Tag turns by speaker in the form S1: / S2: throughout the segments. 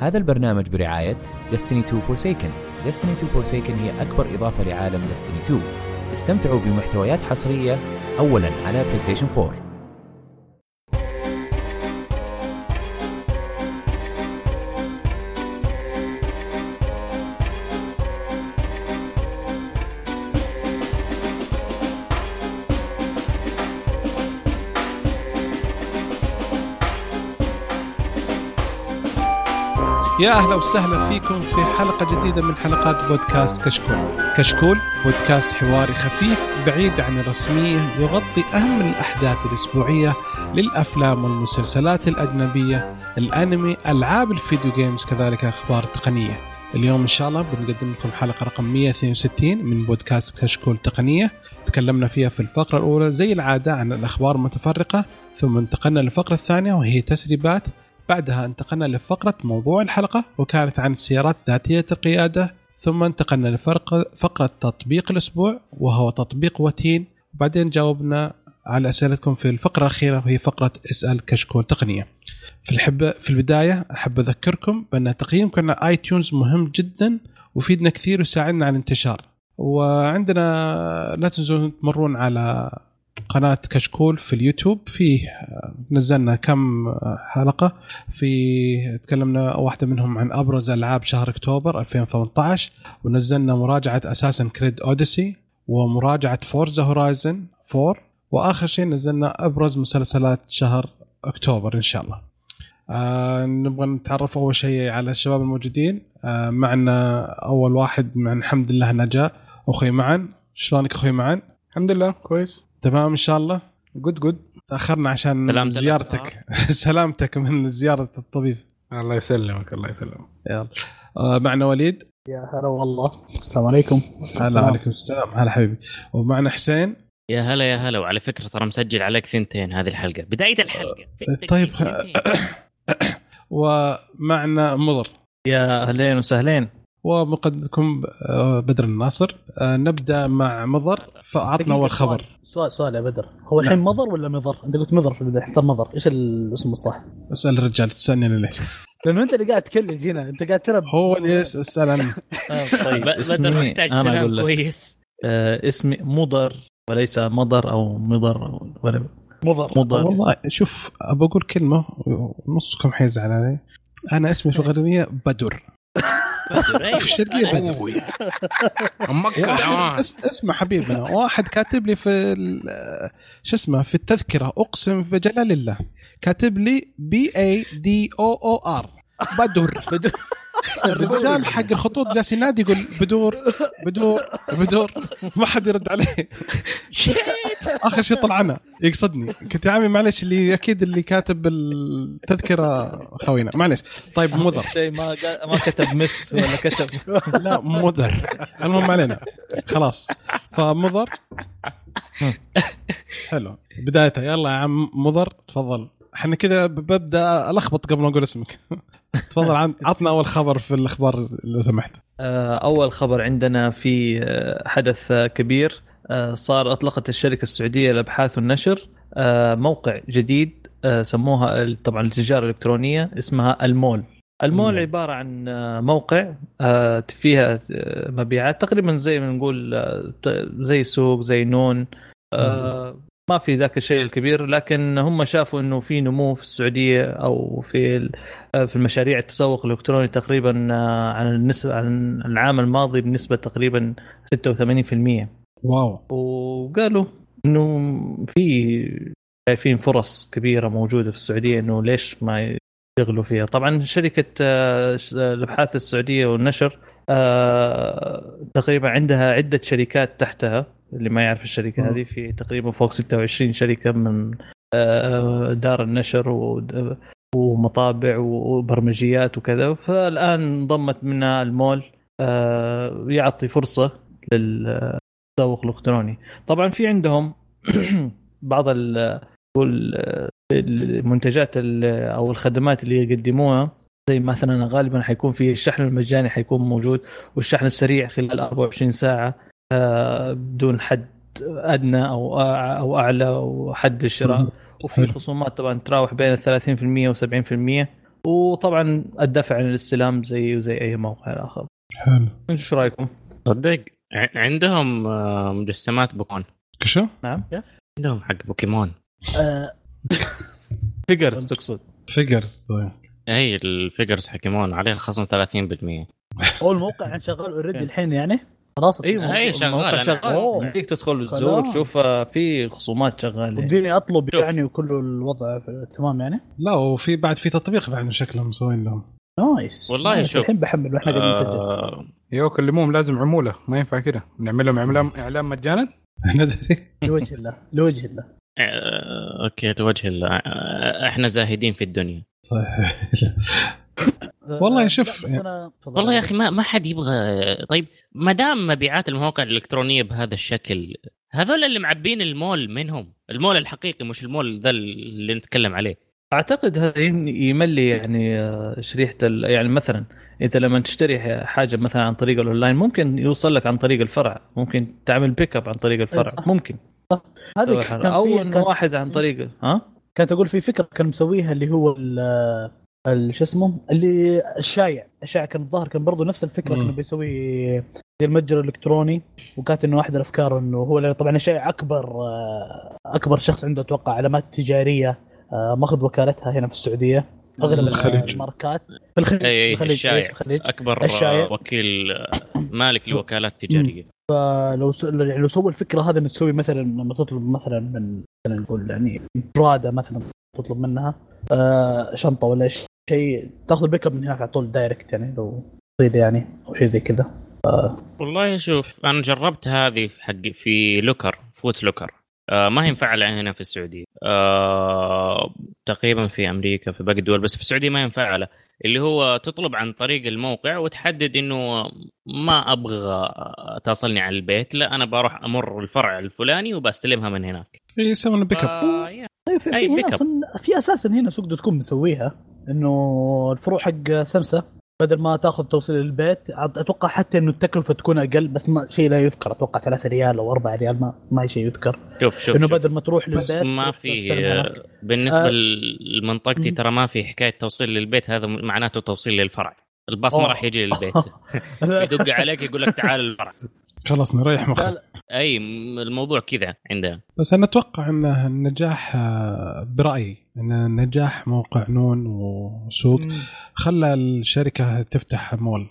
S1: هذا البرنامج برعاية Destiny 2 Forsaken. Destiny 2 Forsaken هي أكبر إضافة لعالم Destiny 2 استمتعوا بمحتويات حصرية أولا على PlayStation 4
S2: يا أهلا وسهلا فيكم في حلقة جديدة من حلقات بودكاست كشكول. كشكول بودكاست حواري خفيف بعيد عن الرسميه يغطي أهم الأحداث الأسبوعية للأفلام والمسلسلات الأجنبية، الأنمي، ألعاب الفيديو جيمز كذلك أخبار تقنية. اليوم إن شاء الله بنقدم لكم حلقة رقم 162 من بودكاست كشكول تقنية. تكلمنا فيها في الفقرة الأولى زي العادة عن الأخبار المتفرقة ثم انتقلنا للفقرة الثانية وهي تسريبات بعدها انتقلنا لفقرة موضوع الحلقة وكانت عن السيارات ذاتية القيادة ثم انتقلنا لفقرة تطبيق الأسبوع وهو تطبيق وتين وبعدين جاوبنا على أسئلتكم في الفقرة الأخيرة وهي فقرة اسأل كشكول تقنية. في الحب في البداية أحب أذكركم بأن تقييمكم على آي تيونز مهم جدا ويفيدنا كثير ويساعدنا على الانتشار. وعندنا لا تنسوا تمرون على قناة كشكول في اليوتيوب. فيه نزلنا كم حلقة. في تكلمنا واحدة منهم عن أبرز ألعاب شهر أكتوبر 2018 ونزلنا مراجعة أساسنز كريد أوديسي ومراجعة فورزا هورايزن 4 وآخر شيء نزلنا أبرز مسلسلات شهر أكتوبر إن شاء الله. آه نبغى نتعرف أول شيء على الشباب الموجودين. آه معنا أول واحد مع الحمد لله نجاة. أخوي معن. شلونك أخوي معن؟
S3: الحمد لله كويس.
S2: تمام إن شاء الله؟
S3: جود جود
S2: تأخرنا عشان
S4: سلامة
S2: زيارتك. سلامتك من زيارة الطبيب.
S3: الله يسلمك الله يسلمك.
S2: يلا. آه معنا وليد.
S5: يا هلا والله. السلام عليكم.
S2: هلا. عليكم السلام. هلا حبيبي. ومعنا حسين.
S4: يا هلا يا هلا. وعلى فكرة ترى مسجل عليك ثنتين هذه الحلقة. بداية الحلقة.
S2: طيب. ومعنا مضر.
S6: يا أهلين وسهلين.
S2: ومقدمكم بدر الناصر. نبدأ مع مضر فأعطنا أول خبر.
S5: سؤال سؤال يا بدر. هو الحين مضر ولا مضر؟ أنت قلت مضر في البداية حسب مضر. إيش الاسم الصح؟
S2: أسأل الرجال تسألني أنا ليش؟
S5: لأنه أنت اللي قاعد تكلم جينا. أنت قاعد تلعب.
S2: هو اللي يسأل عنه.
S6: طيب.
S4: بدر
S6: اسمي
S4: محتاج
S6: أنا
S4: تنام
S6: أقول لك.
S4: كويس.
S6: آه اسمي مضر وليس مضر أو مضر ولا
S5: مضر.
S6: مضر.
S2: والله شوف ابى أقول كلمة ونصكم حيزعل علي. أنا اسمي في الغربية بدر. في الشرقيه أمك اسمع حبيبنا واحد كاتب لي في ال- شو اسمه في التذكرة أقسم بجلال الله كاتب لي بي اي دي أو أو ار بدر. الرجال حق الخطوط جالس ينادي يقول بدور بدور بدور. ما حد يرد عليه. آخر شيء طلعنا. يقصدني. قلت يا عمي معلش اللي أكيد اللي كاتب التذكرة خوينا. معلش طيب مضر.
S6: شيء ما ما كتب مس ولا كتب
S2: لا مضر. المهم ما علينا. خلاص. فمضر. حلو. بدايته يلا يا عم مضر. تفضل. إحنا كذا ببدأ ألخبط قبل ما أقول اسمك. تفضل عن- عطنا أول خبر في الأخبار لو سمحت.
S6: آه، أول خبر عندنا في آه، حدث آه، كبير صار أطلقت الشركة السعودية للابحاث والنشر موقع جديد سموها طبعا التجارة الإلكترونية اسمها المول. المول
S2: مم.
S6: عبارة عن موقع فيها مبيعات تقريبا زي ما نقول زي سوق زي نون آه، ما في ذاك الشيء الكبير لكن هم شافوا إنه في نمو في السعودية أو في آه، في المشاريع التسوق الإلكتروني تقريبا آه، عن النسبة عن العام الماضي بنسبة تقريبا 86%
S2: واو.
S6: وقالوا إنه في شايفين فرص كبيرة موجودة في السعودية إنه ليش ما يشتغلوا فيها. طبعا شركة آه، ش- الأبحاث السعودية والنشر آه، تقريبا عندها عدة شركات تحتها. اللي ما يعرف الشركة
S2: مم.
S6: هذه في تقريبا فوق 26 شركة من آه، دار النشر ومطابع وبرمجيات وكذا. فالآن انضمت منها المول آه، يعطي فرصة للتسوق الإلكتروني. طبعا في عندهم بعض نقول المنتجات ال- أو الخدمات اللي يقدموها. زي مثلا غالبا حيكون في الشحن المجاني حيكون موجود والشحن السريع خلال 24 ساعة. آه، بدون حد أدنى أو أو أعلى وحد الشراء. وفي. خصومات طبعا تراوح بين 30% و70% وطبعا الدفع عن الاستلام زي وزي أي موقع آخر.
S2: حلو.
S6: إيش رأيكم؟
S4: صدق عندهم آه، مجسمات بوكيمون.
S2: شو؟
S6: نعم.
S4: عندهم حق بوكيمون.
S5: آه،
S6: figures تقصد.
S2: figures طيب.
S4: إي ال figures حق بوكيمون عليها خصم 30%
S5: هو الموقع شغال already الحين يعني. خلاص
S6: أيوه
S4: أي شغال،
S6: الموقع
S4: أنا
S6: شغال.
S5: أوه.
S6: يمديك تدخل تزور. تشوف آه، في خصومات شغالة.
S5: وديني أطلب
S4: شوف.
S5: يعني وكل الوضع في- تمام يعني؟
S2: لا وفي بعد في تطبيق بعد شكلهم مسوين لهم.
S5: نايس.
S4: والله
S5: نايس.
S4: شوف.
S5: الحين بحمل وإحنا قاعدين نسجل.
S4: آه
S3: يو كلموهم لازم عمولة ما ينفع كده. نعمل لهم اعلان اعلان مجانا؟
S2: ندري
S5: لوجه الله لوجه الله.
S4: آه، أوكي لوجه الله. آه، إحنا زاهدين في الدنيا.
S2: صحيح
S5: آه،
S2: والله
S5: لا،
S2: شوف،.
S4: والله يا أخي ما ما حد يبغى طيب ما دام مبيعات المواقع الإلكترونية بهذا الشكل هذول اللي معبين المول منهم؟ المول الحقيقي مش المول ذا اللي نتكلم عليه.
S6: أعتقد هذا يم- يملي يعني آه، شريحة ال... يعني مثلا أنت لما تشتري حاجة مثلا عن طريق الأونلاين ممكن يوصل لك عن طريق الفرع. ممكن تعمل pick up عن طريق الفرع.
S5: صح.
S6: ممكن.
S5: هذه كان
S6: أو
S5: إنه
S6: واحد عن طريق ها؟
S5: كانت أقول في فكرة كان مسويها اللي هو شو اسمه؟ اللي الشايع الشايع كان الظاهر كان برضه نفس الفكرة
S2: مم.
S5: كانه بيسوي زي المتجر الإلكتروني وكانت إنه واحد الأفكار إنه هو طبعا الشايع أكبر آه، أكبر شخص عنده أتوقع علامات تجارية آه، ماخذ وكالتها هنا في السعودية أغلب
S2: الخليج.
S5: الماركات. في الخليج
S4: اي اي
S5: الخليج
S4: الشايع
S5: إيه، في الخليج.
S4: أكبر
S5: الشايع.
S4: آه، وكيل آه، مالك لوكالات تجارية.
S5: فلو س... يعني لو سووا الفكرة هذه إنه تسوي مثلا لما تطلب مثلا من مثلا نقول يعني برادا مثلا تطلب منها آه شنطة ولا ش- شيء تاخذ ال pick up من هناك على طول direct يعني لو تصير يعني أو شيء زي كذا.
S4: والله شوف أنا جربت هذه في حق فوت لوكر فوت لوكر. آه ما هي مفعلة هنا في السعودية. آه تقريبا في أمريكا في باقي الدول بس في السعودية ما هي مفعلة. اللي هو تطلب عن طريق الموقع وتحدد إنه ما أبغى تصلني على البيت لا أنا بروح أمر الفرع الفلاني وبستلمها من هناك.
S2: يسوون pick up
S4: آه يا.
S5: في,
S4: أي
S5: في هنا. أصلا في أساسا هنا سوق دوت كوم مسويها إنه الفروع حق سمسة بدل ما تأخذ توصيل للبيت عط- أتوقع حتى إنه التكلفة تكون أقل بس ما شيء لا يذكر أتوقع 3 ريال أو 4 ريال ما ما هي شيء يذكر
S4: شوف شوف,
S5: إنه
S4: شوف.
S5: بدل ما تروح
S2: بس
S5: للبيت
S4: ما
S5: تروح
S4: في. بالنسبة
S5: آه.
S4: لمنطقتي. ترى ما في حكاية توصيل للبيت هذا معناته توصيل للفرع الباص ما. راح يجي للبيت يدق عليك يقول لك تعال الفرع
S2: خلاص نريح
S5: لا
S2: مخك
S4: أي الموضوع كذا عندنا.
S2: بس أنا أتوقع إن النجاح آه، برأيي إن نجاح موقع نون وسوق. خلى الشركة تفتح مول.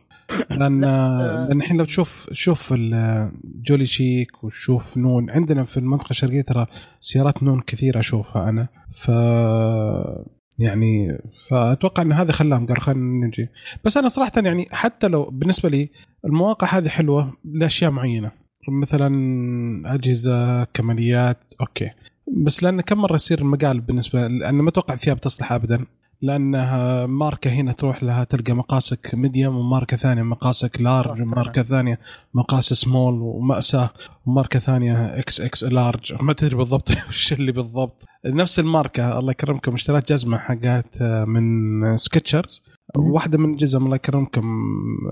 S2: لأن
S5: آه.
S2: لأن الحين لو تشوف شوف جولي شيك وشوف نون. عندنا في المنطقة الشرقية ترى سيارات نون كثير أشوفها أنا. ف يعني فأتوقع إن هذا خلاهم قال خلينا نجي. بس أنا صراحة يعني حتى لو بالنسبة لي المواقع هذه حلوة لأشياء معينة. مثلا أجهزة كماليات أوكي. بس لأن كم مرة يصير المقال بالنسبة لأن ما أتوقع الثياب تصلح ابدا. لأنها ماركة هنا تروح لها تلقى مقاسك medium وماركة ثانية مقاسك
S5: large
S2: وماركة ثانية. مقاس سمول ومأساة وماركة ثانية إكس إكس لارج ما تدري بالضبط وش اللي بالضبط. نفس الماركة الله يكرمكم اشتريت جزمة حقت من سكتشرز واحدة من الجزم الله يكرمكم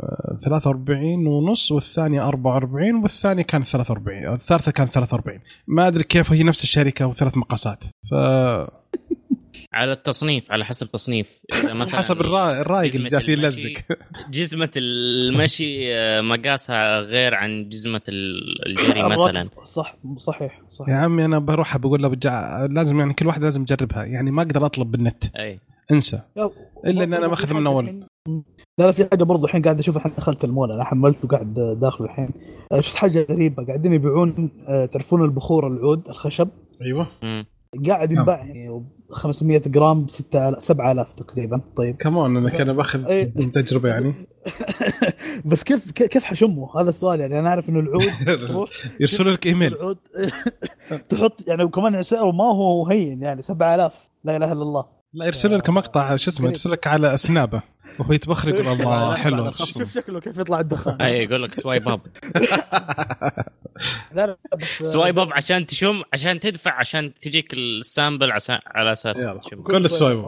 S2: آه، 43 ونص والثانية 44 والثانية كانت 43 الثالثة كانت 43 ما أدري كيف هي نفس الشركة وثلاث مقاسات. ف
S4: على التصنيف على حسب تصنيف. مثلا
S2: حسب الرا- الرايق اللي جالس يلزق.
S4: جزمة المشي آه، مقاسها غير عن جزمة ال- الجري مثلا.
S5: صح صحيح
S2: يا
S5: صحيح
S2: عمي أنا بروح بقول له بجع... لازم يعني كل واحد لازم يجربها. يعني ما أقدر أطلب بالنت.
S4: أي.
S2: انسى.
S5: لا،
S2: إلا إن أنا
S5: برضو
S2: ماخذ من.
S5: الحين- لا لا في حاجة برضو الحين قاعد أشوف الحين دخلت المول أنا حملته قاعد داخله الحين. آه، شفت حاجة غريبة قاعدين يبيعون آه، تعرفون البخور العود الخشب.
S4: مم.
S5: قاعد ينباع يعني 500 جرام 6000 7000 تقريبا طيب.
S2: كمان أنا كان بأخذ
S5: إيه.
S2: من تجربة يعني.
S5: بس كيف كيف حتشمه؟ هذا السؤال يعني. أنا عارف إنه العود
S2: يرسلوا لك إيميل.
S5: العود تحط يعني وكمان سعره ما هو هين يعني 7000 لا إله إلا الله.
S2: لا يرسلوا لك مقطع شو اسمه يرسل لك على سنابه وهو يتبخر يقول الله حلو.
S5: شوف شكله كيف يطلع الدخان.
S4: اي يقول لك swipe up
S5: لا لا بس
S4: swipe up عشان تشم عشان تدفع عشان تجيك ال sample عشان على أساس
S2: كل ال swipe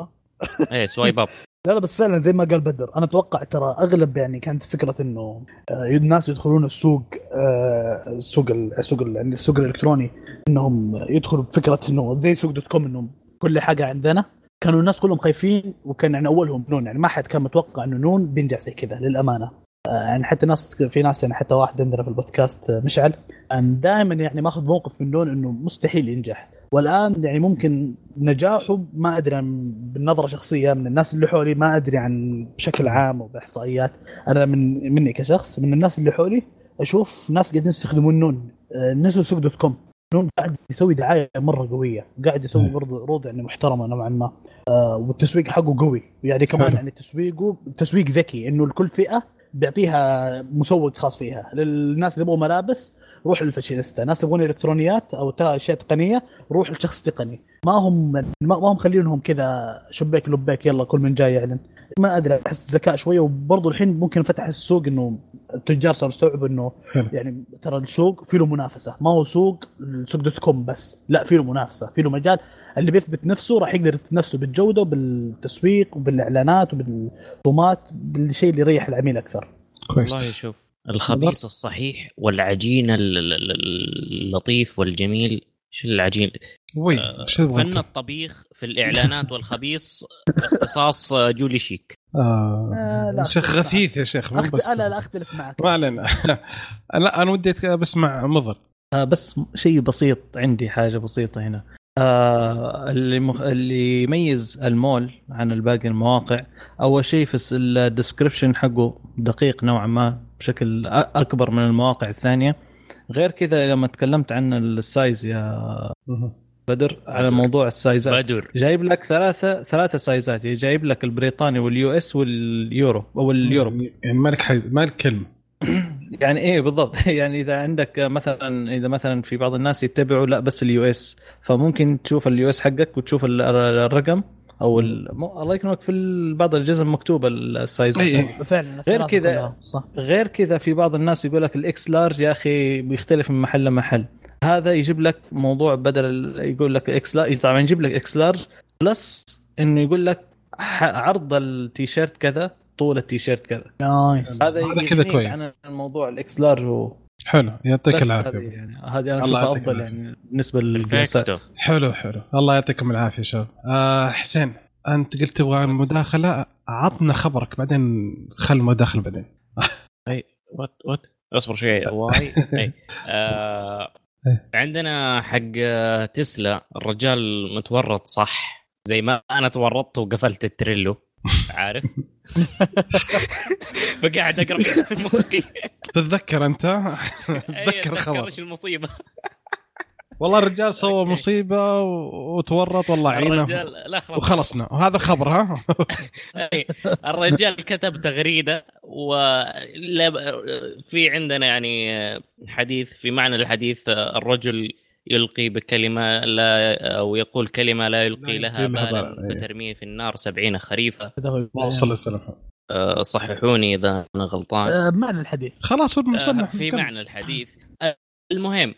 S4: اي swipe up
S5: لا لا بس فعلا زي ما قال بدر أنا أتوقع ترى أغلب يعني كانت فكرة إنه آه، الناس يدخلون السوق آه، السوق ال- السوق ال- يعني السوق الإلكتروني إنهم يدخلوا بفكرة إنه زي سوق دوت كوم انه كل حاجة عندنا. كانوا الناس كلهم خايفين وكان يعني أولهم نون يعني ما حد كان متوقع إنه نون بينجح زي كذا للأمانة. آه، يعني حتى ناس في ناس يعني حتى واحد عندنا في البودكاست آه، مشعل دائما يعني ماخذ موقف من نون إنه مستحيل ينجح. والآن يعني ممكن نجاحه ما أدري بالنظرة شخصية من الناس اللي حولي ما أدري عن بشكل عام وبإحصائيات. أنا من مني كشخص من الناس اللي حولي أشوف ناس قاعدين يستخدمون نون آه، نسوا سوق دوت كوم. نون قاعد يسوي دعاية مرة قوية. قاعد يسوي برضه عروض يعني محترمة نوعا ما. آه والتسويق حقه قوي. يعني كمان. يعني تسويقه تسويق ذكي. إنه لكل فئة بيعطيها مسوق خاص فيها. للناس اللي يبغوا ملابس روح للفاشينيستا. ناس يبغون إلكترونيات أو اشياء تقنية روح لشخص تقني. ما هم ما ما هم خلينهم كذا شبيك لبيك يلا كل من جاي يعلن. ما أدري أحس ذكاء شوية وبرضه الحين ممكن فتح السوق إنه التجار صاروا يستوعبوا
S2: إنه.
S5: يعني ترى السوق في له منافسة. ما هو سوق سوق دوت كوم بس لا في له منافسة في له مجال. اللي بيثبت نفسه راح يقدر يثبت نفسه بالجودة وبالتسويق وبالإعلانات وبالرسومات بالشيء اللي يريح العميل أكثر.
S2: كويس.
S4: والله شوف الخبيث الصحيح والعجين ال- ال- ال- اللطيف والجميل شو العجين؟
S2: وي
S4: آه، فن؟ الطبيخ في الإعلانات والخبيث اختصاص جولي شيك.
S2: آه
S5: آه، لا،
S2: شيخ غثيث يا شيخ مو
S5: أخت...
S2: بس
S5: أنا لا أختلف معك.
S2: ما علينا. لا أنا ودي بسمع مضر.
S6: آه بس شيء بسيط عندي حاجة بسيطة هنا. آه اللي مخ... اللي يميز المول عن الباقي المواقع أول شيء في ال description حقه دقيق نوعا ما بشكل أ- أكبر من المواقع الثانية. غير كذا لما تكلمت عن ال size يا بدر على موضوع السايزات.
S4: بدر.
S6: جايب لك ثلاثة ثلاثة سايزات. يعني جايب لك البريطاني وال US وال Euro أو ال Europe.
S2: يعني مالك حي... مالك كلمة.
S6: يعني إيه بالضبط؟ يعني إذا عندك مثلا إذا مثلا في بعض الناس يتبعوا لا بس ال US فممكن تشوف ال US حقك وتشوف ال- الرقم أو الله يكرمك في بعض الجزم مكتوبه ال size
S2: إي إي.
S5: فعلا الثلاثة
S6: كذا- غير كذا في بعض الناس يقول لك ال X large يا أخي بيختلف من محل لمحل. هذا يجيب لك موضوع بدل يقول لك X large طبعا يجيب لك X large بلس إنه يقول لك عرض التيشيرت كذا طول التيشيرت كذا.
S5: nice
S6: هذا
S2: هذا كذا كويس.
S6: عن الموضوع ال X large و...
S2: حلو يعطيك
S6: بس هذه
S2: العافيه
S6: يعني هذه
S2: أنا
S6: أشوفها
S2: أفضل.
S6: يعني بالنسبة للقياسات
S4: الفيكتو.
S2: حلو حلو. الله يعطيكم العافية شباب. آه حسين أنت قلت تبغى مداخله عطنا خبرك بعدين خل المداخله بعدين.
S4: وات وات اصبر شوي. واي أي. آه
S2: إيه.
S4: عندنا حق تسلا الرجال متورط صح. زي ما أنا تورطت وقفلت التريلو. عارف؟ فقاعد أقرأ مخي
S2: تتذكر أنت؟
S4: أي،
S2: تذكر
S4: أتذكر
S2: خبر
S4: إيش المصيبة.
S2: والله الرجال سوى
S4: أوكي.
S2: مصيبة وتورط والله عينه.
S4: الرجال لا خلاص.
S2: وخلصنا. وهذا خبر ها؟
S4: أي، الرجال كتب تغريدة ولا في عندنا يعني حديث في معنى الحديث الرجل يلقي بكلمة لا أو يقول كلمة لا يلقي لها بالا
S2: بال، أي.
S4: فترميه في النار سبعين خريفة.
S5: هذا هو
S2: اللهم صل وسلم.
S4: أه، صححوني إذا أنا غلطان.
S5: آه، معنى الحديث.
S2: خلاص
S4: آه، في معنى الحديث. المهم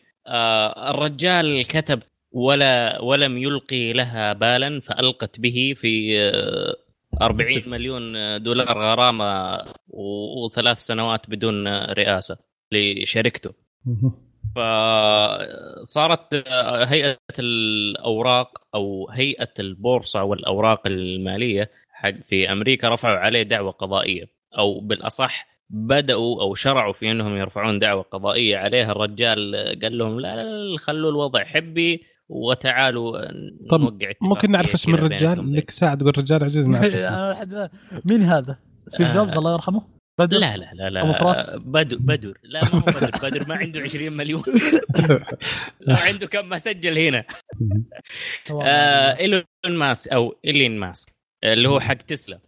S4: الرجال كتب ولا ولم يلقي لها بالا فألقت به في آه، 40 مليون دولار غرامة وثلاث سنوات بدون رئاسة لشركته. فصارت آه، هيئة الأوراق أو هيئة البورصة والأوراق المالية حق في أمريكا رفعوا عليه دعوة قضائية أو بالأصح بدأوا أو شرعوا في أنهم يرفعون دعوى قضائية عليه الرجال قال لهم لا لا, لا خلوا الوضع حبي وتعالوا
S2: طب
S4: نوقع
S2: ممكن نعرف اسم الرجال. لك ساعه تقول الرجال نعرف
S5: لحد الآن- مين هذا؟ ستيف
S4: آه.
S5: جوبز الله يرحمه؟ بدر؟
S4: لا لا لا لا
S5: أبو فراس؟
S4: بدر بدر لا ما هو بدر بدر ما عنده 20 مليون لا عنده كم ما سجل هنا آه إيلون ماسك أو إيلين ماسك اللي هو حق تسلا.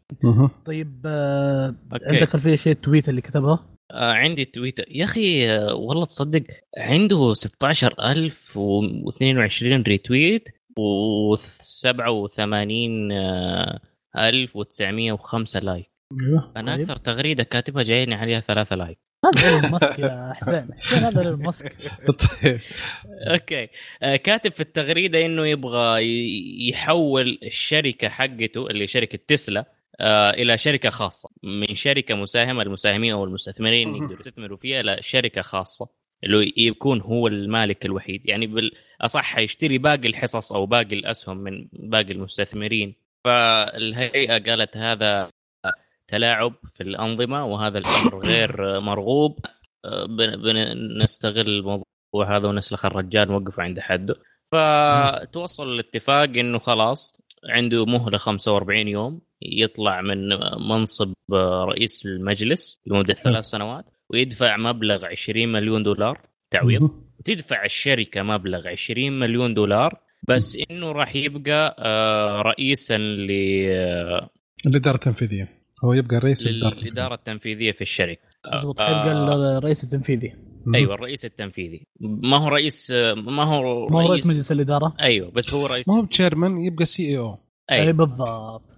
S5: طيب آه
S4: أوكي.
S5: عندك خلفيه شيء ال tweet اللي كتبها؟
S4: آه عندي تويتر يا أخي آه والله تصدق عنده 16022 retweet و87 1905 like
S2: أيوه.
S4: أنا
S5: طيب.
S4: أكثر تغريدة كاتبها جايني عليها ثلاثة like
S5: هذا ماسك يا حسين حسين هذا إيلون ماسك
S2: طيب
S4: أوكي آه، كاتب في التغريدة إنه يبغى يحول الشركة حقته اللي شركة تسلا آه، إلى شركة خاصة من شركة مساهمة المساهمين أو المستثمرين. يقدروا يستثمروا فيها إلى شركة خاصة اللي يكون هو المالك الوحيد يعني بالاصح يشتري باقي الحصص أو باقي الأسهم من باقي المستثمرين فالهيئة قالت هذا تلاعب في الأنظمة وهذا الأمر غير مرغوب. بن- بنستغل الموضوع هذا ونسلخ الرجال نوقفه عند حده فتوصل الاتفاق إنه خلاص عنده مهلة 45 يوم يطلع من منصب رئيس المجلس لمدة ثلاث سنوات ويدفع مبلغ 20 مليون دولار تعويض. وتدفع الشركة مبلغ 20 مليون دولار بس إنه راح يبقى آه، رئيسا ل
S2: الإدارة التنفيذية. هو يبقى رئيس الاداره التنفيذية
S4: في الشركة.
S5: مضبوط
S4: آه،
S5: حيبقى الرئيس التنفيذي.
S2: مم.
S4: أيوه الرئيس التنفيذي. ما هو رئيس ما هو
S5: ما هو رئيس مجلس الإدارة.
S4: أيوه بس هو رئيس
S2: ما هو تشيرمان يبقى سي اي أو
S5: أي
S4: أيوه
S5: بالضبط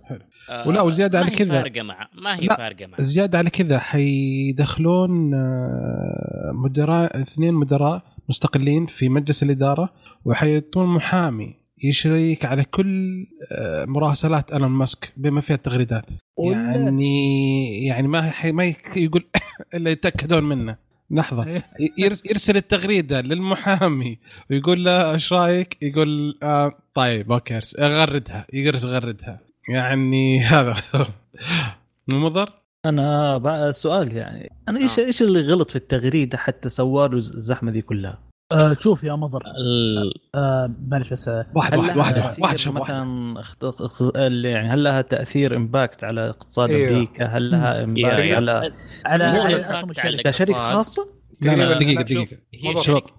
S4: آه،
S2: ولا وزيادة
S4: ما
S2: على
S4: هي
S2: كذا-
S4: فارقة معه ما هي
S2: لا،
S4: فارقة معه
S2: زيادة على كذا حيدخلون آه، مدراء اثنين مدراء مستقلين في مجلس الإدارة وحيعطون محامي. يشريك على كل آه، مراسلات إيلون ماسك بما فيها التغريدات يعني يعني ما حي ما يقول إلا يتأكدون منه لحظة
S5: إيه.
S2: يرس- يرسل التغريدة للمحامي ويقول له إيش رأيك؟ يقول آه طيب أوكي أغردها يجلس يغردها يعني هذا مضر؟
S6: أنا بقى سؤال يعني أنا إيش
S4: آه.
S6: إيش اللي غلط في التغريدة حتى سوى له الزحمة دي كلها؟
S5: آه شوف يا مضر
S4: ال-
S5: آه معلش بس آه
S2: واحد واحد واحد واحد, شوف
S6: مثلا اخت... يعني هل لها تأثير impact على اقتصاد
S3: أيوه.
S6: أمريكا؟ هل لها impact
S4: أيوه.
S6: على
S5: على
S4: مو
S5: على
S4: على
S5: الشركة
S6: كشركه
S4: الاقتصاد.
S6: خاصه؟
S2: لا لا دقيقة
S4: دقيقة هي. شركه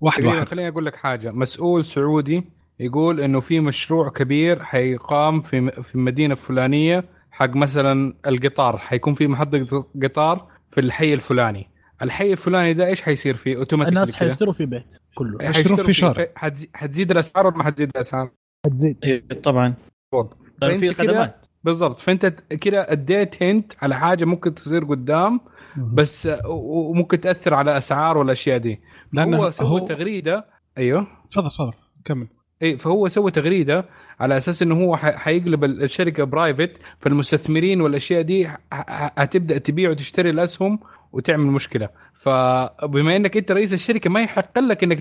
S2: واحد واحد
S3: خليني أقول لك حاجة مسؤول سعودي يقول إنه في مشروع كبير حيقام في في المدينة الفلانية حق مثلا القطار حيكون في محطة قطار في الحي الفلاني الحي الفلاني ده إيش حيصير فيه؟ اوتوماتيك
S5: الناس حيشتروا في بيت كله.
S2: حيشترون في شارع.
S3: حتزيد الأسعار ولا ما حتزيد الأسعار؟
S5: حتزيد.
S6: إيه، طبعا.
S3: بالضبط.
S6: لأن في خدمات.
S3: بالضبط. فأنت كده أديت hint على حاجة ممكن تصير قدام بس وممكن تأثر على أسعار والاشياء دي.
S2: لأنه
S3: هو سوى
S2: هو
S3: تغريدة. أيوه.
S2: تفضل تفضل. كمل.
S3: اي فهو سوى تغريدة على أساس إنه هو حيقلب ال- الشركة private فالمستثمرين والأشياء دي هتبدا تبيع وتشتري الأسهم وتعمل مشكلة. فبما إنك أنت رئيس الشركة ما يحق لك إنك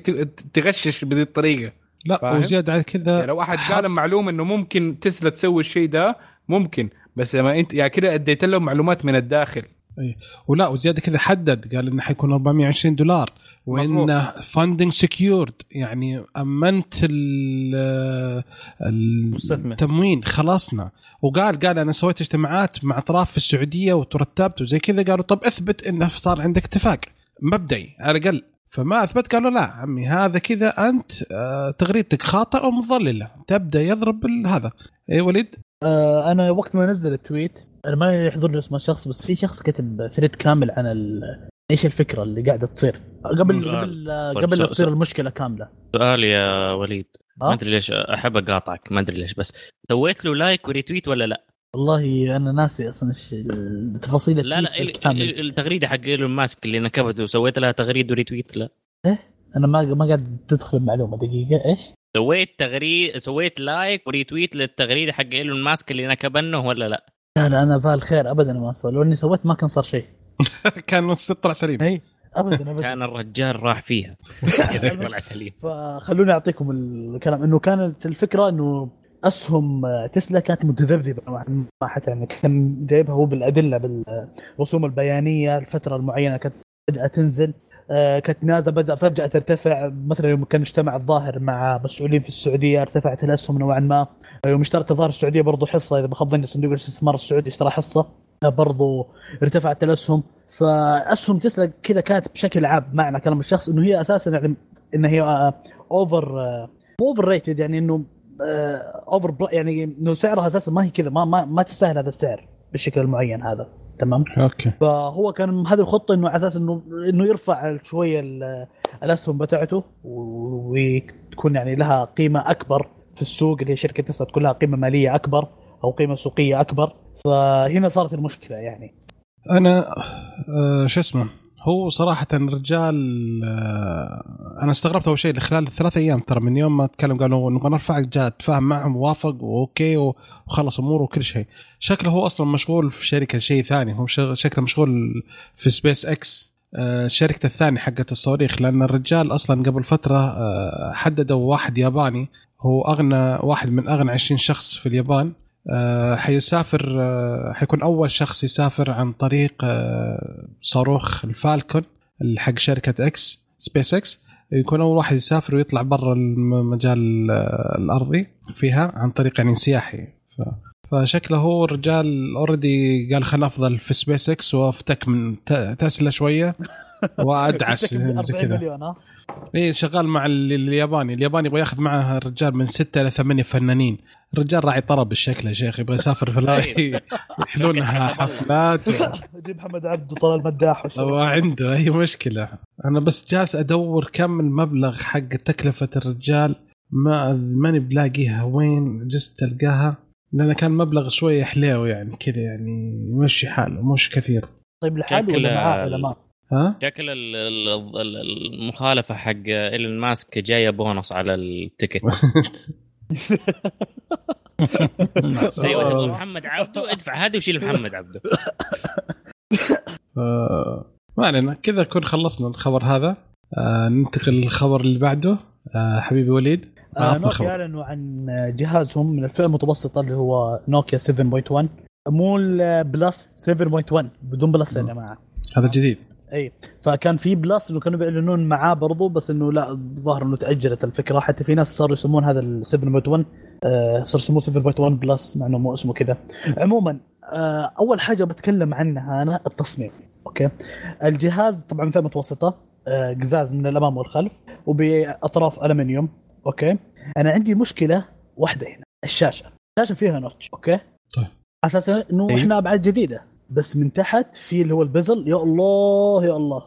S3: تغشش بهذه الطريقة.
S2: لا؟ وزيادة على كذا
S3: يعني لو احد قال معلومه إنه ممكن تسلا تسوي الشيء ده ممكن. بس لما أنت يعني كده أديت له معلومات من الداخل.
S2: ولا وزيادة كذا حدد قال إنه حيكون 420 دولار. وإنه funding secured يعني أمنت ال-
S6: مستثمر.
S2: التموين. خلصنا. وقال قال أنا سويت اجتماعات مع أطراف في السعودية وترتبت وزي كذا. قالوا طب اثبت انه صار عندك اتفاق. مبدئي. على الأقل. فما أثبت. قالوا لا عمي هذا كذا أنت آه، تغريدتك خاطئة ومضلله تبدأ يضرب ال- هذا. اي وليد؟
S5: آه أنا وقت ما نزل ال tweet أنا ما يحضرني اسم الشخص بس في شخص كتب thread كامل عن ال... إيش الفكرة اللي قاعدة تصير قبل. قبل آه،
S4: طيب،
S5: قبل لا تصير المشكلة كاملة
S4: سؤال يا وليد ما؟ أدري ليش أحب أقاطعك ما أدري ليش بس سويت له لايك وريتويت ولا لا؟
S5: والله أنا ناسي أصلا إيش التفاصيل
S4: لا لا التغريدة حق إيلون ماسك اللي نكبته سويت لها تغريد و retweet لا
S5: أنا ما ما قاعد تدخل المعلومة دقيقة إيش؟
S4: سويت تغريد سويت like و retweet للتغريدة حق إيلون ماسك اللي نكبنه ولا لا؟
S5: لا لا أنا فالخير ابدا ما أسوي لو إني سويت ما كان صار شيء
S2: كان طلع سليم.
S5: إي ابدا ابدا.
S4: كان الرجال راح فيها. طلع سليم.
S5: فخلوني أعطيكم الكلام. إنه كانت الفكرة إنه أسهم تسلا كانت متذبذبة نوعا ما حتى يعني كان جايبها هو بالأدلة بالرسوم البيانية الفترة المعينة كانت فجأة تنزل. آه، كانت نازله بدأ فجأة ترتفع. مثلا يوم كان اجتمع الظاهر مع مسؤولين في السعودية ارتفعت الأسهم نوعا ما. يوم اشترت الظاهر السعودية برضو حصة إذا ما خاب ظني صندوق الاستثمار السعودي اشترى حصة. برضو ارتفعت الاسهم فأسهم تسلا كذا كانت بشكل عام معنى كلام الشخص إنه هي أساسا يعني إن هي over مو overrated يعني إنه over يعني إنه سعرها أساسا ما هي كذا ما ما, ما تستاهل هذا السعر بالشكل المعين هذا. تمام؟
S2: okay.
S5: فهو كان هذه الخطة إنه على أساس إنه إنه يرفع شوية ال- الأسهم بتاعته وتكون يعني لها قيمة أكبر في السوق اللي هي شركة تسلا تكون لها قيمة مالية أكبر أو قيمة سوقية أكبر. فهنا صارت المشكلة يعني.
S2: أنا آه شو اسمه هو صراحة الرجال آه أنا استغربت أول شيء خلال الثلاث أيام ترى من يوم ما تكلم قالوا نبغى نرفعك جاء تفاهم معهم ووافق و okay وخلص أموره وكل شيء. شكله هو أصلا مشغول في شركة شيء ثاني هو شكله مشغول في سبيس إكس آه شركته الثانية حقت الصواريخ لأن الرجال أصلا قبل فترة حددوا واحد ياباني هو أغنى واحد من أغنى 20 شخص في اليابان. حيسافر آه، حيكون أول شخص يسافر عن طريق آه، صاروخ الفالكون حق شركة إكس سبيس إكس. يكون أول واحد يسافر ويطلع برا المجال آه، الأرضي فيها عن طريق يعني سياحي. ف... فشكله هو الرجال already قال خلنا أفضل في سبيس إكس وأفتك من تسلا شوية وأدعس
S5: تفتكر ب 40
S2: كذا.
S5: مليون ها؟
S2: اي شغال مع ال- الياباني. الياباني يبغى ياخذ معه الرجال من ستة إلى ثمانية فنانين. الرجال راعي طرب الشكل يا شيخ يبغى يسافر في الهواي يحلونها حفلات.
S5: جيب محمد عبده طلال المداح والشغل.
S2: هو عنده أي مشكلة. أنا بس جالس أدور كم المبلغ حق تكلفة الرجال. ما ماني بلاقيها. وين؟ جست تلقاها. لأن كان مبلغ شوية حليو يعني كذا يعني يمشي حاله مش كثير.
S5: طيب لحاله ولا معاه علماء
S2: ها؟
S4: شكل ال- ال- ال- المخالفة حق إيلون ماسك جاية بونص على التيكت. أيوه تبغى محمد عبده ادفع هذه وشيل محمد عبده
S2: ف... ما علينا كذا نكون خلصنا الخبر هذا. آه ننتقل للخبر اللي بعده. آه حبيبي وليد
S5: آه نوكيا. أعلنوا عن جهازهم من الفئة المتوسطة اللي هو نوكيا 7.1 مو ال plus 7.1 بدون plus يا جماعة.
S2: هذا جديد.
S5: اي فكان في plus انه كانوا بيعلنون معاه برضو بس انه لا الظاهر انه تأجلت الفكرة. حتى في ناس صاروا يسمون هذا ال 7.1 آه صار يسموه 7.1 plus مع إنه مو اسمه كذا. عموما آه أول حاجة بتكلم عنها أنا التصميم okay؟ الجهاز طبعا فئة متوسطة آه قزاز من الأمام والخلف وبأطراف الومنيوم okay؟ أنا عندي مشكلة واحدة هنا الشاشة. الشاشة فيها notch okay؟
S2: طيب.
S5: أساسا إنه
S2: إيه.
S5: إحنا ابعاد جديدة. بس من تحت في اللي هو ال bezel يا الله يا الله.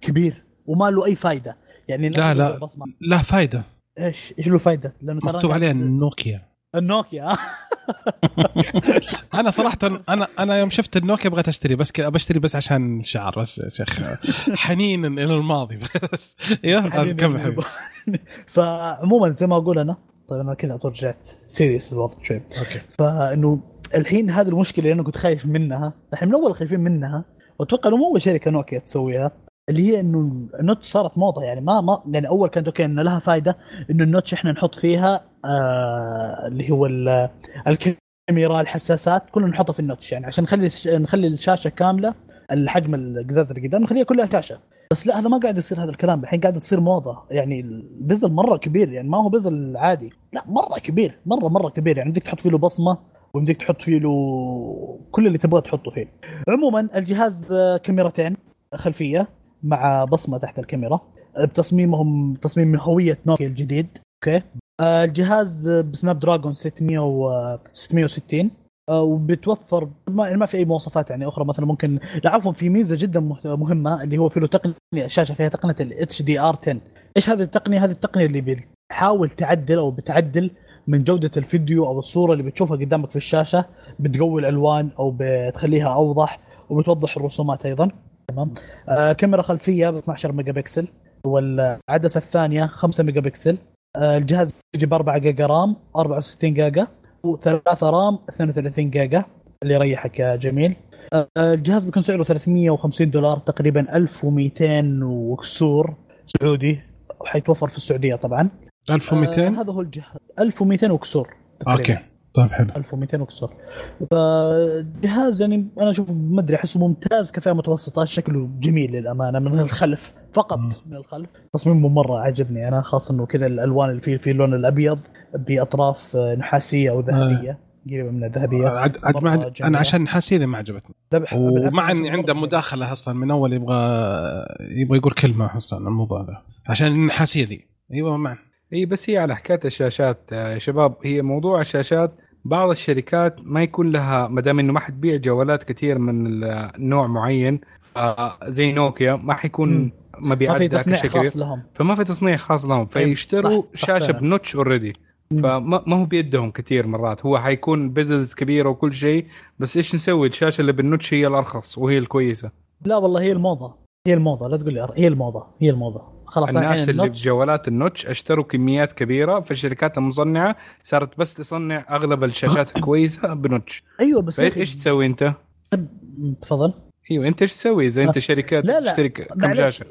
S5: كبير وما له أي فايدة. يعني
S2: لا، لا. له فائده
S5: إيش إيش له فايدة؟ لأنه ترى
S2: مكتوب عليه نوكيا
S5: النوكيا.
S2: أنا صراحة أنا أنا يوم شفت النوكيا بغيت أشتري بس كذا بشتري بس عشان الشعار بس يا شيخ. حنين إلى الماضي بس. أيوه لازم كمل
S5: فعموما زي ما أقول أنا طيب أنا كذا على طول رجعت serious الوضع شوي
S2: okay.
S5: فإنه الحين هذه المشكلة اللي أنا كنت خايف منها إحنا من أول خايفين منها وأتوقع إنه مو أول شركة نوكيا تسويها اللي هي إنه ال notch صارت موضة يعني ما ما يعني أول كانت okay إنه لها فائده إنه ال notch إحنا نحط فيها آه اللي هو ال- الكاميرا الحساسات كلنا نحطها في ال notch يعني عشان نخلي نخلي الشاشة كاملة الحجم القزاز اللي قدام نخليها كلها شاشه بس لا هذا ما قاعد يصير هذا الكلام الحين قاعد تصير موضة يعني ال bezel مرة كبير يعني ما هو bezel عادي لا مرة كبير مره مرة كبير يعني بدك تحط فيه له بصمة ويمديك تحط فيه له كل اللي تبغى تحطه فيه. عموما الجهاز كاميرتين خلفية مع بصمة تحت الكاميرا. بتصميمهم تصميم هوية نوكيا الجديد. okay. الجهاز بسناب دراجون 600 و 660 آه، وبتوفر ما, يعني ما في أي مواصفات يعني أخرى. مثلا ممكن لا عفوا في ميزة جدا مه- مهمة اللي هو في له تقنية الشاشه فيها تقنية ال HDR 10 إيش هذه التقنية؟ هذه التقنية اللي بتحاول تعدل أو بتعدل من جودة الفيديو أو الصورة اللي بتشوفها قدامك في الشاشة بتقوي الألوان أو بتخليها أوضح وبتوضح الرسومات أيضا. تمام؟ آه كاميرا خلفية ب 12 ميجا بكسل والعدسة الثانية 5 ميجا بكسل آه الجهاز يجي ب 4 جيجا RAM 64 جيجا. وثلاثة RAM 32 جيجا. اللي يريحك يا جميل. آه الجهاز بيكون سعره 350 دولار تقريبا 1200 وكسور سعودي وحيتوفر في السعودية طبعا.
S2: 1200
S5: آه هذا هو الجهاز. 1200 وكسور تقريبا.
S2: okay طيب حلو.
S5: 1200 وكسور. فجهاز يعني أنا اشوفه ما أدري أحسه ممتاز كفئة متوسطة شكله جميل للأمانة من الخلف فقط
S2: مم.
S5: من الخلف. تصميمه مرة عجبني أنا خاصة إنه كذا الألوان اللي فيه فيه اللون الأبيض بأطراف آه، نحاسية أو ذهبية قريبة من الذهبية.
S2: عد عد ما عد. أنا عشان حسيني ما عجبتني. ومع
S5: إني
S2: عنده مداخلة أصلا من أول يبغى يبغى يقول كلمة أصلا عن الموضوع ذا. عشان النحاسيه ذي. أيوه مع
S3: إي بس هي على حكاية الشاشات. آه، يا شباب هي موضوع الشاشات. بعض الشركات ما يكون لها ما دام إنه ما حتبيع جوالات كثير من نوع معين آه، زي نوكيا ما حيكون
S5: مم. ما
S3: مبيعات
S5: في تصنيع
S3: كبير.
S5: خاص لهم.
S3: فما في تصنيع خاص لهم. فيشتروا
S5: صح- صح شاشة.
S3: بنوتش اوريدي. فما ما هو بيدهم كثير مرات. هو حيكون business كبيره وكل شيء بس إيش نسوي؟ الشاشة اللي بال notch هي الأرخص وهي الكويسة.
S5: لا والله هي الموضة. هي الموضة لا تقول لي هي الموضة هي الموضة. خلاص
S3: الناس اللي
S5: ال notch-
S3: بجوالات ال notch اشتروا كميات كبيرة فالشركات المصنعة صارت بس تصنع أغلب الشاشات الكويسه
S5: ب notch.
S3: أيوه
S5: بس
S3: إيش تسوي
S5: أنت؟ تفضل.
S3: أيوه أنت إيش تسوي؟ إذا أنت شركه
S5: لا لا
S3: تشتري كم شاشة؟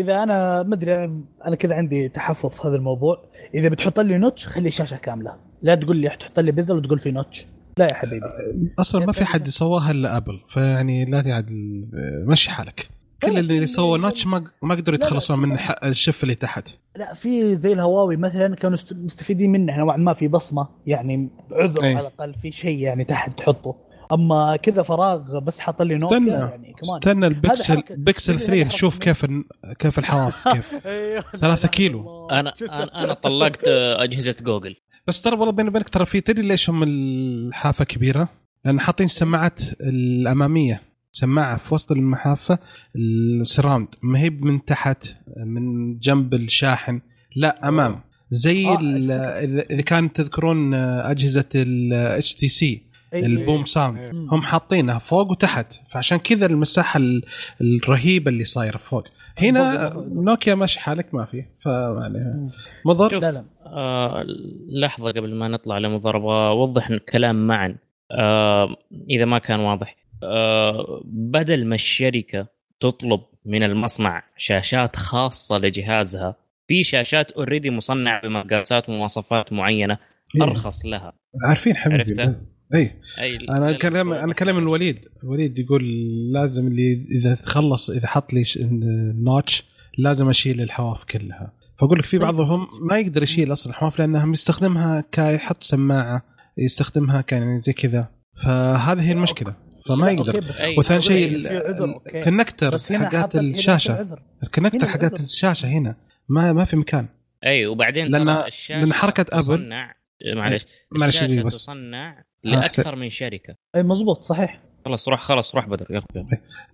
S5: إذا أنا ما أدري أنا أنا كذا عندي تحفظ في هذا الموضوع. إذا بتحط لي notch خلي شاشة كاملة. لا تقول لي تحط لي bezel وتقول في notch. لا يا حبيبي.
S2: أصلا ما في حد سواها إلا أبل فيعني لا تعدل مشي حالك. كل اللي سووا notch ما ما قدروا يتخلصون من الشف اللي تحت
S5: لا في زي الهواوي مثلا كانوا مستفيدين منه نوعا ما في بصمة يعني عذر
S2: أي.
S5: على الأقل في شيء يعني تحت تحطه أما كذا فراغ بس حاط لي نوكيا
S2: استنى
S5: يعني كمان
S2: استنى ال
S5: Pixel
S2: Pixel
S5: هذه
S2: 3
S5: حركة
S2: شوف كيف كيف الحواف كيف
S5: أيوه.
S2: ثلاثة كيلو.
S4: أنا أنا أنا طلقت أجهزة جوجل
S2: بس ترى والله بيني وبينك ترى في تدري ليش هم الحافة كبيرة؟ لأن حاطين السماعات الأمامية سماعة في وسط الحافة ال surround. ما هي من تحت من جنب الشاحن. لا أمام. زي
S5: آه،
S2: ال- إذا إذا كان تذكرون
S5: أجهزة
S2: ال HTC
S3: ال
S5: BoomSound.
S2: هم حاطينها فوق وتحت. فعشان كذا المساحة ال- الرهيبة اللي صايرة فوق. هنا نوكيا ماشي حالك ما في. فما عليها
S5: مم.
S2: مضر.
S5: لا لا.
S4: آه لحظة قبل ما نطلع لمضاربه اوضح الكلام معا. آه إذا ما كان واضح. آه بدل ما الشركة تطلب من المصنع شاشات خاصة لجهازها في شاشات اوريدي مصنعة بمقاسات ومواصفات معينة
S2: إيه.
S4: أرخص لها.
S2: عارفين حبيبي
S4: عرفته؟
S2: أي
S4: اي
S2: أنا كلام أنا كلام الوليد. الوليد يقول لازم اللي إذا تخلص إذا حط لي notch لازم أشيل الحواف كلها. فأقول لك في بعضهم ما يقدر يشيل أصلا الحواف لأنه يستخدمها كيحط سماعة يستخدمها كان يعني زي كذا. فهذه هي المشكلة. فما
S5: لا،
S2: يقدر. وثاني شيء
S5: هنا
S2: حقات الشاشة.
S5: ال
S2: connector
S5: هنا
S2: حقات. الشاشة هنا. ما ما في مكان.
S4: أي وبعدين
S2: لأن حركة أبل-
S4: تصنع معلش
S2: معلش بس.
S4: تصنع
S2: آه،
S4: لأكثر من شركة.
S5: أي مزبوط صحيح.
S4: خلاص روح خلاص روح بدر يلا.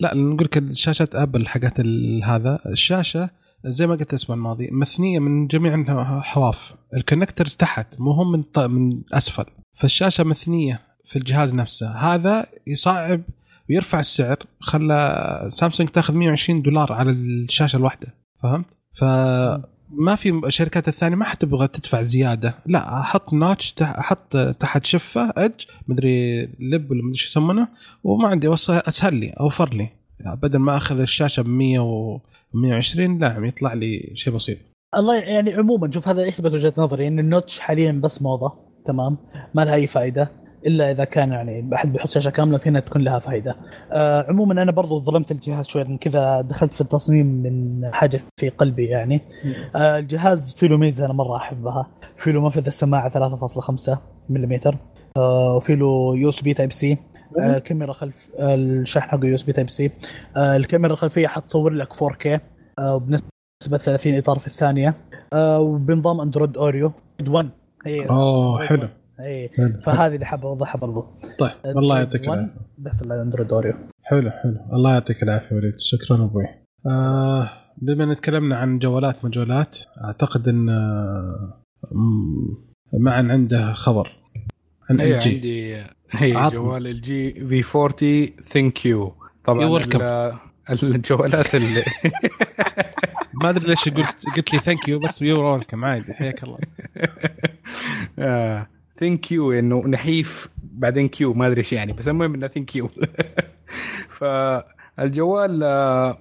S2: لا نقول لك الشاشات ابل حقت ال- هذا. الشاشة زي ما قلت الأسبوع الماضي مثنية من جميع الحواف ال connectors تحت مو هم من ط- من أسفل. فالشاشة مثنية. في الجهاز نفسه. هذا يصعب ويرفع السعر خلى سامسونج تاخذ 120 دولار على الشاشة الواحدة. فهمت؟ فما في الشركات الثانية ما حتبغى تدفع زيادة. لا أحط نوتش أحط تحت شفة إدج مدري لب ولا مدري شو يسمونه وما عندي أسهل لي أوفر لي. يعني بدل ما أخذ الشاشة ب 100 و 120 لا عم يطلع لي شيء بسيط.
S5: الله يعني عموما شوف هذا يثبت وجهة نظري إن النوتش حاليا بس موضة تمام؟ ما لها أي فائده إلا إذا كان يعني احد بيحط شاشة كاملة فينا تكون لها فائده. آه عموما أنا برضو ظلمت الجهاز شوي من كذا دخلت في التصميم من حاجة في قلبي يعني. آه الجهاز فيه له ميزة أنا مرة أحبها، فيه له منفذ السماعة 3.5 ملم آه وفي له USB Type-C آه كاميرا خلف آه الشحن حقه USB Type-C آه الكاميرا الخلفية حتصور لك 4K آه وبنسبة 30 إطار في الثانية. آه وبنظام Android Oreo. 1 هي
S2: أوه حلو.
S5: اي فهذه اللي حاب أوضحها برضو.
S2: طيب الله يعطيك العافية.
S5: بس ال Android Oreo
S2: حلو حلو. الله يعطيك العافية وليد. شكرا أبوي. آه بما إن تكلمنا عن جوالات مجولات أعتقد إن آه، معا عنده خبر عن
S3: هي
S2: LG
S3: عندي هي. جوال LG V 40 ThinQ طبعا. ال- الجوالات اللي
S2: ما أدري ليش قلت قلت لي thank you بس you're welcome عادي حياك الله.
S3: ThinQ إنه نحيف. بعدين Q ما أدري إيش يعني بس المهم إنه ThinQ فالجوال آه،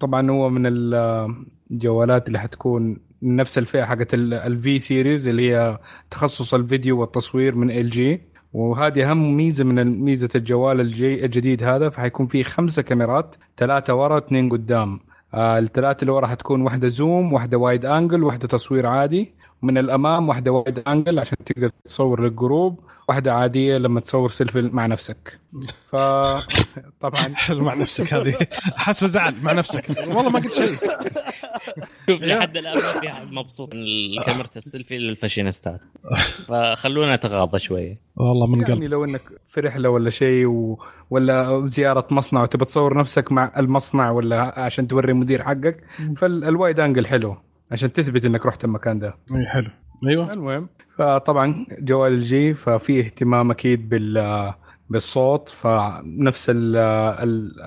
S3: طبعا هو من الجوالات اللي حتكون نفس الفئة حقت ال V series اللي هي تخصص الفيديو والتصوير من LG وهذه أهم ميزة من ميزة الجوال LG الجديد هذا فحيكون فيه خمسة كاميرات ثلاثة ورا اثنين قدام. آه الثلاثة اللي ورا حتكون واحدة zoom واحدة wide angle واحدة تصوير عادي. ومن الأمام واحدة wide angle عشان تقدر تصور لل group واحدة عادية لما تصور سيلفي مع نفسك. ف طبعا.
S2: حلو مع نفسك هذه. حاسه زعل مع نفسك. والله ما قلت شيء.
S4: شوف لحد الآن ما في احد مبسوط من كاميرا السيلفي للفاشينيستات. فخلونا نتغاضى شوية
S2: والله من
S3: يعني
S2: قلب
S3: لو إنك في رحله ولا شيء و... ولا زيارة مصنع وتبى تصور نفسك مع المصنع ولا عشان توري المدير حقك فال wide angle حلو. عشان تثبت إنك رحت المكان ده
S2: إي حلو أيوه
S3: المهم فطبعا جوال LG ففي اهتمام أكيد بال بالصوت فنفس ال-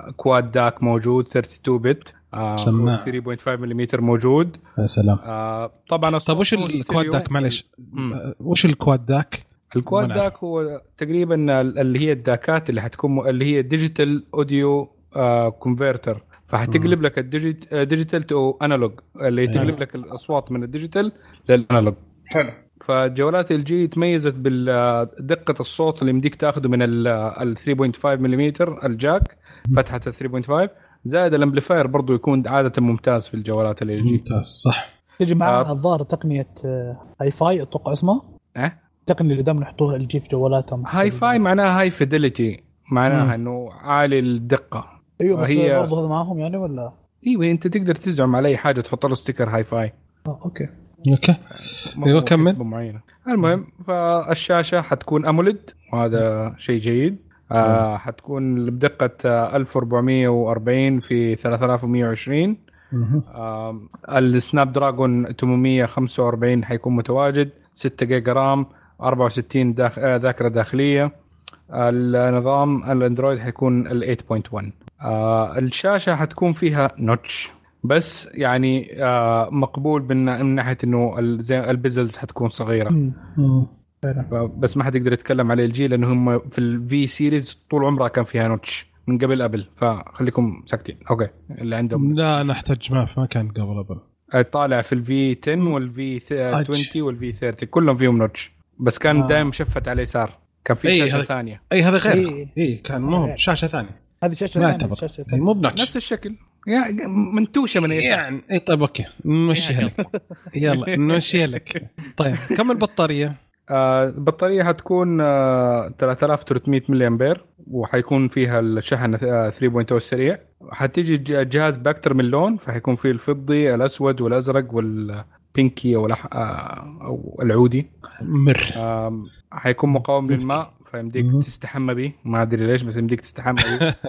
S3: ال Quad DAC موجود 32 bit آه،
S2: سماعة.
S3: 3.5 ملم موجود
S2: يا سلام
S3: آه، طبعا
S2: طيب وش ال
S3: Quad.
S2: DAC معلش وش ال Quad
S3: DAC؟
S2: ال Quad.
S3: DAC هو تقريبا اللي هي الداكات اللي حتكون اللي هي digital audio converter فحتقلب لك ال digital to analog اللي
S2: أيوة.
S3: تقلب لك الأصوات من ال digital لل analog
S2: حلو.
S3: فجوالات LG تميزت بدقه الصوت اللي يمديك تاخذه من ال 3.5 ملم ال jack فتحة ال 3.5 زائد ال amplifier برضو يكون عادة ممتاز في الجوالات LG
S2: ممتاز صح.
S5: تجي معها
S3: آه.
S5: الظاهر تقنية آه، Hi-Fi أتوقع اسمها؟
S3: أه؟
S5: التقنيه اللي دائما يحطوها LG في جوالاتهم.
S3: هاي فاي معناها هاي فيدلتي. معناها إنه عالي الدقة.
S5: أيوه بس
S3: هي-
S5: برضه هذا معاهم يعني ولا؟
S3: إيوه أنت تقدر تزعم على أي حاجة تحط له
S5: sticker Hi-Fi
S2: آه
S3: okay.
S2: okay.
S3: هو
S2: كمل.
S3: معينة. المهم فالشاشة حتكون AMOLED وهذا شيء جيد. آه حتكون بدقة آه، 1440 في 3120
S2: مهم.
S3: آم، ال Snapdragon 845 حيكون متواجد 6 giga RAM 64 داخ... آه، ذاكرة داخلية. النظام ال Android حيكون ال 8.1 آه الشاشة حتكون فيها notch بس يعني آه مقبول من من ناحية إنه ال bezels حتكون
S5: صغيرة.
S3: بس ما حد يقدر يتكلم على LG لأنه هم في ال V series طول عمرها كان فيها notch من قبل ابل فخليكم ساكتين. okay. اللي عندهم.
S2: لا نحتاج ما ما كان قبل ابل
S3: طالع في الفي 10 والفي 20 والفي 30 كلهم فيهم نوتش بس كان
S5: آه.
S3: دائما مشفت على اليسار كان في
S2: أي
S3: شاشة
S2: هذا-
S3: ثانية.
S2: اي هذا غير.
S5: إيه.
S2: اي كان مو. شاشة ثانية.
S5: هذه شاشة
S2: ما ثانية
S5: شاشة
S2: اي
S5: ثانية.
S2: مو بناتش
S3: نفس الشكل. يا منتوشة من اليسار
S2: يعني اي طيب أوكي. نمشيها لك. يلا. نمشيها لك. طيب كم البطارية؟
S3: آه، البطارية حتكون آه 3300 ملي أمبير وحيكون فيها الشحن آه 3.0 السريع. حتيجي ج- جهاز باكتر من لون فحيكون فيه الفضي الأسود والأزرق والبينكي أو آه، أو العودي.
S2: مر.
S3: حيكون مقاوم للماء فيمديك. تستحمى به ما أدري ليش بس يمديك تستحمى به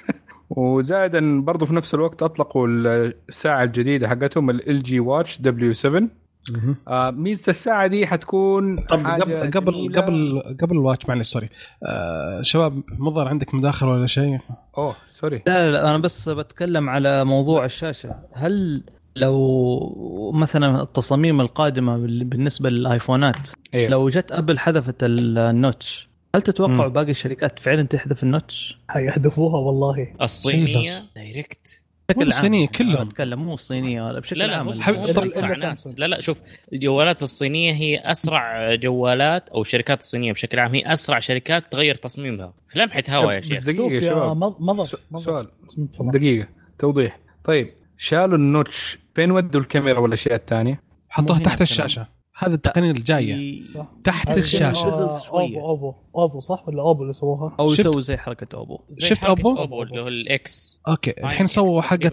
S3: وزائدا برضو في نفس الوقت أطلقوا الساعة الجديدة حقتهم LG Watch W7
S2: مهم.
S3: آه، ميزة الساعة دي حتكون
S2: طب قبل قبل. قبل قبل ال Watch معلش sorry آه شباب مضر عندك مداخلة ولا شيء؟
S3: أوه sorry
S6: لا لا أنا بس بتكلم على موضوع الشاشة هل لو مثلا التصاميم القادمة بال- بالنسبة للآيفونات
S3: إيه.
S6: لو جت أبل حذفت ال notch هل تتوقعوا
S3: مم.
S6: باقي الشركات فعلا تحذف ال notch؟
S5: حيحذفوها والله
S4: الصينية
S2: direct الصينية
S6: عام.
S2: كلهم.
S6: أنا أتكلم مو الصينية ولا بشكل
S4: لا لا
S6: عام
S4: ناس. لا لا شوف الجوالات الصينية هي أسرع جوالات أو الشركات الصينية بشكل عام هي أسرع شركات تغير تصميمها في لمحة هوا يا
S3: بس
S4: شيخ
S3: دقيقة يا شباب
S5: مض- مضر
S3: س-
S5: مضر.
S3: سؤال. دقيقة توضيح طيب شالوا ال notch فين ودوا الكاميرا والاشياء الثانية
S2: حطوها تحت الشاشة هذه التقنيه
S6: الجاية
S2: تحت
S6: الشاشة.
S5: أوبو أوبو أوبو صح ولا أوبو اللي سووها؟
S2: أو
S6: يسوي زي حركة أوبو
S4: زي
S2: شفت
S4: حركة
S2: أوبو؟
S4: أوبو اللي هو ال
S2: X
S4: أوكي
S2: الحين سووا
S4: حقة.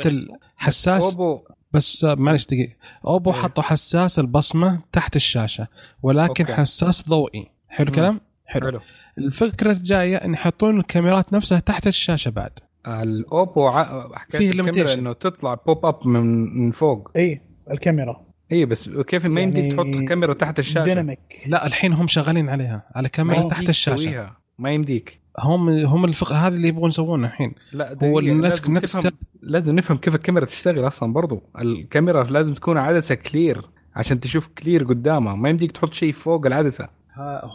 S2: الحساس
S3: أوبو
S2: بس معلش دقيقة أوبو
S3: إيه.
S2: حطوا حساس البصمة تحت الشاشة ولكن
S3: أوكي.
S2: حساس ضوئي حلو. الكلام؟ حلو
S3: حلو
S2: الفكرة الجاية إن يحطون الكاميرات نفسها تحت الشاشة بعد
S3: الأوبو ع- حكاية
S2: فيه
S3: الكاميرا. إنه تطلع pop up من من فوق.
S5: إي الكاميرا.
S3: إي بس كيف ما
S5: يعني
S3: يمديك تحط كاميرا تحت الشاشة؟
S5: dynamic.
S2: لا الحين هم شغالين عليها على كاميرا تحت الشاشة.
S3: تسويها. ما يمديك
S2: هم هم الفق... هذا اللي يبغون يسوونه الحين.
S3: لا
S2: هو
S3: لازم,
S2: نفس
S3: تفهم لازم نفهم كيف الكاميرا تشتغل أصلا برضو. الكاميرا لازم تكون عدسة clear عشان تشوف clear قدامها. ما يمديك تحط شيء فوق
S2: العدسة.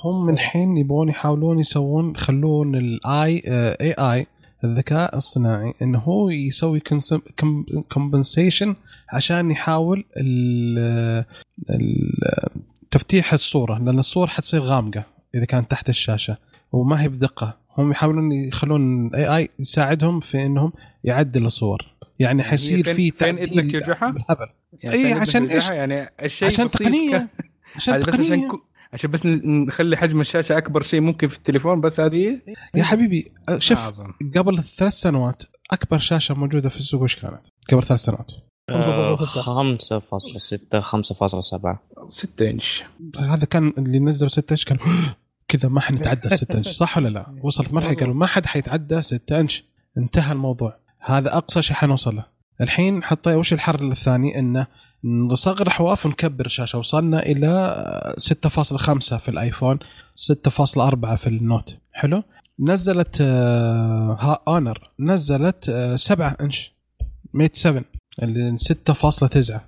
S2: هم الحين يبغون يحاولون يسوون يخلون ال AI الذكاء الصناعي إنه هو يسوي compensation عشان يحاول ال- ال- تفتيح الصورة لأن الصور حتصير غامقة إذا كانت تحت الشاشة وما هي بدقة هم يحاولون يخلون ال AI يساعدهم في إنهم يعدل الصور يعني حيصير
S3: فين-
S2: في
S3: فين إذنك يوجعها؟
S2: بالهبل
S3: يعني إذنك
S2: عشان؟ إيش؟
S3: يعني الشيء
S2: عشان تقنية
S3: ك-
S2: عشان
S3: تقنية عشان بس نخلي حجم الشاشة أكبر شيء ممكن في التليفون بس هذه
S2: يا حبيبي
S3: ما
S2: شوف. قبل ثلاث سنوات أكبر شاشة موجودة في السوق وش كانت؟ قبل ثلاث سنوات
S5: 5.6.
S4: 5.6 5.7
S3: 6 إنش
S2: هذا كان اللي نزلوا 6 إنش كان كذا ما حنتعدى 6 إنش صح ولا لا؟ وصلت مرحلة قالوا ما حد حيتعدى 6 إنش انتهى الموضوع هذا أقصى شيء حنوصل له الحين حطي وش الحل الثاني؟ إنه نصغر حواف ونكبر الشاشة. وصلنا إلى 6.5 في الآيفون 6.4 في ال Note. حلو؟ نزلت آه، ها Honor نزلت آه، 7 إنش. Mate 7 اللي 6.9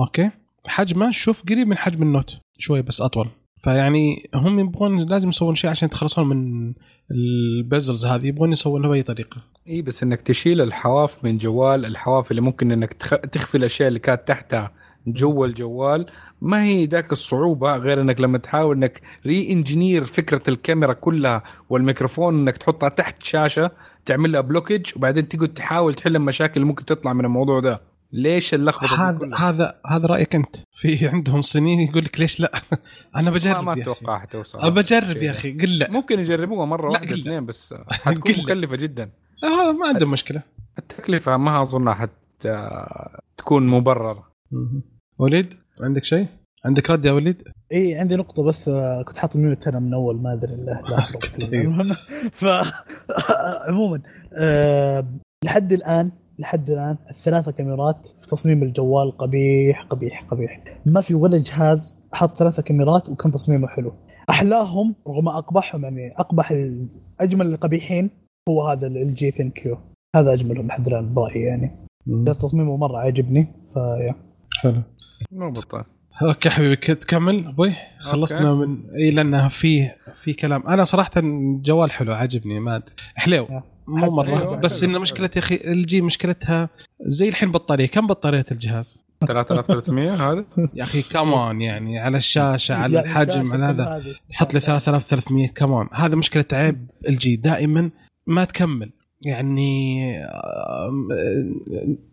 S2: أوكي؟ حجمه شوف قريب من حجم ال Note. شوي بس أطول. فيعني هم يبغون لازم يسوون شيء عشان يتخلصون من ال bezels هذه يبغون يسوونها باي طريقة.
S3: إي بس إنك تشيل الحواف من جوال الحواف اللي ممكن إنك تخ... تخفي الأشياء اللي كانت تحتها جوا الجوال. ما هي ذاك الصعوبة غير إنك لما تحاول إنك re-engineer فكرة الكاميرا كلها والميكروفون إنك تحطها تحت شاشة تعمل لها blockage وبعدين تقعد تحاول تحل المشاكل اللي ممكن تطلع من الموضوع ده. ليش اللخبطة
S2: هذا؟ هذا هذا رأيك أنت في عندهم صينيين يقول لك ليش لا
S3: أنا
S2: بجرب
S3: ما
S2: يا أخي.
S3: أتوقع حتوصل
S2: بجرب يا
S3: ده.
S2: أخي قل لا
S3: ممكن يجربوها مرة
S2: واحدة.
S3: اثنين بس حتكون. مكلفة جدا
S2: هذا ما عندهم مشكلة
S3: التكلفة ما اظنها حت تكون مبررة
S2: وليد عندك شيء؟ عندك رد يا وليد؟
S5: إي عندي نقطة بس آه، كنت حاط ميوت أنا من أول ما أدري لا لا المهم ف عموما آه، لحد الآن لحد الآن الثلاثة كاميرات في تصميم الجوال قبيح قبيح قبيح. ما في ولا جهاز حط ثلاثة كاميرات وكان تصميمه حلو. أحلاهم رغم أقبحهم يعني أقبح ال- اجمل القبيحين هو هذا LG ThinQ هذا أجملهم لحد الآن برأيي يعني. بس تصميمه مرة عاجبني فيا
S2: حلو.
S3: مو بطال.
S2: أوكي حبيبي تكمل أبوي. خلصنا
S3: أوكي.
S2: من إي لانها في في كلام. أنا صراحة الجوال حلو عاجبني ما أدري. حلو. مو مرة.
S3: أيوة،
S2: بس إن مشكلة يا أخي LG مشكلتها زي الحين بطارية. كم بطارية الجهاز؟
S3: 3300 هذا
S2: يا أخي كمان يعني على الشاشة على
S5: يعني
S2: الحجم
S5: الشاشة
S2: على هذا. تحط لي 3300 كمان هذا مشكلة عيب LG دائما ما تكمل. يعني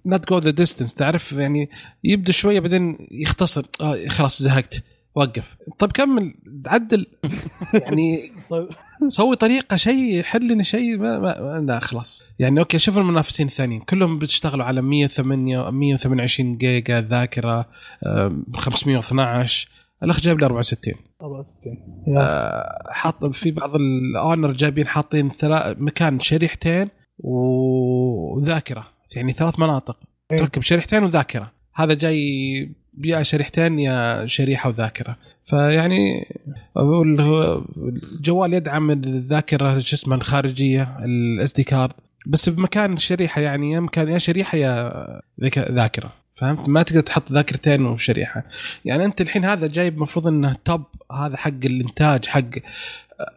S2: not go the distance تعرف يعني يبدأ شوية بعدين يختصر. آه خلاص زهقت. وقف. طيب كمل عدل. يعني
S5: طيب.
S2: سوي طريقة شيء حل لنا شيء ما, ما لا خلاص. يعني أوكي شوف المنافسين الثانيين. كلهم بيشتغلوا على 108 128 جيجا ذاكرة آه، 512 الأخ جايب لي 64
S5: 64 يا
S2: آه، حاط في بعض ال Honor جايبين حاطين مكان شريحتين وذاكرة. يعني ثلاث مناطق.
S5: إيه.
S2: تركب شريحتين وذاكرة. هذا جاي يا شريحتين يا شريحة وذاكرة. فيعني الجوال يدعم الذاكرة شو اسمه الخارجية ال SD card بس بمكان الشريحه يعني يا مكان يا شريحة يا ذاكرة. فهمت؟ ما تقدر تحط ذاكرتين وشريحة. يعني أنت الحين هذا جايب المفروض إنه top هذا حق الإنتاج حق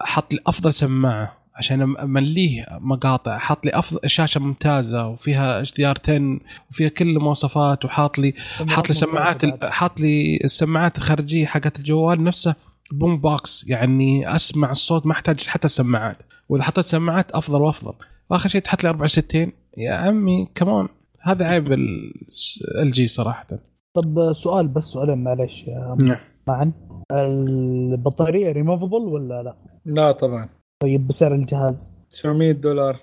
S2: حط أفضل سماعة. عشان أمليه مقاطع. حط لي أفضل شاشة ممتازة وفيها HDR 10 وفيها كل المواصفات وحاط لي حاط لي سماعات حاط لي السماعات الخارجية حقت الجوال نفسه boombox يعني أسمع الصوت ما أحتاج حتى السماعات. وإذا حطيت سماعات أفضل وأفضل. وآخر شيء تحط لي 64 يا عمي كمان هذا عيب LG صراحة.
S5: طب سؤال بس سؤالين معلش يا
S2: نعم.
S5: معا البطارية ريموفبل ولا لا؟
S3: لا طبعا.
S5: طيب بسعر الجهاز.
S3: 900 دولار.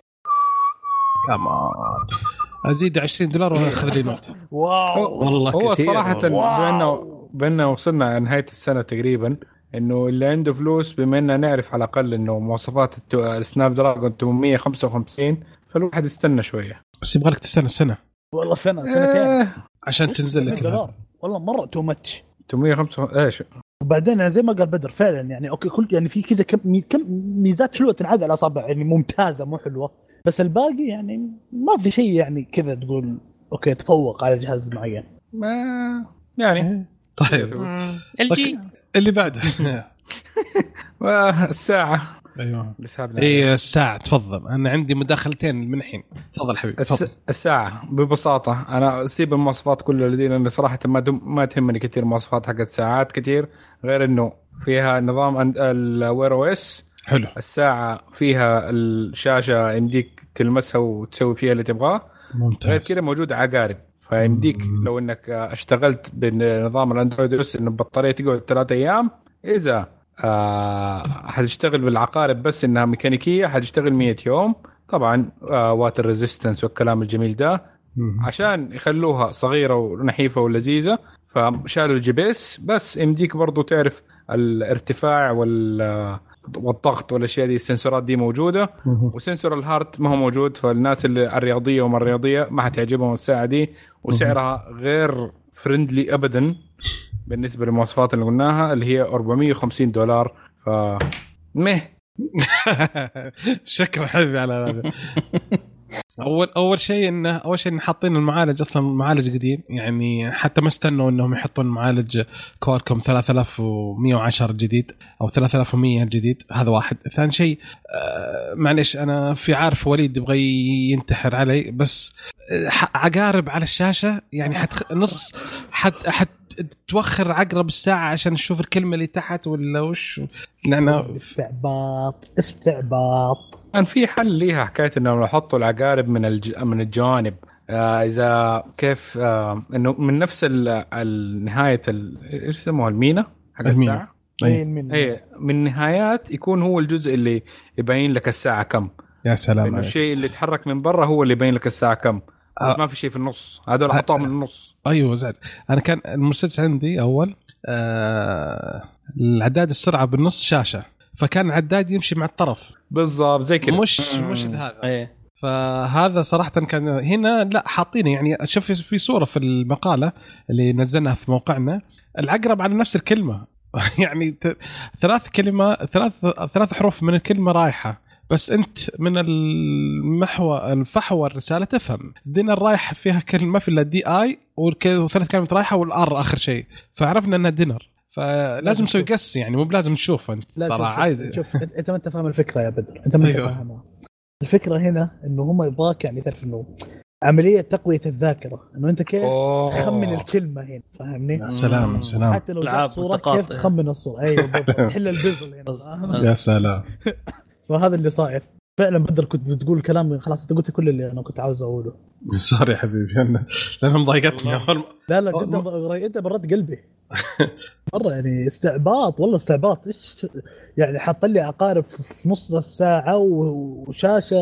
S2: كمان أزيد 20 دولار واخذ لي Note؟
S5: wow.
S6: والله
S3: هو
S6: كثير.
S3: صراحة
S6: والله.
S3: بأنه بأنه وصلنا نهاية السنة تقريبا إنه اللي عنده فلوس بما إننا نعرف على الأقل إنه مواصفات ال Snapdragon 855 فالواحد يستنى شوية.
S2: بس يبغى لك تستنى سنة.
S5: والله سنة سنتين.
S3: آه،
S2: عشان تنزل لك
S5: دولار. والله مرة too much
S3: 855 إيش؟
S5: وبعدين يعني زي ما قال بدر فعلا يعني أوكي كل يعني في كذا كم مي- كم ميزات حلوة تنعاد على الاصابع يعني ممتازة مو حلوة. بس الباقي يعني ما في شيء يعني كذا تقول أوكي تفوق على جهاز معين.
S3: ما يعني.
S2: طيب.
S4: الجي
S2: اللي بعده.
S3: الساعة أيوه.
S2: اي الساعة تفضل. أنا عندي مداخلتين من الحين. تفضل حبيبي
S3: الس...
S2: تفضل.
S3: الساعة ببساطة أنا سيب المواصفات كلها لأن صراحة ما دم... ما تهمني كثير المواصفات حقت الساعات كثير غير إنه فيها نظام ال Wear OS
S2: حلو.
S3: الساعة فيها الشاشة يمديك تلمسها وتسوي فيها اللي تبغاه. غير
S2: ممتاز
S3: كذا موجود عقارب فيمديك. لو إنك اشتغلت بنظام الأندرويد بس ان البطارية تقعد ثلاثة أيام إذا آه حتشتغل بالعقارب بس إنها ميكانيكية حتشتغل 100 يوم. طبعا آه water resistance والكلام الجميل ده. عشان يخلوها صغيرة ونحيفة ولذيذة فشالوا ال GPS. بس يمديك برضو تعرف الارتفاع وال والضغط والأشياء دي السنسورات دي موجودة.
S2: و
S3: sensor ال heart ما هو موجود فالناس اللي الرياضية وما الرياضية ما حتعجبهم الساعة دي. وسعرها غير friendly ابدا. بالنسبة للمواصفات اللي قلناها اللي هي 450 دولار ف مه.
S2: شكرا حبيبي على هذا. أول أول شيء انه أول شيء حاطين المعالج أصلا معالج قديم يعني حتى ما استنوا إنهم يحطون معالج كوالكوم 3110 جديد أو 3100 جديد هذا واحد. ثاني شيء آه معليش أنا في عارف وليد يبغى ينتحر علي بس آه، عقارب على الشاشة يعني حتخ... نص حت حت توخر عقرب الساعة عشان نشوف الكلمة اللي تحت ولا وش؟ نحن
S5: استعباط استعباط.
S3: كان في حل ليها حكاية انهم يحطوا العقارب من الج... من الجوانب. آه إذا كيف آه إنه من نفس ال... ال- نهاية ال... إيش يسموها؟ المينا؟ حق
S2: المينا.
S5: الساعة؟ من
S3: أي من نهايات يكون هو الجزء اللي يبين لك الساعة كم.
S2: يا سلام عليك.
S3: الشيء اللي يتحرك من برا هو اللي يبين لك الساعة كم.
S2: آه.
S3: ما في شيء في النص. هذول
S2: آه.
S3: حطوها من النص.
S2: أيوه زاد أنا كان المسدس عندي أول آه العداد السرعة بالنص شاشة. فكان العداد يمشي مع الطرف.
S3: بالضبط زي كذا.
S2: مش مش هذا.
S6: إيه.
S2: فهذا صراحة كان هنا لا حاطينه. يعني شوف في صورة في المقالة اللي نزلناها في موقعنا. العقرب على نفس الكلمة. يعني ت- ثلاث كلمة ثلاث ثلاث حروف من الكلمة رايحة. بس انت من المحور الفحوى الرسالة تفهم. دينر رايح فيها كلمة ما في الا دي اي وثلاث كلمات رايحة والآر آخر شيء. فعرفنا إنها دينر فلازم نسوي
S5: نشوف.
S2: قس يعني مو بلازم نشوف انت.
S5: لا
S2: ترى
S5: شوف
S2: عادي.
S5: شوف, انت أنت ما أنت فاهم الفكرة يا بدر. انت ما أنت
S2: أيوه.
S5: فاهمها. الفكرة هنا إنه هم يبغاك يعني تعرف إنه عملية تقوية الذاكرة. إنه أنت كيف
S3: أوه.
S5: تخمن الكلمة هنا فاهمني؟
S2: يا سلام يا سلام.
S5: حتى لو جات
S6: صورة.
S5: كيف تخمن الصورة؟ أيوه بالضبط. تحل البيزل هنا؟
S2: يا سلام.
S5: فهذا اللي صاير. فعلا بدر كنت بتقول كلام خلاص أنت قلت كل اللي أنا كنت عاوز أقوله.
S2: سوري يا حبيبي لأن لأنها ضايقتني أول
S5: لا لا جدا أنت برد قلبي. مرة يعني استعباط والله استعباط. إيش يعني حاط لي عقارب في نص الساعة وشاشة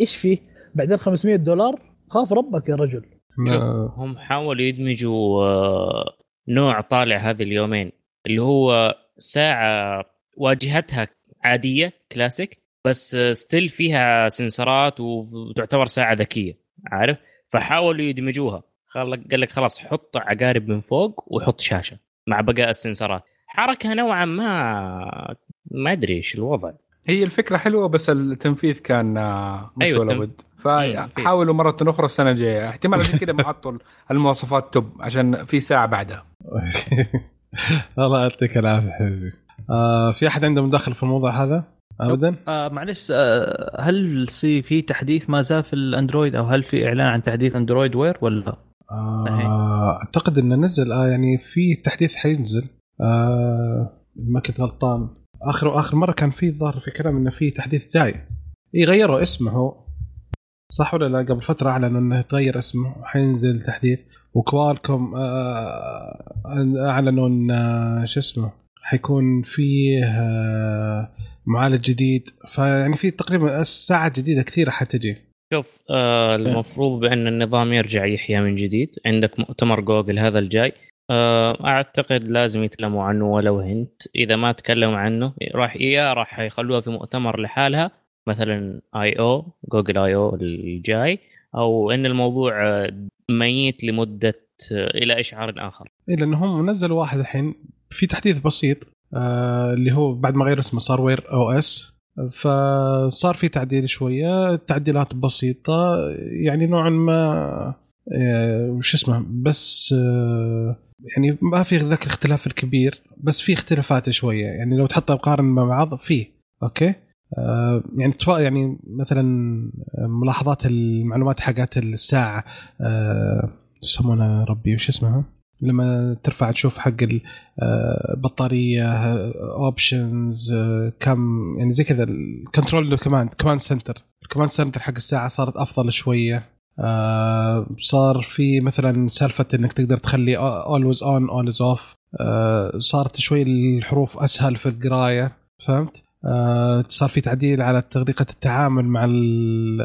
S5: إيش فيه بعدين 500 دولار؟ خاف ربك يا رجل.
S4: هم حاولوا يدمجوا آه، نوع طالع هذه اليومين اللي هو ساعة واجهتها عادية كلاسيك بس ستيل فيها سنسرات وتعتبر ساعة ذكية عارف؟ فحاولوا يدمجوها. قال لك خلاص حط عقارب من فوق وحط شاشة مع بقاء السنسرات. حركة نوعا ما ما أدري إيش الوضع.
S3: هي الفكرة حلوة بس التنفيذ كان مش
S4: أيوة،
S3: ولا بد.
S4: مم،
S3: فحاولوا مرة أخرى السنة الجاية. احتمال عشان كذا معطل المواصفات توب عشان في ساعة بعدها.
S2: الله يعطيك العافية حبيبي. آه في أحد عنده مداخله في الموضوع هذا؟ ابدا؟
S6: آه معلش آه هل سي في تحديث ما زال في الأندرويد أو هل في إعلان عن تحديث Android Wear ولا
S2: آه أعتقد إنه نزل آه يعني في تحديث حينزل. آه ما كنت غلطان. آخر آخر مرة كان في ظهر في كلام إنه في تحديث جاي. يغيروا اسمه. صح ولا لا؟ قبل فترة أعلنوا إنه يتغير اسمه. حينزل تحديث. وكوالكم آه أعلنوا إن آه، شو اسمه؟ حيكون فيه آه معالج جديد. فيعني في تقريبا ساعات جديدة كثيرة حتجي.
S4: شوف آه المفروض بأن النظام يرجع يحيا من جديد. عندك مؤتمر جوجل هذا الجاي. آه أعتقد لازم يتكلموا عنه ولو هنت. إذا ما تكلموا عنه راح يا راح يخلوها في مؤتمر لحالها. مثلا I/O أو Google I/O الجاي. أو إن الموضوع آه، ميت لمدة آه، إلى إشعار اخر
S2: اي لأن هم نزلوا واحد الحين. في تحديث بسيط آه اللي هو بعد ما غير اسمه صار Wear OS فصار في تعديل شوية تعديلات بسيطة يعني نوعا ما آه وش اسمه بس آه يعني ما في ذاك الاختلاف الكبير بس في اختلافات شوية يعني لو تحطها مقارن مع بعض فيه okay يعني يعني مثلا ملاحظات المعلومات حقات الساعة شو يسمونها ربي وش اسمها؟ لما ترفع تشوف حق البطاريه options كم يعني زي كذا ال control كمان كمان center الكمان center حق الساعة صارت أفضل شوية. آه، صار في مثلا سالفة إنك تقدر تخلي always on always off صارت شوي الحروف أسهل في القراية فهمت؟ آه، صار في تعديل على طريقة التعامل مع ال-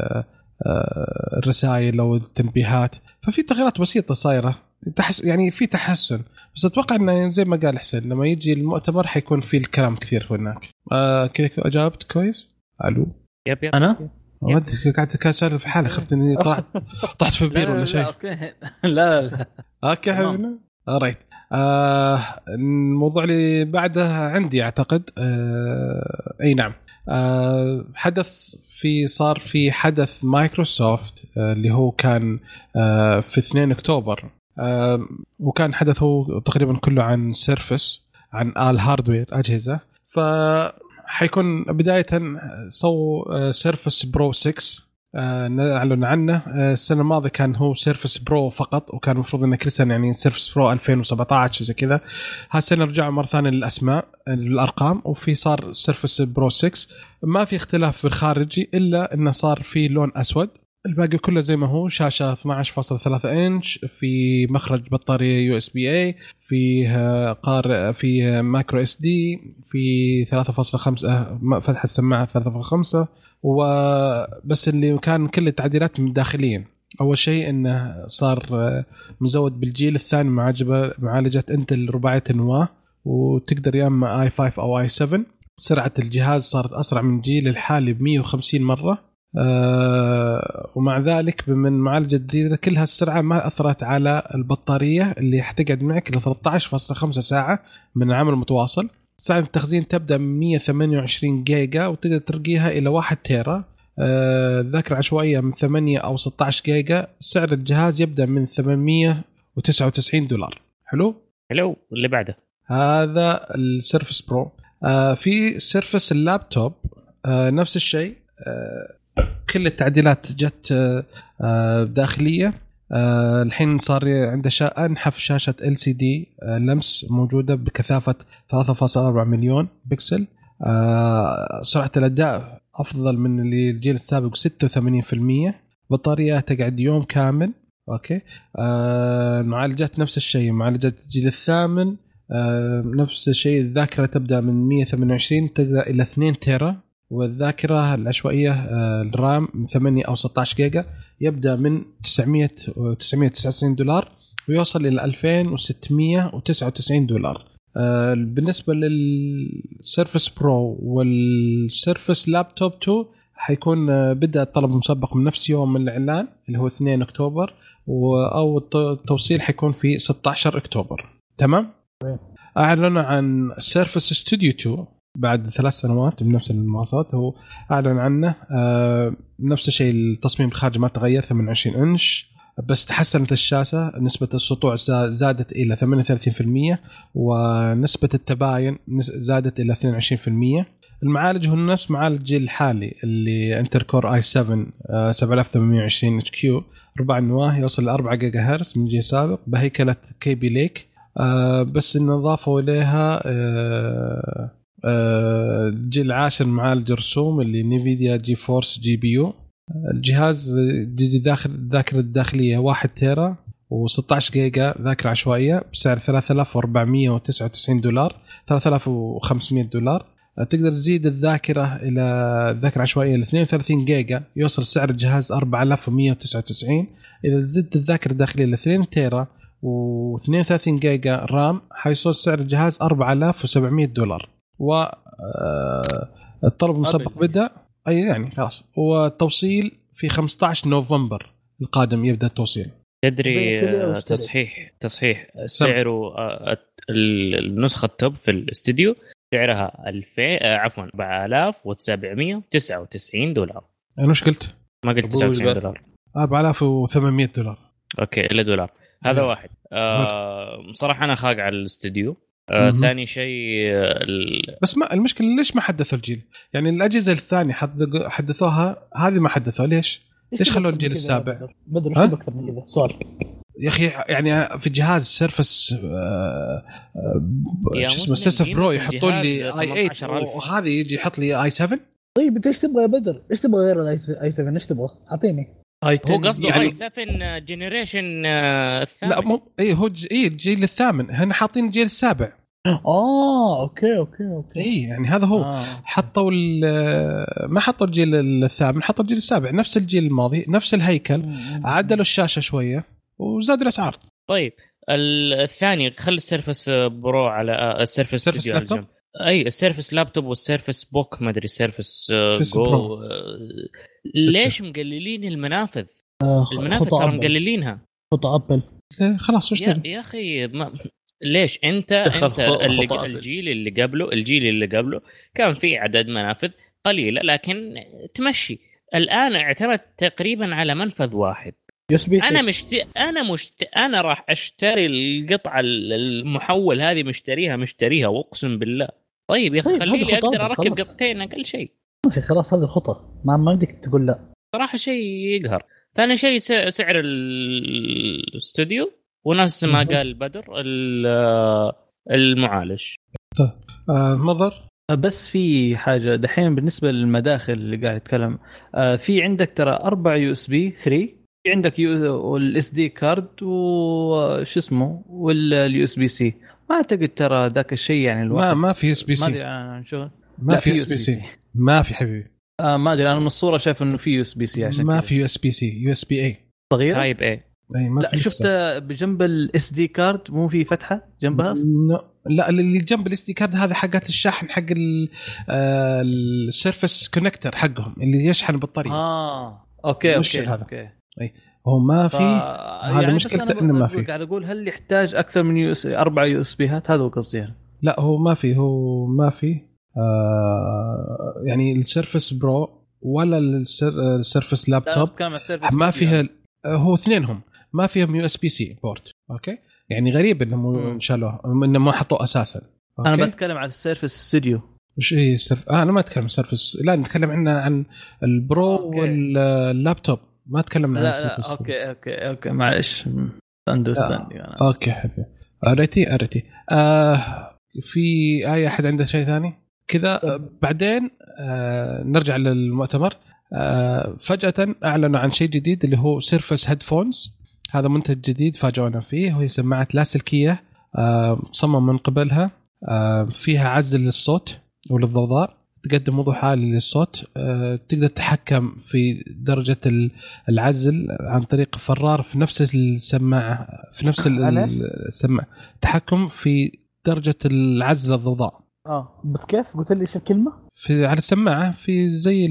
S2: آه، الرسائل أو التنبيهات. ففي تغييرات بسيطة صايرة. تحس يعني في تحسن. بس أتوقع إنه زي ما قال حسين لما يجي المؤتمر حيكون في الكلام كثير هناك. آه كيف اجابت كويس؟ ألو؟
S4: yep yep.
S6: أنا؟
S2: ما أدري قاعد اسالف في حالي خفت إني طلعت طحت في بير ولا شيء.
S6: okay. لا لا. okay.
S2: حبيبنا right آه الموضوع اللي بعده عندي أعتقد آه أي نعم. آه حدث في صار في حدث مايكروسوفت آه اللي هو كان آه في 2 أكتوبر. وكان حدث هو تقريبا كله عن Surface عن ال hardware أجهزة. ف حيكون بداية so Surface Pro 6 آه، نعلن عنه. آه، السنة الماضية كان هو Surface Pro فقط وكان المفروض إنه كل سنة يعني Surface Pro 2017 زي كذا. هالسنة رجعوا مرة ثانية للأسماء الارقام وفي صار Surface Pro 6 ما في اختلاف في الخارجي إلا إنه صار في لون أسود. الباقي كله زي ما هو شاشة 12.3 إنش في مخرج بطارية USB-A فيه قار فيه micro SD في 3.5 فتحة السماعة 3.5 وبس اللي كان كل التعديلات من داخليا أول شيء إنه صار مزود بالجيل الثاني معالجه معالجة إنتل رباعية النواه وتقدر يا إما آي 5 أو آي 7 سرعة الجهاز صارت أسرع من الجيل الحالي ب 150 مرة. أه ومع ذلك من معالجه جديده كل هالسرعه ما أثرت على البطارية اللي حتقعد معك ل 13.5 ساعة من العمل المتواصل. سعه التخزين تبدأ من 128 جيجا وتقدر ترقيها إلى 1 تيرا. آه، الذاكره العشوائيه من 8 أو 16 جيجا. سعر الجهاز يبدأ من 899 دولار. حلو؟
S4: حلو. اللي بعده؟
S2: هذا ال Surface Pro. آه، في Surface اللابتوب. آه، نفس الشيء. كل التعديلات جت داخلية. آه الحين صار عنده شا... أنحف شاشة LCD لمس موجودة بكثافة 3.4 مليون بكسل. آه سرعة الأداء أفضل من اللي الجيل السابق 86% بطارية تقعد يوم كامل. okay؟ آه المعالجات نفس الشيء. معالجات الجيل الثامن آه نفس الشيء. الذاكرة تبدأ من 128 تقدر إلى 2 تيرا. والذاكرة العشوائية آه الرام 8 أو 16 جيجا يبدأ من 900 999 دولار ويوصل إلى 2699 دولار. آه، بالنسبة لل Surface Pro وال Surface Laptop 2 حيكون آه، بدأ الطلب مسبق من نفس يوم من الإعلان اللي هو 2 أكتوبر أو التوصيل حيكون في 16 أكتوبر. تمام؟ اعلنوا عن Surface Studio 2 بعد ثلاث سنوات بنفس المواصفات هو أعلن عنه آه نفس الشيء التصميم الخارجي ما تغير 28 إنش بس تحسنت الشاشة نسبة السطوع زادت إلى 38% ونسبة التباين زادت إلى 22% المعالج هو نفس معالج الجيل الحالي اللي Intel Core i 7 7820 HQ رباعي النواة يوصل ل 4 جيجاهرتز من جيل سابق بهيكلة Kaby Lake آه بس انه اضافوا إليها آه آه الجيل العاشر معالج رسوم اللي Nvidia GeForce GPU. الجهاز داخل الذاكرة الداخلية 1 تيرا و16 جيجا ذاكرة عشوائية بسعر 3499 دولار 3500 دولار. تقدر تزيد الذاكرة إلى الذاكره العشوائيه ل 32 جيجا يوصل سعر الجهاز 4199 إذا زدت الذاكرة الداخلية ل 2 تيرا و32 جيجا RAM حيصل سعر الجهاز 4700 دولار. و آه، الطلب المسبق بدا. أي يعني خلاص. والتوصيل في 15 نوفمبر القادم يبدأ التوصيل.
S4: تدري تصحيح تصحيح سعره آه، النسخة ال top في الاستديو سعرها 2000 آه، عفوا 4799 دولار.
S2: أنا وش قلت؟
S4: ما قلت 99 دولار.
S2: 4800 دولار.
S4: أوكي إلا دولار. هذا مم. واحد. آه صراحة أنا خاق على الاستديو. آه ثاني شيء ال...
S2: بس ما المشكلة ليش ما حدثوا الجيل؟ يعني الأجهزة الثانية حدثوها هذه ما حدثوها ليش؟ ليش خلوا الجيل السابع؟
S5: بدر إيش أكثر من كذا؟ سؤال
S2: يا أخي يعني في جهاز Surface آه آه شو اسمه Surface Pro يحطون لي i 8 وهذا يجي يحط لي i 7
S5: طيب أنت إيش تبغى يا بدر؟ إيش تبغى غير ال i 7 إيش تبغى؟ أعطيني
S4: هو قصده يعني... i 7 generation الثامن
S2: لا مو i هو ج... اي الجيل الثامن هنا حاطين الجيل السابع
S5: آه أوكي أوكي أوكي.
S2: اي يعني هذا هو. آه. حطوا ما حطوا الجيل الثامن حطوا الجيل السابع نفس الجيل الماضي نفس الهيكل عدلوا الشاشة شوية وزادوا الأسعار.
S4: طيب الثاني خلي ال Surface Pro على آه، ال Surface Studio على جنب أي ال Surface Laptop وال Surface Book ما أدري Surface Go ليش مقللين المنافذ؟ آه المنافذ ترى مقللينها.
S5: خطأ أبل.
S2: إيه، خلاص وش
S4: يا, يا أخي ما ليش؟ انت انت اللي الجيل اللي قبله الجيل اللي قبله كان في عدد منافذ قليلة لكن تمشي. الآن اعتمد تقريبا على منفذ واحد. أنا مشت... أنا مشت... أنا راح أشتري القطعة المحول هذه مشتريها مشتريها وأقسم بالله. طيب يا أخي طيب خلي لي أقدر أركب قطعتين أقل شيء.
S5: ما في خلاص هذه الخطه ما ما بدك تقول لا.
S4: صراحة شيء يقهر. ثاني شيء سعر ال- الاستوديو ونفس ما. قال بدر ال- المعالج.
S2: آه نظر
S6: بس في حاجة دحين بالنسبة للمداخل اللي قاعد يتكلم. آه، في عندك ترى أربع USB 3 في عندك ال SD card وش اسمه وال USB C. ما أعتقد ترى ذاك الشيء يعني
S2: ما
S6: الواحد
S2: ما في SB
S6: ما
S2: C
S6: أدري عن شو
S2: ما في إس بي
S6: USB
S2: سي. ما في حبيبي.
S6: آه ما أدري أنا من الصورة شايف إنه في USB C عشان
S2: ما. في يو إس بي سي يو إس بي اي
S6: صغيره
S4: تايب اي
S2: ما
S6: لا
S2: في
S6: شفت بجنب ال SD card مو في فتحة جنبها.
S2: لا اللي جنب ال SD card هذا حقت الشحن حق ال Surface connector حقهم اللي يشحن بالطريقة
S6: آه أوكي
S2: مش
S6: أوكي
S2: هذا.
S6: أوكي
S2: هو ما
S6: ف...
S2: في
S6: يعني بس
S2: مشكلته
S6: أنا
S2: إنه ما في.
S6: قاعد أقول هل يحتاج أكثر من US أربع USB هات هذا هو قصدي يعني.
S2: لا هو ما في هو ما في آه يعني ال Surface Pro ولا السير- ال Surface
S6: لا،
S2: لابتوب ما. فيها هو اثنينهم ما فيهم USB C port أوكي؟ يعني غريب
S6: إنهم.
S2: شالوه إنهم ما حطوه أساسا.
S6: أنا
S2: أوكي؟
S6: بتكلم على ال Surface Studio.
S2: وش هي السرف... آه أنا ما أتكلم عن Surface لا نتكلم عنا عن ال Pro
S6: أوكي.
S2: واللابتوب. ما تكلمنا عن
S6: لا
S2: ال Surface
S6: لا أوكي أوكي أوكي معلش. understand يعني
S2: أوكي حبيبي. قريتي قريتي آه في أي أحد عنده شيء ثاني؟ كذا آه، بعدين آه نرجع للمؤتمر. آه فجأة أعلنوا عن شيء جديد اللي هو Surface Headphones هذا منتج جديد فاجئونا فيه وهي سماعة لاسلكيه آه مصمم من قبلها آه فيها عزل للصوت وللضوضاء تقدم وضوح عالي للصوت آه تقدر تتحكم في درجة ال- العزل عن طريق فرار في نفس السماعة في نفس ال-
S5: عن إيش؟
S2: السماعة تحكم في درجة العزل الضوضاء
S5: آه بس كيف قلت لي إيش الكلمة؟
S2: في على السماعة في زي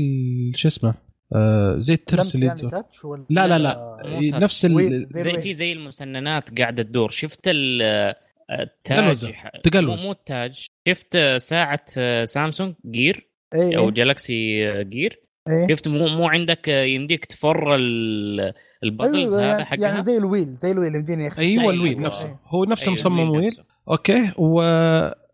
S2: شو اسمه آه زي الترس اللي
S5: يعني
S2: يدور.
S5: تاتش ولا
S2: لا لا
S4: لا،
S2: لا
S4: مو تاتش.
S2: نفس ال...
S4: زي؟ في زي المسننات قاعدة تدور شفت ال- التاج. ح-
S2: تقلوز.
S4: مو التاج شفت ساعة سامسونج جير
S5: إيه
S4: أو
S5: إيه,
S4: جالكسي جير
S5: إيه.
S4: شفت مو مو عندك يمديك تفر ال- البازلز
S5: أيوة،
S4: هذا
S5: يعني-
S4: حقها
S5: يعني زي الويل زي الويل يمديني يخ-
S2: أيوه
S4: أيوة.
S2: الويل نفسه
S5: أيوة.
S2: هو نفسه
S4: أيوة،
S2: مصمم
S4: الويل
S2: ويل
S4: نفسه.
S2: أوكي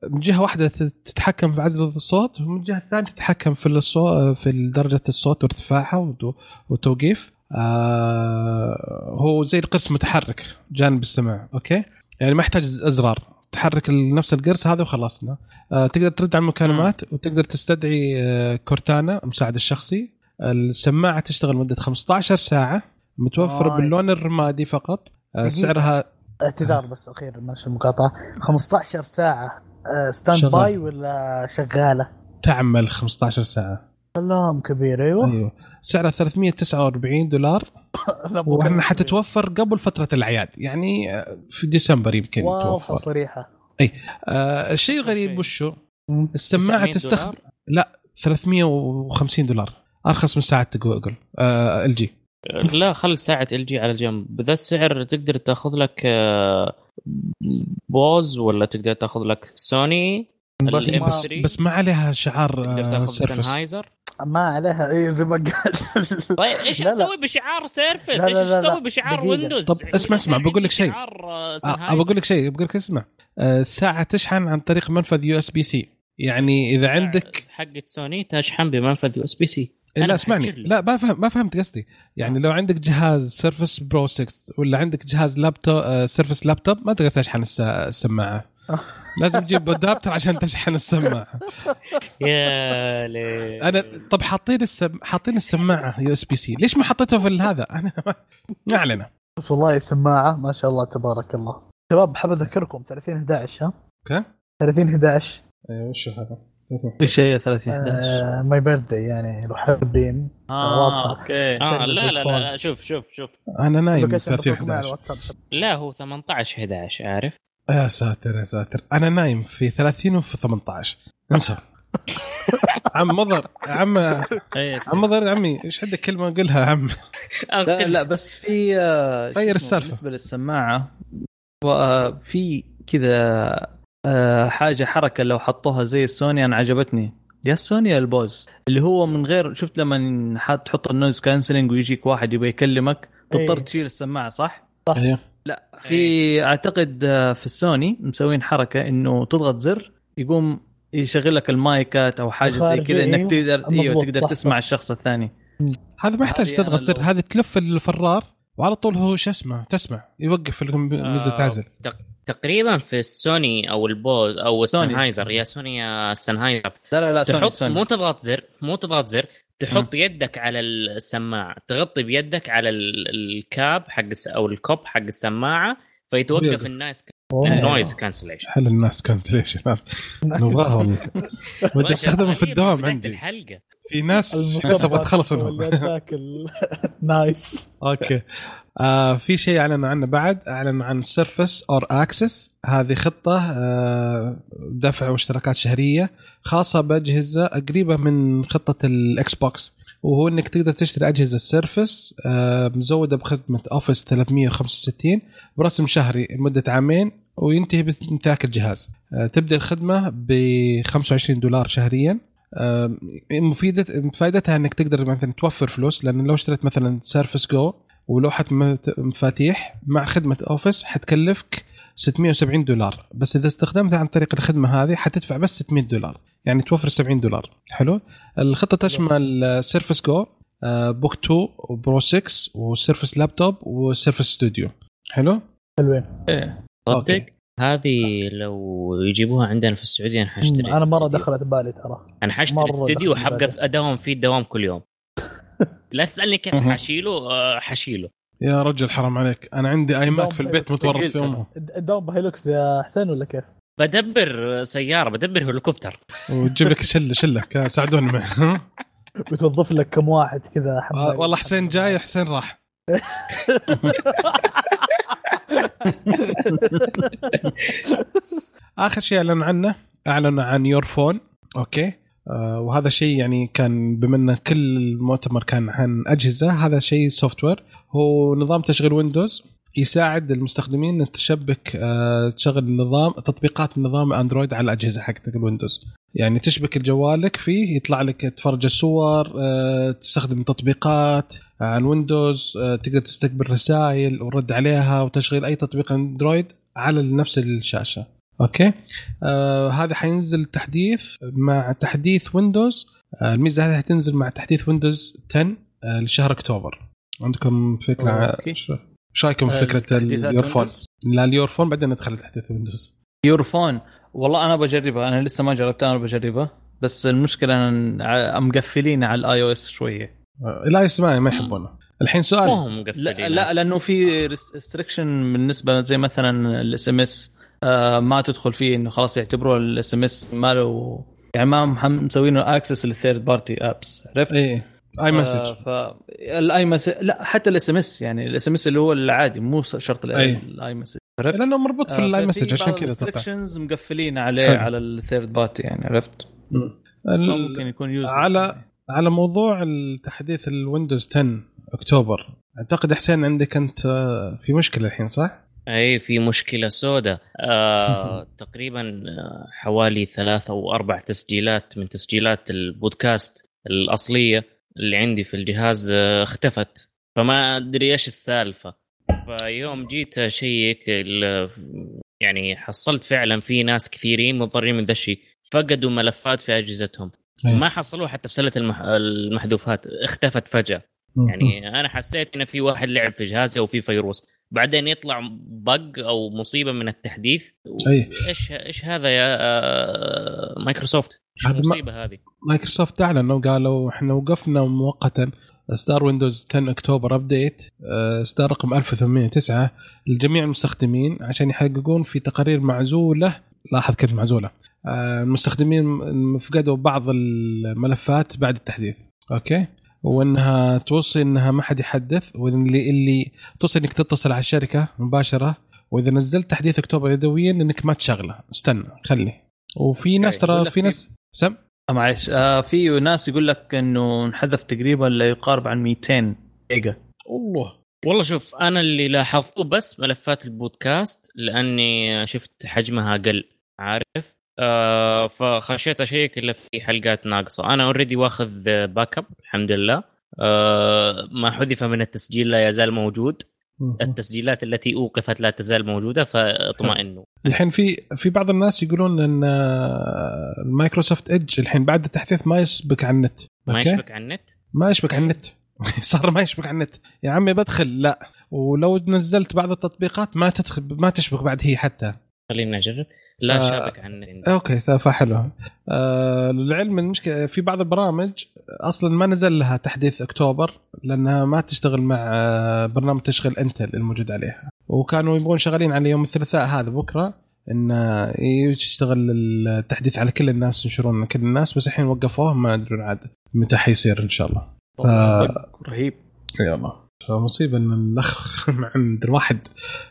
S2: ومن جهة واحدة تتحكم في عزل الصوت ومن الجهه الثانية تتحكم في الصوت في درجة الصوت وارتفاعها وتو- وتوقيف. آه هو زي القرص متحرك جانب السماعه أوكي؟ يعني ما يحتاج أزرار تحرك نفس القرص هذا وخلصنا. آه تقدر ترد على المكالمات وتقدر تستدعي آه Cortana المساعد الشخصي. السماعة تشتغل مده 15 ساعة
S5: متوفرة.
S2: باللون الرمادي فقط. آه. سعرها
S5: اعتذار بس أخيرا معلش المقاطعة. 15 ساعة. standby
S2: شغال.
S5: باي ولا شغالة؟
S2: تعمل 15 ساعة
S5: كلام كبير أيوه
S2: أيوه سعرها 349 دولار
S5: وإنها
S2: حتتوفر قبل فترة الأعياد يعني آه، في ديسمبر يمكن.
S5: واضحه
S2: توفر
S5: وصريحه
S2: آه الشيء الغريب. وشو. السماعة
S4: 900
S2: تستخدم؟ لا 350 دولار أرخص من ساعة جوجل آه ال جي
S4: لا خل ساعة LG على جنب بذا السعر تقدر تاخذ لك آه، Bose ولا تقدر تاخذ لك سوني
S5: بس ما-
S4: 3
S2: بس ما عليها شعار
S4: تقدر
S2: آه
S4: تاخذ Sennheiser
S5: ما عليها اي زي ما قال
S4: طيب
S5: إيش.
S4: تسوي بشعار
S5: Surface؟ إيش.
S4: تسوي بشعار
S5: دقيقة.
S4: Windows؟
S2: طب اسمع، اسمع، بقول لك شيء.
S4: آه،
S2: آه. بقول لك شيء بقول لك اسمع الساعة تشحن عن طريق منفذ يو اس بي سي يعني إذا عندك
S4: حقت سوني تشحن بمنفذ USB-C
S2: لا
S4: أنا
S2: اسمعني. لا ما فهم ما فهمت قصدي. يعني لو عندك جهاز Surface Pro 6 ولا عندك جهاز لابتوب آه، Surface Laptop ما تقدر تشحن الس- السماعة. لازم تجيب adapter عشان تشحن السماعة.
S4: يا ليه
S2: أنا طب حاطين السم... حاطين السماعة USB-C. ليش ما حطيته في هذا؟ أنا ما علينا.
S5: بس والله سماعة ما شاء الله تبارك الله. شباب حاب أذكركم 30 11 ها؟
S2: okay
S5: 30 11
S2: أيوه وش هذا؟
S6: في شيء 30 11
S5: آه my birthday يعني لو حابين آه.
S6: okay.
S4: آه لا لا, لا. شوف شوف شوف.
S2: أنا نايم
S5: ال location
S2: 30
S5: بحطكم على
S2: 11
S5: الواتساب.
S4: لا هو 18 11 عارف؟
S2: يا ساتر يا ساتر. أنا نايم في 30 وفي 18 انسى. عم مضر عم
S6: إيه،
S2: عم مضر عمي. إيش عندك كلمة قلها عم؟
S6: لا لا بس في آه،
S2: غير
S6: اسمه،
S2: السالفة.
S6: بالنسبة للسماعة و- في كذا آه، حاجة حركة لو حطوها زي السوني أنا عجبتني يا السوني يا ال Bose اللي هو من غير شفت لما حط تحط ال noise cancelling ويجيك واحد يبغى يكلمك تضطر
S5: إيه.
S6: تشيل السماعة صح؟
S2: أيوه
S6: لا في أعتقد آه، في السوني مسوين حركة إنه تضغط زر يقوم يشغل لك المايكات أو حاجة زي كذا إنك
S5: أيوه.
S6: تقدر
S5: إيوه
S6: تقدر
S5: صح،
S6: تسمع
S5: صح.
S6: الشخص الثاني
S2: هذا ما يحتاج تضغط زر هذه تلف الفرار وعلى طول هو شو اسمه؟ تسمع. يوقف الميزه
S4: آه،
S2: تعزل
S4: تق- تقريبا في السوني أو ال Bose
S6: أو.
S4: ال Sennheiser. يا سوني يا Sennheiser.
S6: لا لا لا سوني
S4: تحط
S6: سوني.
S4: مو تضغط زر مو تضغط زر. تحط يدك على السماعة. تغطي بيدك على ال- ال cup حق أو ال cup حق السماعة فيتوقف.
S2: ال
S4: noise.
S5: ال
S4: noise cancellation
S2: حل ال noise cancellation نبغاها والله ودي أستخدمه في الدوام عندي.
S4: الحلقة.
S2: في ناس ناس
S5: أبغى
S2: منهم.
S5: ال- nice
S2: okay. آه في شيء أعلنوا عنه بعد. أعلنوا عن Surface All Access هذه خطة آه دفع واشتراكات شهرية خاصة بأجهزة قريبه من خطة ال Xbox وهو إنك تقدر تشتري أجهزة ال Surface آه مزودة بخدمة Office 365 برسم شهري لمدة عامين وينتهي بامتلاك الجهاز. آه تبدأ الخدمة ب 25 دولار شهريا. مفيدة فائدتها إنك تقدر مثلا توفر فلوس لأن لو اشتريت مثلا Surface Go ولوحة مفاتيح مع خدمة Office حتكلفك 670 دولار. بس إذا استخدمتها عن طريق الخدمة هذه حتدفع بس 600 دولار. يعني توفر 70 دولار. حلو؟ الخطة تشمل Surface Go Book 2 و Pro 6 و Surface Laptop و Surface Studio حلو؟
S5: حلوين.
S4: صدق؟ هذه لو يجيبوها عندنا في السعودية أنا حاشتري
S5: أنا
S4: مرة.
S5: دخلت بالي ترى.
S4: أنا حاشتري استديو
S5: دخل
S4: وحبقى. أداوم فيه الدوام كل يوم. لا تسألني كيف. حشيله آه، حشيله.
S2: يا رجل حرام عليك. أنا عندي
S5: iMac
S2: في البيت. متورط في امه
S5: الدوم ب Hilux يا حسين ولا كيف؟
S4: بدبر سيارة بدبر هليكوبتر.
S2: وتجيب لك شلة شلة ساعدوني. معه
S5: بتوظف لك كم واحد كذا
S2: آه،. والله حسين جاي حسين راح. آخر شيء اعلن عنه اعلن عن Your Phone okay. وهذا شيء يعني كان بما إن كل المؤتمر كان عن أجهزة هذا شيء software هو نظام تشغيل Windows يساعد المستخدمين إن تشبك آه تشغل النظام تطبيقات النظام Android على الأجهزة حقتك ال Windows يعني تشبك جوالك فيه يطلع لك تفرج الصور آه تستخدم تطبيقات على ال Windows آه تقدر تستقبل رسائل ورد عليها وتشغيل أي تطبيق Android على نفس الشاشة. okay. آه هذا حينزل تحديث مع تحديث Windows آه الميزة هذه حتنزل مع تحديث Windows 10 آه لشهر أكتوبر. عندكم فكرة. إيش رأيكم في فكرة
S6: تحديثات
S2: ال Your
S6: Phone Windows؟
S2: لا ال Your Phone بعدين ندخل تحديث Windows
S6: Your Phone والله أنا بجربها. أنا لسه ما جربتها أنا بجربها. بس المشكلة إن ع- مقفلين على ال iOS شوية.
S2: آه لا يسمع ما يحبونه. الحين
S4: ما
S2: سؤال
S6: لا, لا لأنه في restriction بالنسبة زي مثلا ال SMS ما تدخل فيه إنه خلاص يعتبروا ال SMS ما له يعني ما مسوينه access لل third party apps
S2: عرفت؟ إيه iMessage
S6: ف ال iMessage لا حتى ال SMS يعني ال SMS اللي هو العادي مو شرط. ال iMessage عرفت؟
S2: لأنه مربوط في
S6: آه، ال
S2: iMessage عشان كذا
S6: أتوقع مقفلين عليه
S2: حلو.
S6: على ال third party يعني عرفت؟ ممكن يكون يوز
S2: على على موضوع التحديث ال Windows 10 أكتوبر أعتقد حسين عندك أنت آه، في مشكلة الحين صح؟
S4: أي في مشكلة سوداء. آه تقريبا آه، حوالي ثلاثة أو أربع تسجيلات من تسجيلات البودكاست الأصلية اللي عندي في الجهاز آه، اختفت. فما أدري إيش السالفة. فيوم جيت أشيك يعني حصلت فعلا في ناس كثيرين متضررين من ذا الشيء. فقدوا ملفات في
S2: أجهزتهم.
S4: ما حصلوها حتى في سلة المح... المحذوفات. اختفت فجأة. يعني أنا حسيت إن في واحد لعب في جهازي أو في فيروس. بعدين يطلع bug أو مصيبة من التحديث.
S2: أي.
S4: إيش إيش هذا يا آه، مايكروسوفت؟
S2: إيش
S4: المصيبة هذه؟
S2: مايكروسوفت أعلنوا قالوا إحنا وقفنا مؤقتا. ستار ويندوز 10 أكتوبر update آه، ستار رقم 1809 لجميع المستخدمين عشان يحققون في تقارير معزولة. لاحظ كلمة معزولة. آه، المستخدمين فقدوا بعض الملفات بعد التحديث. أوكي؟ وإنها توصي إنها ما حد يحدث واللي اللي توصي إنك تتصل على الشركة مباشرة وإذا نزلت تحديث أكتوبر يدويا إنك ما تشغله. استنى خلي وفي ناس
S6: يقول
S2: ترى في ناس سم؟
S6: معلش آه في ناس يقول لك إنه انحذف تقريبا لا يقارب عن 200 جيجا.
S2: الله
S4: والله شوف أنا اللي لاحظته بس ملفات البودكاست لأني شفت حجمها أقل عارف؟ آه فخشيت أشيك إلا في حلقات ناقصة. أنا already واخذ backup الحمد لله. آه ما حذف من التسجيل لا يزال موجود. التسجيلات التي أوقفت لا تزال موجودة فاطمئنوا.
S2: الحين في في بعض الناس يقولون إن آه، مايكروسوفت إيدج الحين بعد التحديث ما يشبك على النت.
S4: ما؟ يشبك على النت؟
S2: ما يشبك على النت. صار ما يشبك على النت. يا عمي بدخل. لا. ولو نزلت بعض التطبيقات ما تدخل ما تشبك بعد هي حتى.
S4: خلينا نجرب. لا
S2: ف-
S4: شابك عن
S2: أوكي فحلو. آه للعلم المشكلة في بعض البرامج أصلا ما نزل لها تحديث أكتوبر لأنها ما تشتغل مع آه، برنامج تشغيل إنتل الموجود عليها. وكانوا يبغون شغالين على يوم الثلاثاء هذا بكرة إن آه، يشتغل التحديث على كل الناس ينشرون لكل الناس بس الحين وقفوه ما ادري عاد متى حيصير إن شاء الله. ف-
S6: رهيب.
S2: يلا. فمصيبة إن الأخ عند الواحد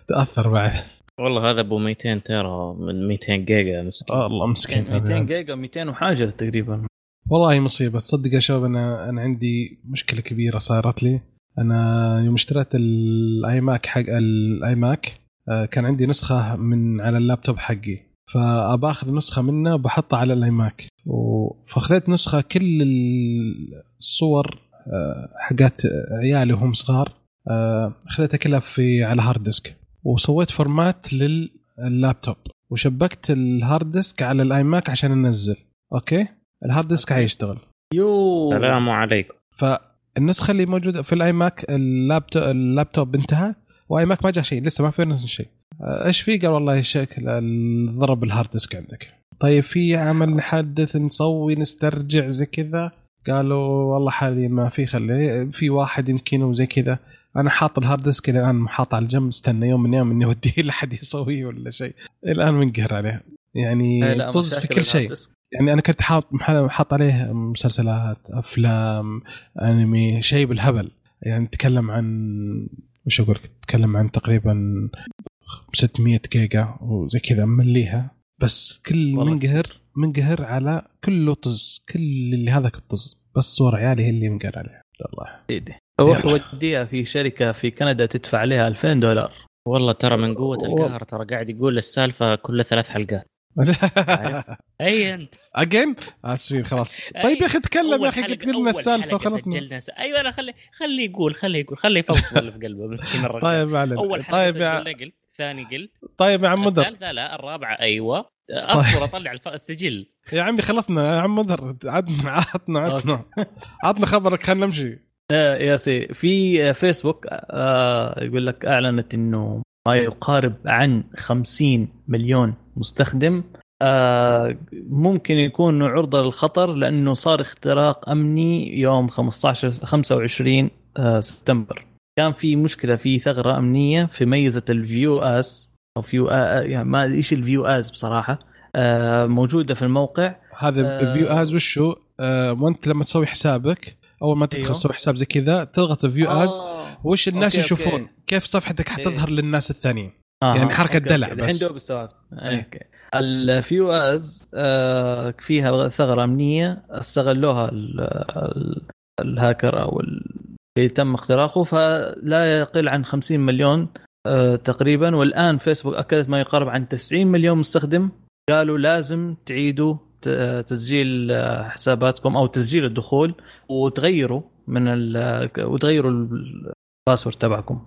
S2: تأثر بعد.
S4: والله هذا أبو 200 تيرا من 200 جيجا مسكين.
S2: آه الله مسكين.
S6: 200 جيجا 200 وحاجة تقريبا.
S2: والله مصيبة. تصدق يا شباب أنا أنا عندي مشكلة كبيرة صارت لي. أنا يوم اشتريت الاي ماك حق الاي ماك آه، كان عندي نسخة من على اللابتوب حقي. فاباخذ نسخة منه بحطها على الاي ماك فأخذت نسخة كل الصور آه، حقات عيالي وهم صغار. آه، أخذتها كلها في على hard disk وسويت format لللابتوب. وشبكت ال hard disk على الاي ماك عشان أنزل. أوكي؟ ال hard disk حيشتغل.
S6: يو.
S4: السلام عليكم.
S2: فالنسخة اللي موجودة في الاي ماك اللابتوب اللابتوب انتهى واي ماك ما جاء شيء لسه ما في نفس الشيء آه، إيش في؟ قال والله شكل ال- ضرب ال hard disk عندك. طيب في عمل نحدث نسوي نسترجع زي كذا؟ قالوا والله حاليا ما في خلي في واحد يمكن وزي كذا. أنا حاط ال hard disk الآن حاط على الجنب استنى يوم من أيام إني اوديه لحد يسويه ولا شيء. الآن منقهر عليه. يعني
S6: إيه،
S2: طز في كل شيء. يعني أنا كنت حاط حاط عليه مسلسلات أفلام أنمي شيء بالهبل. يعني نتكلم عن وش أقول لك؟ نتكلم عن تقريبا 600 جيجا وزي كذا مليها. بس كل منقهر منقهر على كله طز. كل اللي هذاك الطز. بس صور عيالي هي اللي منقهر عليها الله.
S6: سيدي. روح. وديها في شركة في كندا تدفع عليها 2000 دولار.
S4: والله ترى من
S2: قوة.
S4: القهر ترى قاعد يقول السالفة كل ثلاث حلقات. أي أنت.
S2: اجين آسفين خلاص. طيب يا أخي تكلم يا
S4: أخي
S2: قلت لنا
S4: السالفة
S2: وخلصنا
S4: سجلنا س... أيوه أنا خلي خلي يقول خلي يقول. خلي يفضفض اللي في قلبه مسكين الرجال
S2: طيب ما علينا.
S4: أول حلقة
S2: طيب يا
S4: قلت ثاني قلت.
S2: طيب يا عم مدر
S4: الثالثة لا الرابعة أيوه. أصبر أطلع الف... السجل.
S2: يا عمي خلصنا. يا عم مدر عدنا عطنا عطنا عطنا خبرك خلينا نمشي.
S6: آه، يا سي في فيسبوك آه، يقول لك أعلنت إنه ما يقارب عن 50 مليون مستخدم. آه، ممكن يكون عرضة للخطر لأنه صار اختراق أمني يوم 15 25 آه، سبتمبر. كان في مشكلة في ثغرة أمنية في ميزة ال view as أو view آه، يعني ما إيش ال view as بصراحة آه، موجودة في الموقع.
S2: هذا
S6: آه.
S2: view as وشو؟ آه وانت لما تسوي حسابك أول ما تدخل
S6: أيوه.
S2: تسوي حساب زي كذا تضغط view as
S6: آه.
S2: وش الناس
S6: أوكي،
S2: يشوفون
S6: أوكي.
S2: كيف صفحتك حتظهر للناس الثانيين
S6: آه
S2: يعني حركة
S6: أوكي،
S2: دلع. بس.
S6: الحين دوب استوعبت
S2: إيه.
S6: أوكي ال view as آه فيها ثغرة أمنية استغلوها ال- ال- الهاكر أو ال- اللي تم اختراقه فلا يقل عن 50 مليون آه تقريبا والآن فيسبوك أكدت ما يقارب عن 90 مليون مستخدم قالوا لازم تعيدوا تسجيل آه، حساباتكم أو تسجيل الدخول وتغيروا من ال- وتغيروا ال password تبعكم.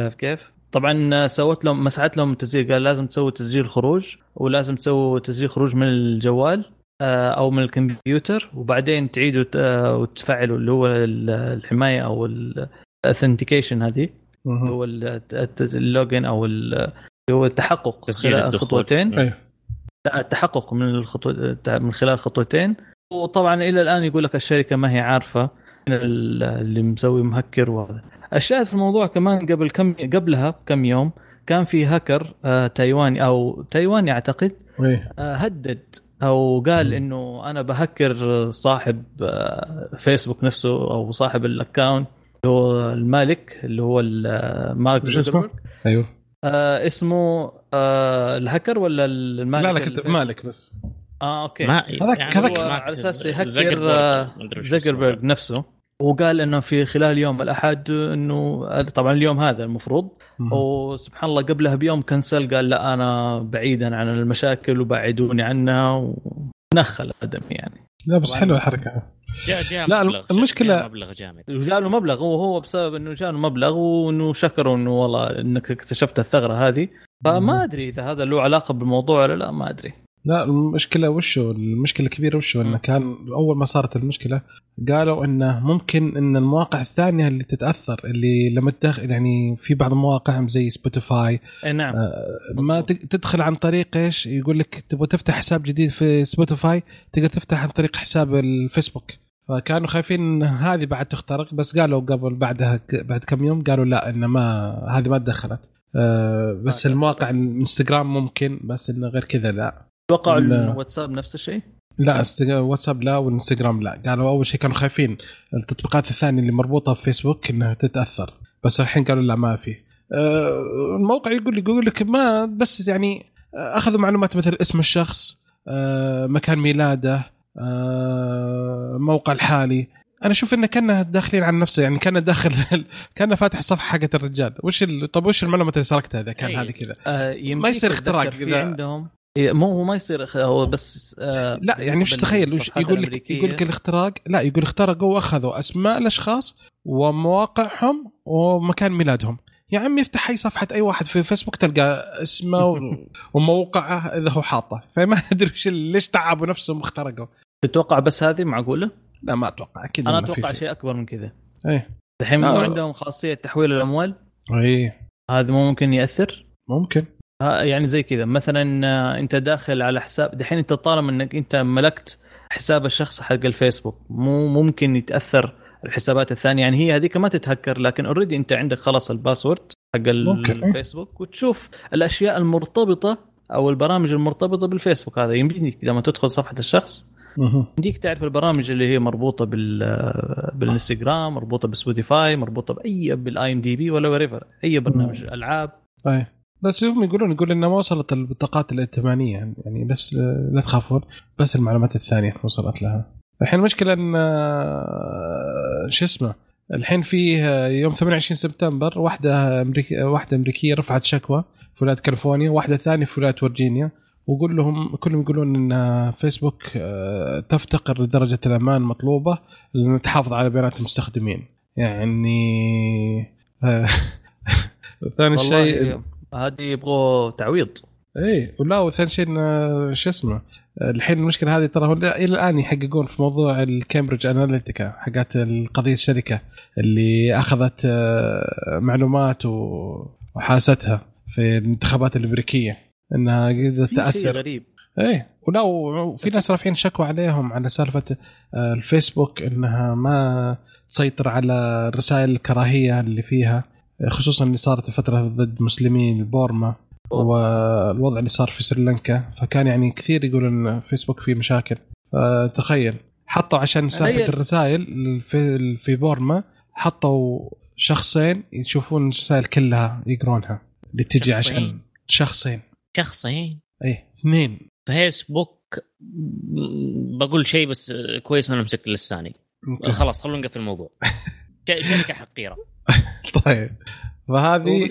S6: شايف كيف؟ طبعا سوت لهم مسحت لهم التسجيل قال لازم تسوي تسجيل خروج ولازم تسوي تسجيل خروج من الجوال آه، أو من الكمبيوتر وبعدين تعيدوا آه، وتفعلوا اللي هو ال- الحماية أو ال authentication هذه اللي هو ال login أو ال- اللي هو التحقق خلال. خطوتين. لا، التحقق من الخطوة من خلال خطوتين. وطبعا إلى الآن يقول لك الشركة ما هي عارفة اللي مسوي مهكر وهذا. الشاهد في الموضوع كمان قبل كم قبلها بكم يوم كان في هاكر آه تايواني أو تايواني أعتقد
S2: إيه.
S6: آه هدد أو قال إنه أنا بهكر صاحب آه فيسبوك نفسه أو صاحب ال account اللي هو المالك اللي هو مارك؟ زوكربيرج.
S2: أيوه.
S6: آه اسمه آه الهكر ولا المالك
S2: لا لا
S6: الفيسبوك؟
S2: مالك بس.
S6: آه
S4: أوكي.
S2: هذاك-
S4: يعني
S2: هذاك-
S4: هو
S6: على
S4: أساس
S6: يهكر آه،. زكربرج نفسه. وقال إنه في خلال يوم الأحد إنه طبعا اليوم هذا المفروض. وسبحان الله قبلها بيوم كنسل قال لا أنا بعيدا عن المشاكل وبعدوني عنها ونخل آدم يعني.
S2: لا بس. حلوة الحركة.
S4: جاء جاء
S2: لا،
S4: مبلغ
S2: المشكلة-
S4: جاء مبلغ جامد.
S6: وجاء له مبلغ وهو بسبب إنه جاء له مبلغ وإنه شكروا انه والله إنك اكتشفت الثغرة هذه. فما أدري إذا هذا له علاقة بالموضوع ولا لا ما أدري.
S2: لا المشكلة وشو؟ المشكلة الكبيره وشو؟ إنه كان أول ما صارت المشكلة قالوا إنه ممكن إن المواقع الثانية اللي تتأثر اللي لما تدخل يعني في بعض المواقع زي سبوتيفاي
S6: إي نعم.
S2: ما تق- تدخل عن طريق إيش؟ يقول لك تبغى تفتح حساب جديد في سبوتيفاي تقدر تفتح عن طريق حساب الفيسبوك. فكانوا خايفين إن هذه بعد تخترق بس قالوا قبل بعدها بعد كم يوم قالوا لا ان ما هذه ما تدخلت. آه بس
S6: آه،
S2: المواقع الانستغرام ممكن بس إنه غير كذا لا. أتوقع.
S6: الواتساب نفس الشيء؟
S2: لا واتساب لا والانستغرام لا. قالوا أول شيء كانوا خايفين التطبيقات الثانية اللي مربوطة بفيسبوك إنها تتأثر بس الحين قالوا لا ما في. آه، الموقع يقول يقول لك ما بس يعني آه، أخذوا معلومات مثل اسم الشخص آه، مكان ميلاده آه، موقع الحالي. أنا أشوف إنه كأنه داخلين عن نفسه يعني كان داخل كان فاتح الصفحه حقت الرجال وش ال... طب وش المعلومات اللي سرقتها إذا كان
S4: أي.
S2: هذه كذا
S6: آه
S2: ما يصير اختراق
S6: في عندهم إيه، مو هو ما يصير هو بس آه
S2: لا يعني مش تخيل وش يقول لك. يقول لك الاختراق لا يقول اخترقوا وأخذوا أسماء الأشخاص ومواقعهم ومكان ميلادهم يا عم يفتح أي صفحة أي واحد في فيسبوك تلقى اسمه وموقعه إذا هو حاطه فما أدري وش ليش تعبوا نفسهم واخترقوا
S6: تتوقع بس هذه معقولة؟
S2: لا ما
S6: أتوقع.
S2: أكيد أنا
S6: أتوقع شيء. أكبر من كذا.
S2: إيه.
S6: الحين. مو عندهم خاصية تحويل الأموال.
S2: إيه.
S6: هذا مو ممكن يأثر؟
S2: ممكن.
S6: يعني زي كذا. مثلا آه، أنت داخل على حساب دحين أنت طالما إنك أنت ملكت حساب الشخص حق الفيسبوك. مو ممكن يتأثر الحسابات الثانية. يعني هي هذيك ما تتهكر لكن already أنت عندك خلاص ال password حق
S2: ممكن.
S6: الفيسبوك وتشوف الأشياء المرتبطة أو البرامج المرتبطة بالفيسبوك. هذا يمديك لما تدخل صفحة الشخص. يمديك تعرف البرامج اللي هي مربوطة بال بالإنستغرام مربوطة بسبوتيفاي مربوطة بأي بال IMDb ولا whatever أي برنامج ألعاب.
S2: إيه بس هم يقولون يقول انه ما وصلت البطاقات الائتمانية يعني بس آه، لا تخافون بس المعلومات الثانية وصلت لها. الحين المشكلة إن شو اسمه الحين في آه، يوم 28 سبتمبر واحدة امريكيه واحدة أمريكية رفعت شكوى في ولايه كاليفورنيا واحدة ثانية في ولايه فورجينيا وقول لهم كلهم يقولون إن فيسبوك آه، تفتقر لدرجة الأمان المطلوبه لتحافظ على بيانات المستخدمين. يعني آه، ثاني شيء
S6: هذه يبغوا تعويض.
S2: إيه ولا وثاني شيء إن- شو اسمه الحين المشكلة هذه ترى إلى الآن يحققون في موضوع الكامبريدج أناليتيكا حقت القضية الشركة اللي أخذت آه، معلومات وحاستها في الانتخابات الأمريكية. إنها
S6: في
S2: تأثر
S6: غريب
S2: إيه ولا وفي ناس رافعين شكوى عليهم على سالفة آه، الفيسبوك إنها ما تسيطر على رسائل الكراهية اللي فيها خصوصا اللي صارت الفترة ضد مسلمين بورما والوضع اللي صار في سريلانكا فكان يعني كثير يقولون إن فيسبوك فيه مشاكل فتخيل حطوا عشان سالفة
S6: تخيل.
S2: الرسائل في في بورما حطوا شخصين يشوفون الرسائل كلها يقرونها اللي تجي؟ عشان شخصين
S4: شخصين
S2: إيه. اثنين.
S4: فيسبوك بقول شيء بس كويس وأنا مسكت لساني. خلاص خلونا نقفل الموضوع. شركة حقيرة.
S2: طيب. فهذه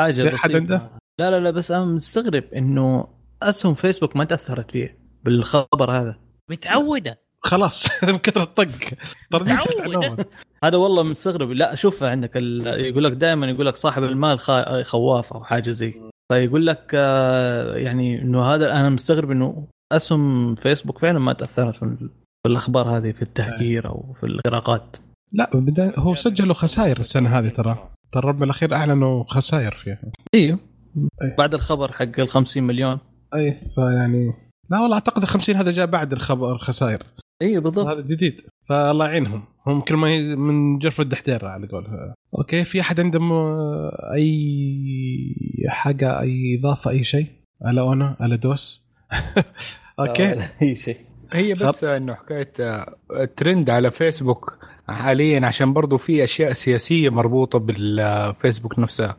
S2: حاجة
S6: بسيطة.
S2: عنده؟
S6: لا لا لا بس أنا مستغرب إنه أسهم فيسبوك ما تأثرت فيه بالخبر هذا.
S4: متعودة.
S2: خلاص من كثر الطق.
S6: هذا والله مستغرب. لا شوف عندك ال... يقول لك دائما يقول لك صاحب المال خا... خواف أو حاجة زي فيقول لك آه، يعني إنه هذا أنا مستغرب إنه أسهم فيسبوك فعلا ما تأثرت في ال- في الأخبار هذه في التهجير أو في الاختراقات
S2: لا هو سجلوا خسائر السنة هذه ترى. ترى الربع الأخير أعلنوا خسائر فيها.
S6: أيوه
S2: أي.
S6: بعد الخبر حق ال 50 مليون.
S2: اي فيعني لا والله أعتقد ال 50 هذا جاء بعد الخبر الخسائر
S6: أيوه بالضبط.
S2: هذا جديد. فالله يعينهم. هم كل ما من جرف الدحديره على قولتها. أوكي في أحد عنده أي حاجة أي إضافة أي شيء؟ على اونا على دوس؟ أوكي.
S6: أي شيء.
S3: هي بس إنه حكايه الترند على فيسبوك حاليا عشان برضو في أشياء سياسية مربوطة بالفيسبوك نفسها.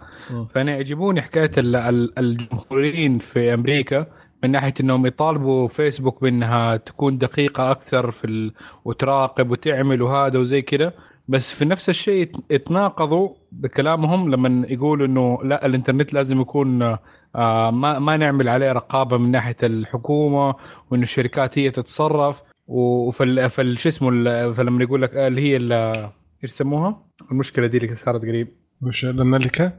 S3: فأنا يعجبوني حكاية ال- ال- الجمهوريين في أمريكا من ناحية إنهم يطالبوا فيسبوك بأنها تكون دقيقة أكثر في ال... وتراقب وتعمل وهذا وزي كذا. بس في نفس الشيء يت- يتناقضوا بكلامهم لما يقولوا إنه لا الإنترنت لازم يكون آه، ما ما نعمل عليه رقابة من ناحية الحكومة وإنه الشركات هي تتصرف. وفي فال شو اسمه فلما يقول لك آه، اللي هي ال- إيش يسموها؟ المشكلة دي اللي صارت قريب.
S2: وش الاناليتيكا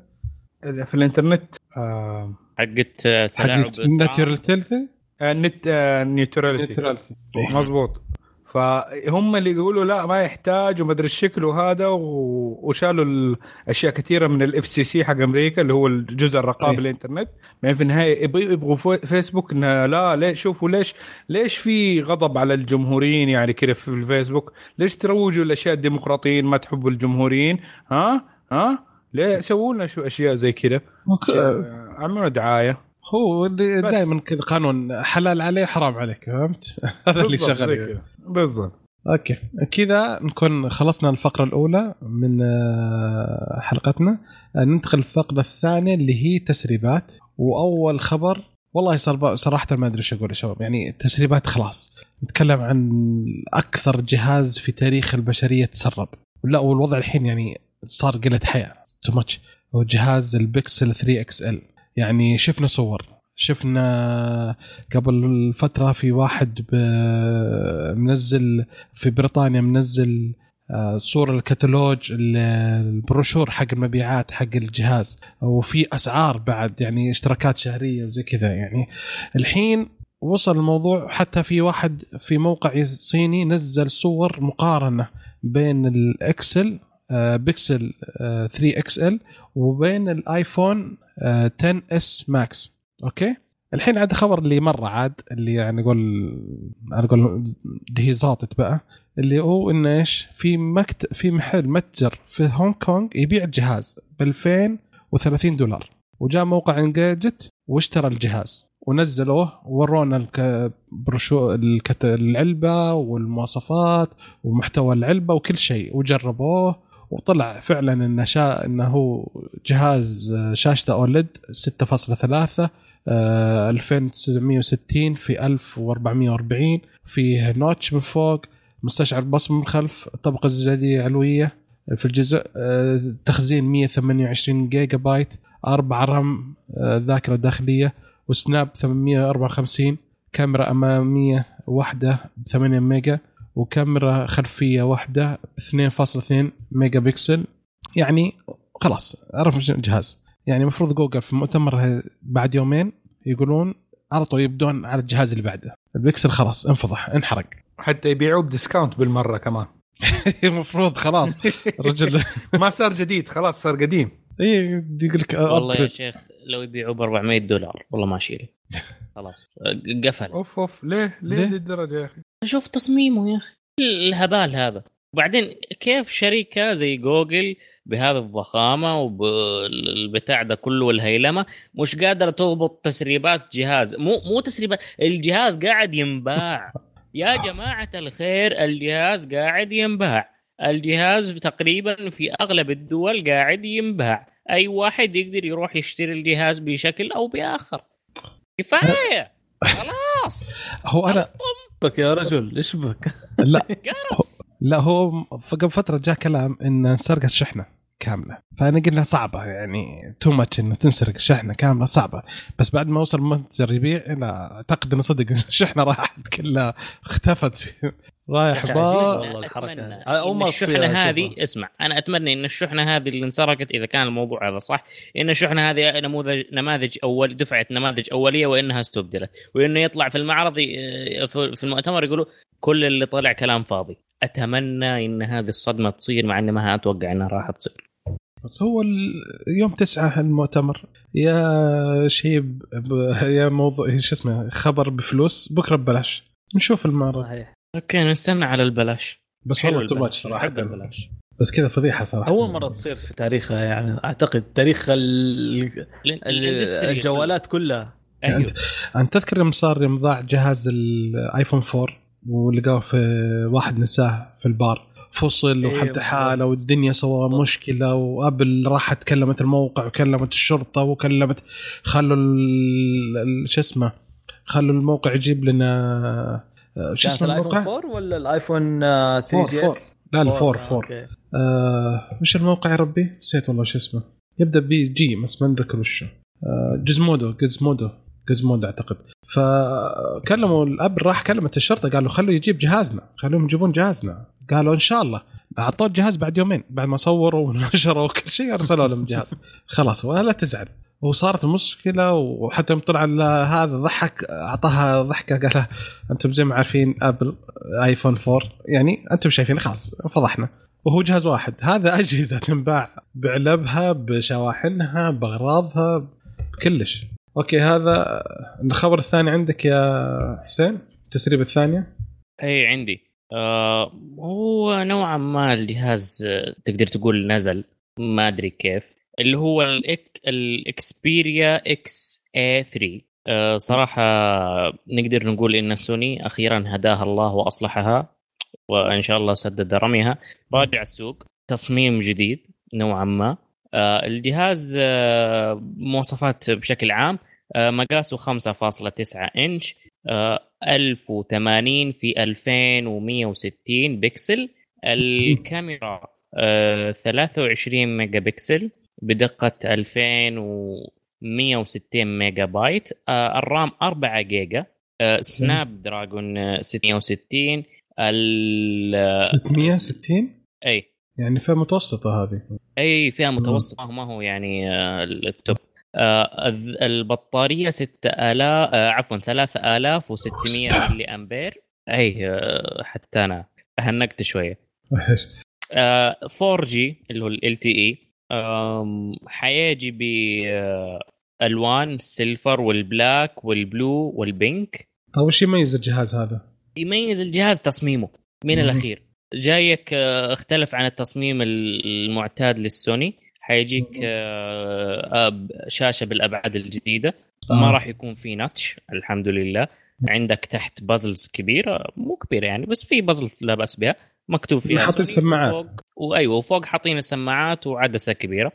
S3: في الإنترنت آه
S4: حقت آه، تلاعب
S2: تيلثي
S3: ال net
S2: neutrality neutrality.
S3: مظبوط. فهم اللي يقولوا لا ما يحتاج وما أدري الشكل وهذا و- وشالوا الأشياء كثيرة من ال FCC حق أمريكا اللي هو الجزء الرقابه
S2: أي.
S3: الانترنت بعدين في النهاية يبغوا فيسبوك إنه لا ليش شوفوا ليش ليش في غضب على الجمهوريين يعني كذا في الفيسبوك؟ ليش تروجوا الاشياء الديمقراطيين ما تحبوا الجمهوريين؟ ها؟ ها؟ ليه سووا لنا شو أشياء زي كذا. عملوا دعاية.
S2: هو. دائما كذا قانون حلال عليه حرام عليك فهمت؟ هذا اللي شغال يعني.
S3: بالضبط.
S2: أوكي. كذا نكون خلصنا الفقرة الأولى من آه، حلقتنا. آه، ننتقل للفقرة الثانية اللي هي تسريبات. وأول خبر والله صراحة ما أدري إيش أقول يا شباب. يعني تسريبات خلاص. نتكلم عن أكثر جهاز في تاريخ البشرية تسرب. لا والوضع الحين يعني صار قلة حياة. too much هو جهاز البكسل 3 XL يعني شفنا صور. شفنا قبل فترة في واحد منزل في بريطانيا منزل آه، صورة الكتالوج ال- البروشور حق المبيعات حق الجهاز. وفي أسعار بعد يعني اشتراكات شهرية وزي كذا يعني. الحين وصل الموضوع حتى في واحد في موقع صيني نزل صور مقارنة بين ال XL آه، بيكسل آه، 3 XL وبين الآيفون آه، 10 S Max. أوكي؟ الحين عاد خبر اللي مرة عاد اللي يعني نقول أنا أقول هي ظاطت بقى اللي هو انه إيش؟ في مكت في محل متجر في هونغ كونغ يبيع الجهاز ب 2030 دولار. وجاء موقع انجيجت واشترى الجهاز. ونزلوه وورونا الك- برشو. العلبة والمواصفات ومحتوى العلبة وكل شيء. وجربوه وطلع فعلا انه شا... إنه جهاز آه، شاشته اولد 6.3 آه، 2960 في 1440 فيه نوتش من فوق مستشعر بصمة من الخلف الطبقه الزجاجية علوية في الجزء آه، تخزين 128 جيجا بايت 4 RAM آه، ذاكرة داخلية وسناب 854 كاميرا أمامية واحدة ب 8 ميجا. وكاميرا خلفية واحدة ب 2.2 ميجا بكسل يعني خلاص عرفنا شنو الجهاز يعني المفروض جوجل في المؤتمر بعد يومين يقولون على طول يبدون على الجهاز اللي بعده. البكسل خلاص انفضح انحرق.
S3: حتى يبيعوه ب discount بالمرة كمان.
S2: المفروض خلاص. الرجل
S3: ما صار جديد خلاص صار قديم.
S2: إي يقول لك
S4: والله يا. شيخ لو يبيعوا ب 400 دولار والله ما أشيله. خلاص قفل.
S3: أوف أوف. ليه؟ ليه
S2: ليه؟
S3: للدرجه يا أخي؟
S4: شوف تصميمه يا أخي. الهبال هذا. وبعدين كيف شركة زي جوجل بهذا الضخامة وبالبتاع ده كله والهيلمان مش قادرة تضبط تسريبات جهاز؟ مو مو تسريبات الجهاز قاعد ينباع. يا جماعة الخير الجهاز قاعد ينباع. الجهاز تقريبا في أغلب الدول قاعد ينباع. أي واحد يقدر يروح يشتري الجهاز بشكل أو بآخر. كفاية. خلاص.
S2: هو أنا
S6: بك يا رجل إيش بك؟
S2: لا لا هو قبل فترة جاء كلام إن انسرقت شحنة كاملة. فأنا قلنا صعبة يعني تو ماتش إنه تنسرق شحنة كاملة صعبة. بس بعد ما وصل المتجر يبيع لا أعتقد انه صدق الشحنة راحت كلها اختفت. رايح
S4: يا
S2: با
S6: والله الحركة
S4: الشحنة.
S6: هذه
S4: اسمع أنا أتمنى إن الشحنة هذه اللي انسرقت إذا كان الموضوع هذا صح إن الشحنة هذه نموذج نماذج اول دفعة نماذج أولية وإنها استبدلت. وإنه يطلع في المعرض ي- في المؤتمر يقولوا كل اللي طلع كلام فاضي. أتمنى إن هذه الصدمة تصير مع إني ما أتوقع إنها راح تصير.
S2: بس هو يوم تسعة المؤتمر يا شيء يا موضوع شو اسمه خبر بفلوس بكرة ببلاش. نشوف المعرض.
S6: صحيح.
S4: أوكي نستنى على البلاش.
S2: بس والله too
S4: البلاش.
S2: much
S4: صراحة البلاش.
S2: بس كذا فضيحة صراحة.
S6: أول مرة تصير في تاريخها يعني أعتقد تاريخ ال- الجوالات كلها.
S4: أيوه
S2: أنت- أنت تذكر يوم صار يوم ضاع جهاز الايفون 4 ولقاه في واحد نساه في البار. فصل
S6: إيه،
S2: وحد حاله. والدنيا سوى. مشكلة وأبل راحت كلمت الموقع وكلمت الشرطة وكلمت خلوا ال- ال- شو اسمه خلوا الموقع يجيب لنا آه، شو
S6: كانت
S2: اسمه
S6: الآيفون
S2: الموقع؟
S6: 4 ولا الآيفون آه، 3 G
S2: four.
S6: S؟
S2: لا الفور
S6: آه،
S2: four.
S6: أوكي.
S2: آه وش الموقع يا ربي؟ نسيت والله شو اسمه. يبدأ ب G بس ما نذكر وشه آه جزمودو جزمودو جزمودو أعتقد. فكلموا الأب راح كلمت الشرطة قالوا خلوا يجيب جهازنا خلوهم يجيبون جهازنا. قالوا إن شاء الله. أعطوه الجهاز بعد يومين بعد ما صوروا ونشروا وكل شيء أرسلوا لهم الجهاز خلاص ولا تزعل. وصارت المشكلة وحتى يوم طلع هذا ضحك أعطاها ضحكة قال لها أنتم زي ما عارفين أبل آيفون 4 يعني أنتم شايفين خلاص فضحنا. وهو جهاز واحد. هذا أجهزة تنباع بعلبها بشواحنها بأغراضها بكلش. أوكي هذا الخبر الثاني عندك يا حسين؟ التسريبه الثانية؟
S4: أي عندي. آه هو نوعا ما الجهاز تقدر تقول نزل ما أدري كيف. اللي هو الاكسبيريا XA 3 آه صراحة نقدر نقول إن سوني أخيرا هداها الله وأصلحها وإن شاء الله سدد رميها. راجع السوق تصميم جديد نوعا ما. آه الجهاز آه مواصفات بشكل عام مقاسه 5.9 إنش آه 1080 في 2160 بكسل. الكاميرا آه 23 ميجا بكسل. بدقة 2160 ميجا بايت آه ال RAM 4 جيجا. آه سناب دراجون آه، 660 ال
S2: 660
S4: أي.
S2: يعني فئة متوسطة هذه.
S4: أي فئة متوسطة. ما هو يعني آه، ال top. آه، البطارية 6000 آه، عفوا 3600 ملي أمبير. أي حتى أنا هنقت شوية. آه، 4G اللي هو ال LTE آم، حيجي بالوان السيلفر والبلاك والبلو والبينك
S2: طيب وش يميز الجهاز هذا؟
S4: يميز الجهاز تصميمه من. الأخير. جايك آه، اختلف عن التصميم المعتاد للسوني. حيجيك آه، شاشة بالأبعاد الجديدة. ما
S2: آه.
S4: راح يكون في ناتش الحمد لله. عندك تحت بازلز كبيرة مو كبيرة يعني بس في بازل لا بأس بها. مكتوب فيها
S2: حاطين سماعات.
S4: وايوه وفوق حاطين السماعات وعدسة كبيرة.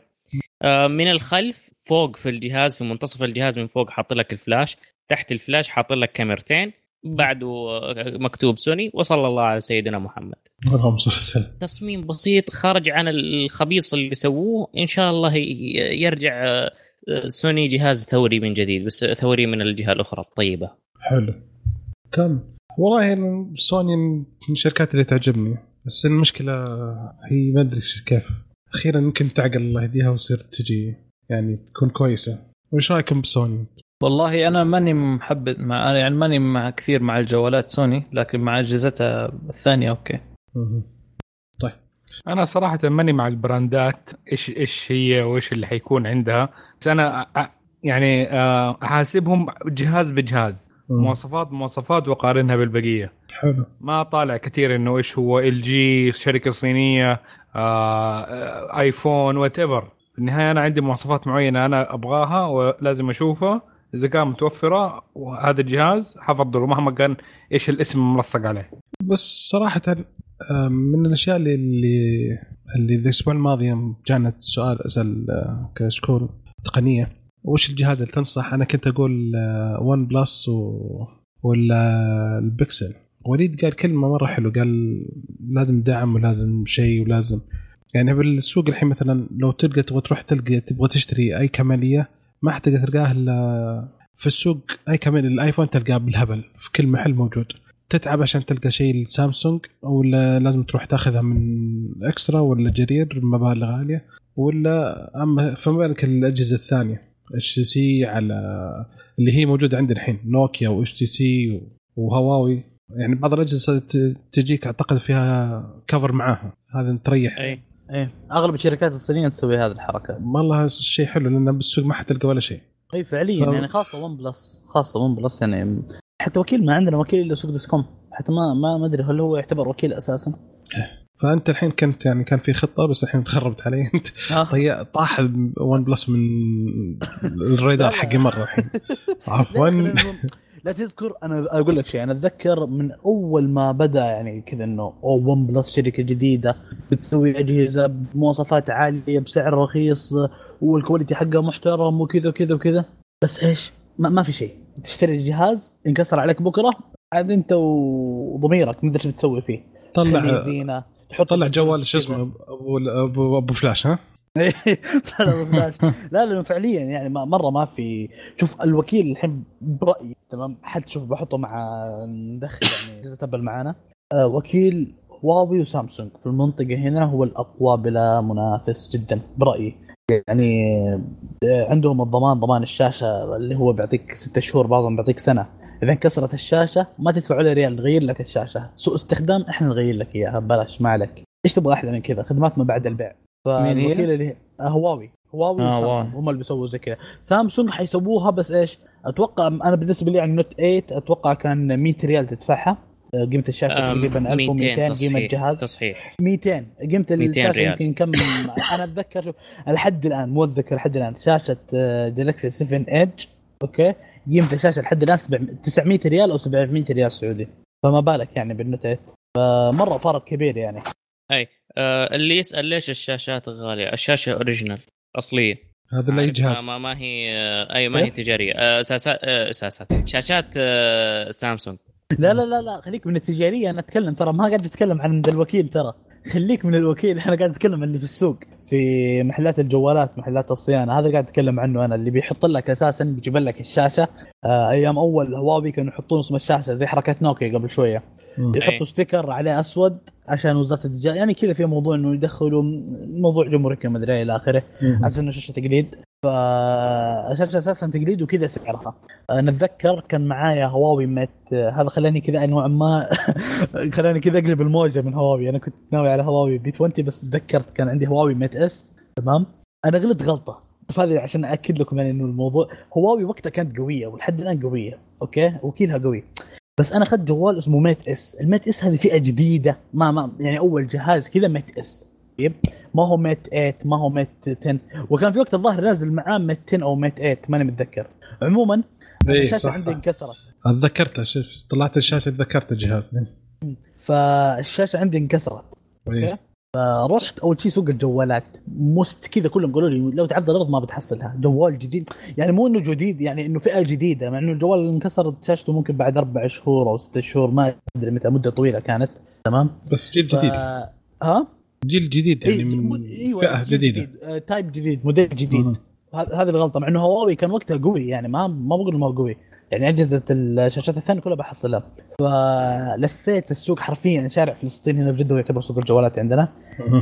S4: آه، من الخلف فوق في الجهاز في منتصف الجهاز من فوق حاط لك الفلاش تحت الفلاش حاط لك كاميرتين. بعده آه، مكتوب سوني وصلى الله على سيدنا محمد.
S2: اللهم صل وسلم
S4: تصميم بسيط خارج عن الخبيص اللي سووه. إن شاء الله يرجع آه، سوني جهاز ثوري من جديد بس ثوري من الجهة الأخرى الطيبة.
S2: حلو. تم. والله سوني من الشركات اللي تعجبني بس المشكلة هي ما أدري كيف أخيرا يمكن تعقل الله يهديها وتصير تجي يعني تكون كويسة وش رأيكم بسوني؟
S6: والله أنا ماني محبذ مع يعني ماني مع كثير مع الجوالات سوني لكن مع أجهزتها الثانية أوكي
S2: مهم.
S3: أنا صراحة ماني مع البراندات إيش إيش هي وإيش اللي حيكون عندها بس أنا يعني آه، أحاسبهم جهاز بجهاز. مواصفات مواصفات واقارنها بالبقية.
S2: حلو.
S3: ما طالع كثير إنه إيش هو LG شركة صينية آه، ايفون whatever في النهاية أنا عندي مواصفات معينة أنا أبغاها ولازم أشوفها. إذا كان متوفرة وهذا الجهاز حفضله مهما كان إيش الاسم ملصق عليه.
S2: بس صراحة آه، من الأشياء اللي اللي اللي الأسبوع الماضي يوم جانا السؤال أسأل آه، كشكول تقنية. وش الجهاز اللي تنصح؟ أنا كنت أقول آه، OnePlus و... ولا البكسل. وليد قال كلمة مرة حلو قال لازم دعم ولازم شيء ولازم. يعني بالسوق الحين مثلا لو تلقى تبغى تروح تلقى تبغى تشتري أي كمالية ما حتقدر تلقاه إلا في السوق أي كمان الآيفون تلقاه بالهبل في كل محل موجود. تتعب عشان تلقى شيء السامسونج ولا لازم تروح تاخذها من إكسترا ولا جرير بمبالغ عالية. ولا أما فما بالك الأجهزة الثانية. HTC على اللي هي موجودة عندنا الحين نوكيا و HTC وهواوي. يعني بعض الأجهزة تجيك أعتقد فيها cover معاها. هذا تريح.
S4: اي
S5: إيه. أغلب الشركات الصينية تسوي هذه الحركة.
S2: والله شيء حلو لأن بالسوق ما حتلقى ولا شيء.
S5: إي فعليا.
S2: ف-
S5: يعني خاصة OnePlus خاصة OnePlus يعني حتى وكيل ما عندنا وكيل إلا Souq.com حتى ما ما ما أدري هل هو يعتبر وكيل أساسا.
S2: فأنت الحين كنت يعني كان في خطة بس الحين تخربت علي. أنت طي- طاح OnePlus من الرادار حقي مرة الحين. عفوا.
S5: لا, تذكر أنا أقول لك شيء أنا أتذكر من أول ما بدأ يعني كذا إنه أو OnePlus شركة جديدة بتسوي أجهزة بمواصفات عالية بسعر رخيص وال quality حقها محترم وكذا وكذا وكذا. بس إيش؟ ما, ما في شيء. تشتري الجهاز انكسر عليك بكرة عاد أنت وضميرك ما أدري إيش بتسوي فيه.
S2: طلع
S5: زينة. تحط
S2: طلع جوال شو اسمه أبو أبو, أبو فلاش ها؟
S5: طلع بفلاش لا لأنه فعليا يعني ما- مرة ما في شوف الوكيل الحين برأيي تمام؟ حتى شوف بحطه مع ندخل يعني اجهزه Apple معانا. آه وكيل هواوي وسامسونج. في المنطقة هنا هو الأقوى بلا منافس جدا برأيي. يعني آه، عندهم الضمان ضمان الشاشة اللي هو بيعطيك ستة شهور بعضهم بيعطيك سنة. إذا انكسرت الشاشة ما تدفع ولا ريال نغير لك الشاشة. سوء استخدام إحنا نغير لك إياها ببلاش ما عليك. إيش تبغى أحلى من كذا؟ خدمات ما بعد البيع؟ فالوكيل اللي آه، هواوي. هواوي
S6: آه،
S5: وسامسونج. هم اللي بيسووا زي كذا. سامسونج حيسووها بس إيش؟ أتوقع أنا بالنسبة لي يعني Note 8 أتوقع كان 100 ريال تدفعها. آه، قيمة الشاشة
S4: آم،
S5: تقريبا 1200
S4: قيمة
S5: الجهاز
S4: تصحيح.
S5: 200 قيمة
S4: 200
S5: الشاشة
S4: ريال.
S5: يمكن كم أنا أتذكر لحد الآن مو أتذكر لحد الآن. شاشة Galaxy 7 Edge okay؟ قيمه الشاشه لحد الان 700 900 ريال أو 700 ريال سعودي. فما بالك يعني بال Note 8 فمرة فرق كبير يعني.
S4: آه اللي يسأل ليش الشاشات غالية؟ الشاشة original أصلية.
S2: هذا لا
S4: عارف،
S2: جهاز
S4: ما, ما هي آه أي ما هي
S5: إيه؟
S4: تجارية. آه، اساسات آه، اساسات شاشات آه سامسونج.
S5: لا لا لا لا خليك من التجارية. أنا أتكلم ترى ما قاعد أتكلم عن الوكيل ترى. خليك من الوكيل. أنا قاعد اتكلم عن اللي في السوق في محلات الجوالات محلات الصيانة. هذا قاعد اتكلم عنه أنا اللي بيحط لك أساسا بيجيب لك الشاشة. آه أيام أول هواوي كانوا يحطون اسم الشاشة زي حركه نوكيا قبل
S2: شوية.
S5: يحطوا
S4: أي.
S5: sticker عليه أسود عشان وزارة التجاره يعني كذا في موضوع إنه يدخلوا موضوع جمهورية ما أدري إيه إلى آخره. إنه شاشة تقليد. فالشاشه أساسا تقليد وكذا سعرها. أنا اتذكر كان معايا هواوي Mate هذا خلاني كذا نوعا ما خلاني كذا أقلب الموجة من هواوي. أنا كنت ناوي على هواوي P 20 بس تذكرت كان عندي هواوي Mate S. تمام؟ أنا غلط غلطة. فهذه عشان اكد لكم يعني إنه الموضوع هواوي وقتها كانت قوية ولحد الآن قوية. okay؟ وكيلها قوي. بس أنا أخذت جوال اسمه Mate S. ال Mate S هذه فئة جديدة. ما ما يعني أول جهاز كذا Mate S. طيب. ما هو Mate 8 ما هو Mate 10 وكان في وقت الظاهر نازل معاه Mate 10 أو Mate 8 ماني متذكر. عموما
S2: إيه، الشاشة
S5: عندي. انكسرت.
S2: تذكرته شوف طلعت الشاشة تذكرت الجهاز.
S5: فالشاشة عندي انكسرت.
S2: إيه.
S5: فرحت أول شيء سوق الجوالات. مسحت كذا كلهم قالوا لي لو تعدى الأرض ما بتحصلها. جوال جديد. يعني مو إنه جديد يعني إنه فئة جديدة. مع إنه الجوال اللي انكسرت شاشته ممكن بعد أربع شهور أو ست شهور ما أدري متى مدة طويلة كانت. تمام؟
S2: بس جيل
S5: ف...
S2: جديد
S5: ها؟
S2: جيل جديد يعني
S5: إيه،
S2: من
S5: م- أيوة، فئة
S2: جديدة.
S5: جديد. آه، type جديد موديل جديد. هذه الغلطة مع إنه هواوي كان وقتها قوي يعني ما ما بقول ما هو قوي. يعني أجهزة الشاشات الثانية كلها بحصلها فلفيت السوق حرفيا شارع فلسطين هنا في جدة يعتبر سوق الجوالات عندنا.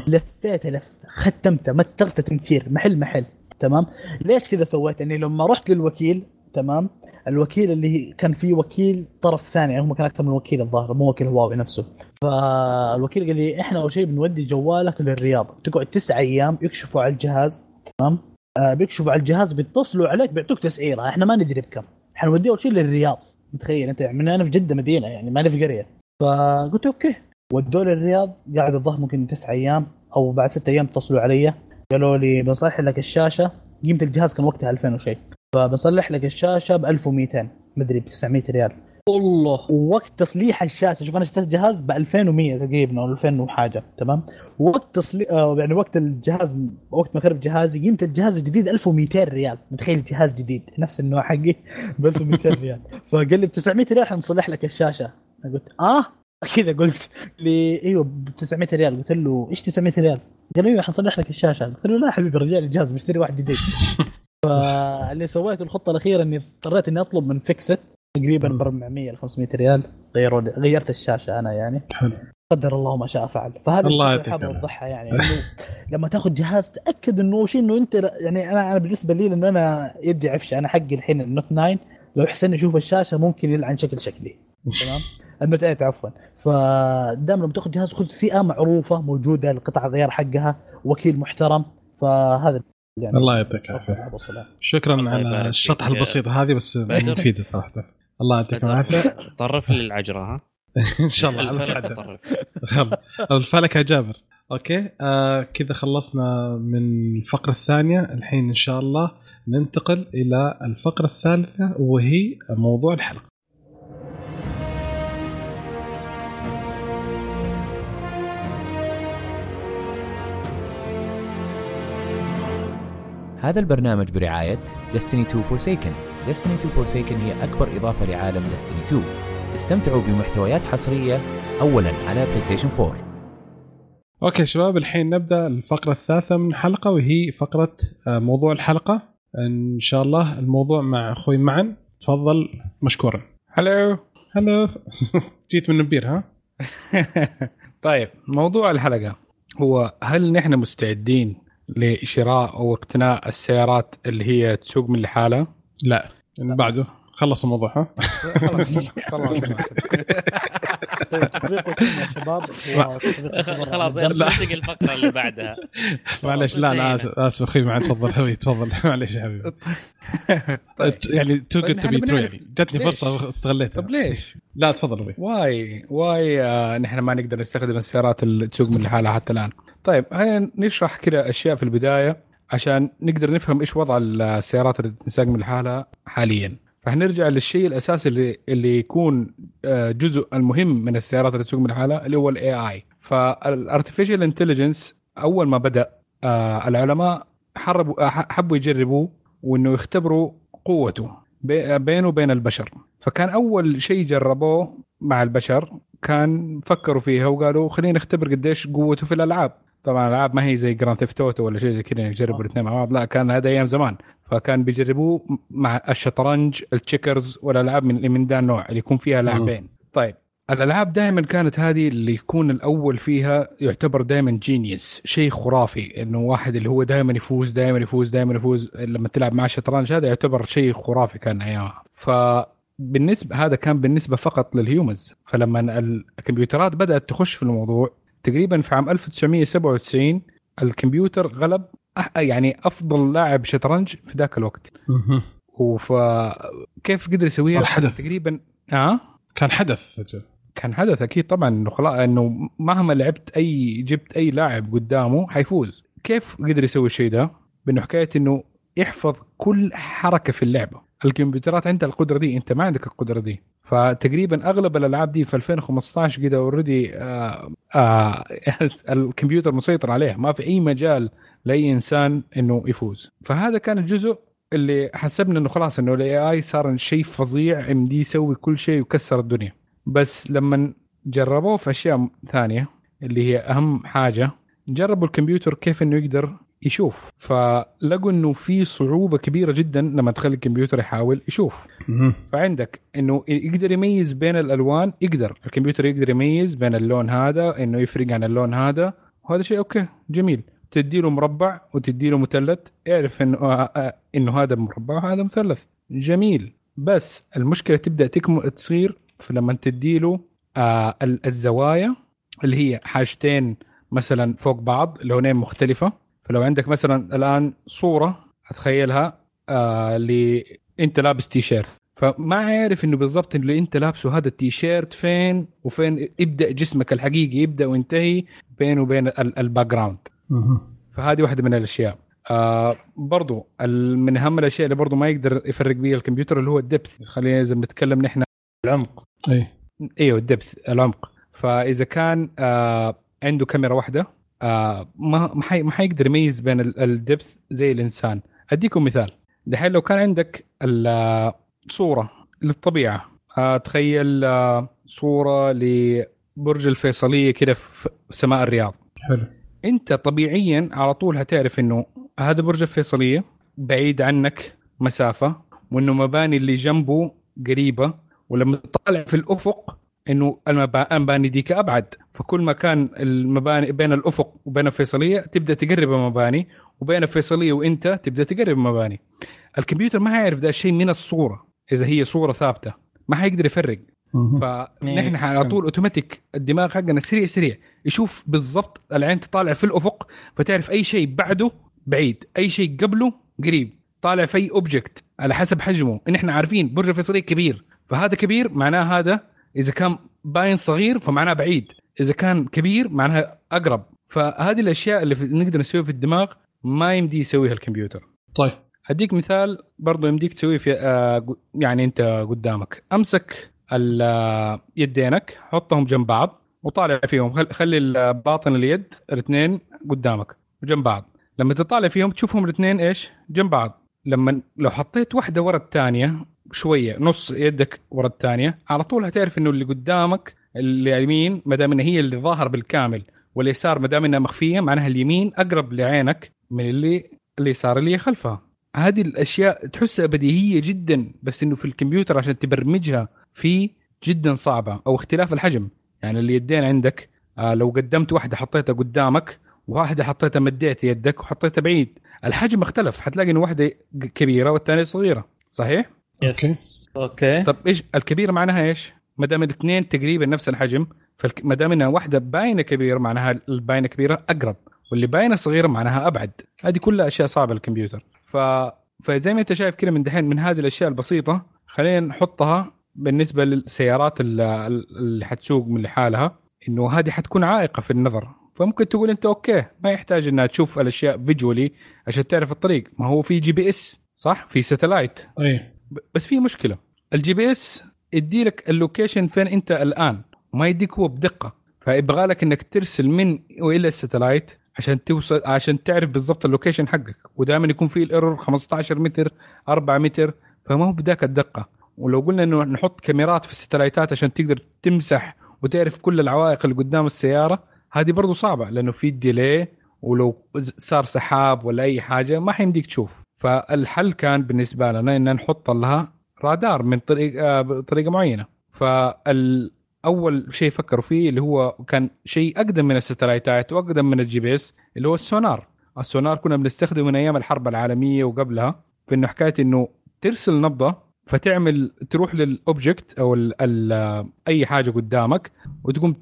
S5: لفيت لف ختمته مترته تمتير محل محل. تمام؟ ليش كذا سويت؟ يعني لما رحت للوكيل تمام؟ الوكيل اللي كان فيه وكيل طرف ثاني يعني هم كان أكثر من وكيل الظاهر مو وكيل هواوي نفسه. فالوكيل قال لي إحنا أول شيء بنودي جوالك للرياض. تقعد تسعة أيام يكشفوا على الجهاز تمام؟ آه بيكشفوا على الجهاز بيتصلوا عليك بيعطوك تسعيرة. إحنا ما ندري بكم. حنوديه أول شيء للرياض. متخيل أنت؟ من أنا في جدة مدينة يعني ماني في قريه فقلت okay. ودوا لي الرياض قعد الظاهر ممكن تسعة أيام أو بعد ستة أيام اتصلوا علي. قالوا لي بنصلح لك الشاشة. قيمة الجهاز كان وقتها 2000 وشيء. فبصلح لك الشاشة ب 1200 مدري ب 900 ريال.
S6: الله
S5: ووقت تصليح الشاشة شوف أنا اشتريت جهاز ب 2100 تقريبا أو 2000 وحاجة تمام؟ وقت تصليح آه يعني وقت الجهاز وقت ما خرب جهازي قيمة الجهاز الجديد 1200 ريال. متخيل جهاز جديد؟ نفس النوع حقي ب 1200 ريال. فقال لي ب 900 ريال حنصلح لك الشاشة. أنا قلت آه؟ كذا قلت لي إيوه ب 900 ريال. قلت له إيش 900 ريال؟ قال لي إيوه حنصلح لك الشاشة. قلت له لا حبيبي رجال الجهاز مشتري واحد جديد. فاللي سويته الخطة الأخيرة إني اضطريت إني أطلب من فيكست تقريبا ب 400 ل 500 ريال. غيروا غيرت الشاشة أنا يعني.
S2: حلو.
S5: قدر الله ما شاء فعل. فهذا
S2: الله يعطيك.
S5: أوضحها يعني. إنه لما تاخذ جهاز تأكد إنه شيء إنه أنت يعني أنا أنا بالنسبة لي لأنه أنا يدي عفشه أنا حقي الحين النوت 9 لو حسن يشوف الشاشة ممكن يلعن شكل شكلي. تمام؟ النوت 8 عفوا. فدام لما تاخذ جهاز خذ فئه معروفة موجودة القطع غيار حقها وكيل محترم. فهذا يعني
S2: الله يعطيك
S5: العافية.
S2: شكرا على
S4: فيك.
S2: البسيطه هذه بس. مفيدة صراحة. الله يعطيكم العافية.
S4: طرف لي العجره ها؟
S2: إن شاء الله
S4: الفلك
S2: الفلكة جابر. أوكي. آه كذا خلصنا من الفقرة الثانية. الحين إن شاء الله ننتقل إلى الفقرة الثالثة وهي موضوع الحلقة.
S1: هذا البرنامج برعاية Destiny 2 Forsaken. Destiny 2 Forsaken هي أكبر إضافة لعالم Destiny 2 استمتعوا بمحتويات حصرية أولا على PlayStation 4
S2: أوكي شباب الحين نبدأ الفقرة الثالثة من الحلقة وهي فقرة آه موضوع الحلقة. إن شاء الله الموضوع مع أخوي معا تفضل مشكورا.
S3: هلو
S2: هلا جيت من نبير ها؟
S3: طيب موضوع الحلقة هو هل نحن مستعدين لشراء أو اقتناء السيارات اللي هي تسوق من لحالها؟
S2: لا. اللي بعده. خلص الموضوع ها؟
S3: خلاص. خلاص.
S5: طيب تطبيقكم يا شباب.
S4: خلاص. ننتقل الفقرة اللي بعدها.
S2: معلش لا لا آسف آسف أخوي معي تفضل أخوي تفضل. معلش يا حبيبي. يعني تو
S3: طيب
S2: جود تو بي ترو. يعني. جتني
S3: ليش؟
S2: فرصة واستغليتها
S3: طب ليش؟
S2: لا تفضل
S3: واي واي آه نحن ما نقدر نستخدم السيارات اللي تسوق من لحالها حتى الآن. طيب خلينا نشرح كذا أشياء في البداية عشان نقدر نفهم إيش وضع السيارات اللي تنساق من لحالها حاليا. فحنرجع للشيء الأساسي اللي اللي يكون آه، جزء المهم من السيارات اللي تسوق من لحالها اللي هو ال AI فال artificial intelligence أول ما بدأ آه، العلماء حربوا آه، حبوا يجربوه وإنه يختبروا قوته بي- بينه وبين البشر. فكان أول شيء جربوه مع البشر كان فكروا فيها وقالوا خلينا نختبر قديش قوته في الألعاب. طبعا الألعاب ما هي زي Grand Theft Auto ولا شيء زي كذا يجربوا
S5: آه.
S3: الاثنين مع بعض. لا كان هذا أيام زمان. فكان بيجربوه مع الشطرنج ال checkers والألعاب من من ذا النوع اللي يكون فيها لاعبين. طيب الألعاب دائما كانت هذه اللي يكون الأول فيها يعتبر دائما genius شيء خرافي. إنه واحد اللي هو دائما يفوز دائما يفوز دائما يفوز لما تلعب مع الشطرنج هذا يعتبر شيء خرافي كان ايامها فبالنسبه هذا كان بالنسبة فقط لل humans فلما الكمبيوترات بدأت تخش في الموضوع تقريبا في عام 1997 الكمبيوتر غلب يعني أفضل لاعب شطرنج في ذاك الوقت. وكيف قدر يسويها؟
S2: صار حدث.
S3: تقريبا آه؟
S2: كان حدث. أجل.
S3: كان حدث أكيد طبعا. انه خلاص إنه مهما لعبت أي جبت أي لاعب قدامه حيفوز. كيف قدر يسوي الشيء ده؟ بإنه حكاية إنه يحفظ كل حركة في اللعبة. الكمبيوترات عندها القدرة دي أنت ما عندك القدرة دي. فتقريبا أغلب الألعاب دي في 2015 كده already الكمبيوتر مسيطر عليها. ما في أي مجال لأي إنسان إنه يفوز. فهذا كان الجزء اللي حسبنا إنه خلاص إنه ال AI صار شيء فظيع يمديه يسوي كل شيء ويكسر الدنيا. بس لما جربوه في أشياء ثانية اللي هي أهم حاجة جربوا الكمبيوتر كيف إنه يقدر يشوف. فلقوا إنه في صعوبة كبيرة جدا لما تخلي الكمبيوتر يحاول يشوف. فعندك إنه يقدر يميز بين الألوان يقدر. الكمبيوتر يقدر يميز بين اللون هذا إنه يفرق عن اللون هذا. وهذا شيء أوكي جميل. تدي له مربع وتدي له مثلث يعرف إنه آه آه إنه هذا مربع وهذا مثلث. جميل. بس المشكلة تبدأ تكم تصير في لما تدي له آه ال- الزوايا اللي هي حاجتين مثلا فوق بعض لونين مختلفة. فلو عندك مثلا الآن صورة أتخيلها آه ل انت لابس تي شيرت فما عارف إنه بالضبط اللي انت لابسه هذا التي شيرت فين وفين يبدا جسمك الحقيقي يبدأ وينتهي بينه وبين ال- ال
S2: background.
S3: فهذه واحدة من الأشياء. آه برضو ال- من أهم الأشياء اللي برضو ما يقدر يفرق بيها الكمبيوتر اللي هو ال depth. خلينا إذا بنتكلم نحن
S6: العمق.
S2: اي
S3: إيوه ال depth العمق. فإذا كان آه عنده كاميرا واحدة آه ما ما حي- ما حيقدر يميز بين ال- الدبث زي الإنسان. أديكم مثال. دحين لو كان عندك صورة للطبيعة آه تخيل آه صورة لبرج الفيصلية كده في سماء الرياض.
S2: حلو.
S3: أنت طبيعيا على طول هتعرف إنه هذا برج الفيصلية بعيد عنك مسافة وإنه مباني اللي جنبه قريبة ولما تطالع في الأفق إنه المبا- المباني ديك أبعد. فكل ما كان المباني بين الأفق وبين الفيصلية تبدأ تقرب المباني وبين الفيصلية وإنت تبدأ تقرب المباني. الكمبيوتر ما حيعرف ده الشيء من الصورة إذا هي صورة ثابتة. ما حيقدر يفرق. فنحن على طول اوتوماتيك الدماغ حقنا سريع سريع. يشوف بالضبط العين تطالع في الأفق فتعرف أي شيء بعده بعيد. أي شيء قبله قريب. طالع في أي object على حسب حجمه. ان إحنا عارفين برج الفيصليه كبير. فهذا كبير معناه هذا إذا كان باين صغير فمعناه بعيد. إذا كان كبير معناها أقرب. فهذه الأشياء اللي في نقدر نسويها في الدماغ ما يمدي يسويها الكمبيوتر.
S2: طيب.
S3: أديك مثال برضو يمديك تسويه في آه، يعني أنت قدامك. أمسك آه، يدينك حطهم جنب بعض وطالع فيهم. خل- خلي ال- باطن اليد الاثنين قدامك جنب بعض. لما تطالع فيهم تشوفهم الاثنين إيش؟ جنب بعض. لما لو حطيت واحدة ورا الثانية شوية نص يدك ورا الثانية. على طول هتعرف إنه اللي قدامك اليمين ما دام هي اللي ظاهر بالكامل واليسار ما دام انها مخفية معناها اليمين أقرب لعينك من اللي اليسار اللي خلفها. هذه الأشياء تحسها بديهيه جدا بس إنه في الكمبيوتر عشان تبرمجها فيه جدا صعبة أو اختلاف الحجم. يعني اليدين عندك آه لو قدمت واحدة حطيتها قدامك واحدة حطيتها مديت يدك وحطيتها بعيد الحجم اختلف. حتلاقي إنه واحدة كبيرة والثانية صغيرة صحيح؟
S6: yes okay.
S3: طب إيش الكبيره معناها إيش؟ ما دام الاثنين تقريبا نفس الحجم فما دام إنها واحدة باينة كبيره معناها الباينة كبيرة أقرب واللي باينة صغيرة معناها أبعد. هذه كلها أشياء صعبة للكمبيوتر. ف فزي ما أنت شايف كده من دحين من هذه الأشياء البسيطة خلينا نحطها بالنسبة للسيارات ال- ال- اللي حتسوق من لحالها إنه هذه حتكون عائقة في النظر. فممكن تقول أنت okay ما يحتاج إنها تشوف الأشياء visually عشان تعرف الطريق. ما هو في GPS صح؟ في
S2: satellite.
S3: أي. بس في مشكلة. ال GPS يدي لك ال location فين أنت الآن. وما يديك هو بدقة. فيبغى لك إنك ترسل من وإلى ال satellite عشان توصل عشان تعرف بالضبط ال location حقك. ودائما يكون في ال error 15 متر 4 متر. فما هو بذاك الدقة. ولو قلنا إنه نحط كاميرات في الستلايتات عشان تقدر تمسح وتعرف كل العوائق اللي قدام السيارة هذه برضو صعبة. لأنه في delay ولو صار سحاب ولا أي حاجة ما حيمديك تشوف. فالحل كان بالنسبة لنا إن نحط لها رادار من طريقة بطريقه معينة. فالأول شيء فكروا فيه اللي هو كان شيء أقدم من الستلايتات وأقدم من ال GPS اللي هو السونار. السونار كنا بنستخدمه من أيام الحرب العالمية وقبلها في إنه حكاية إنه ترسل نبضة فتعمل تروح لل object أو ال ال أي حاجة قدامك وتقوم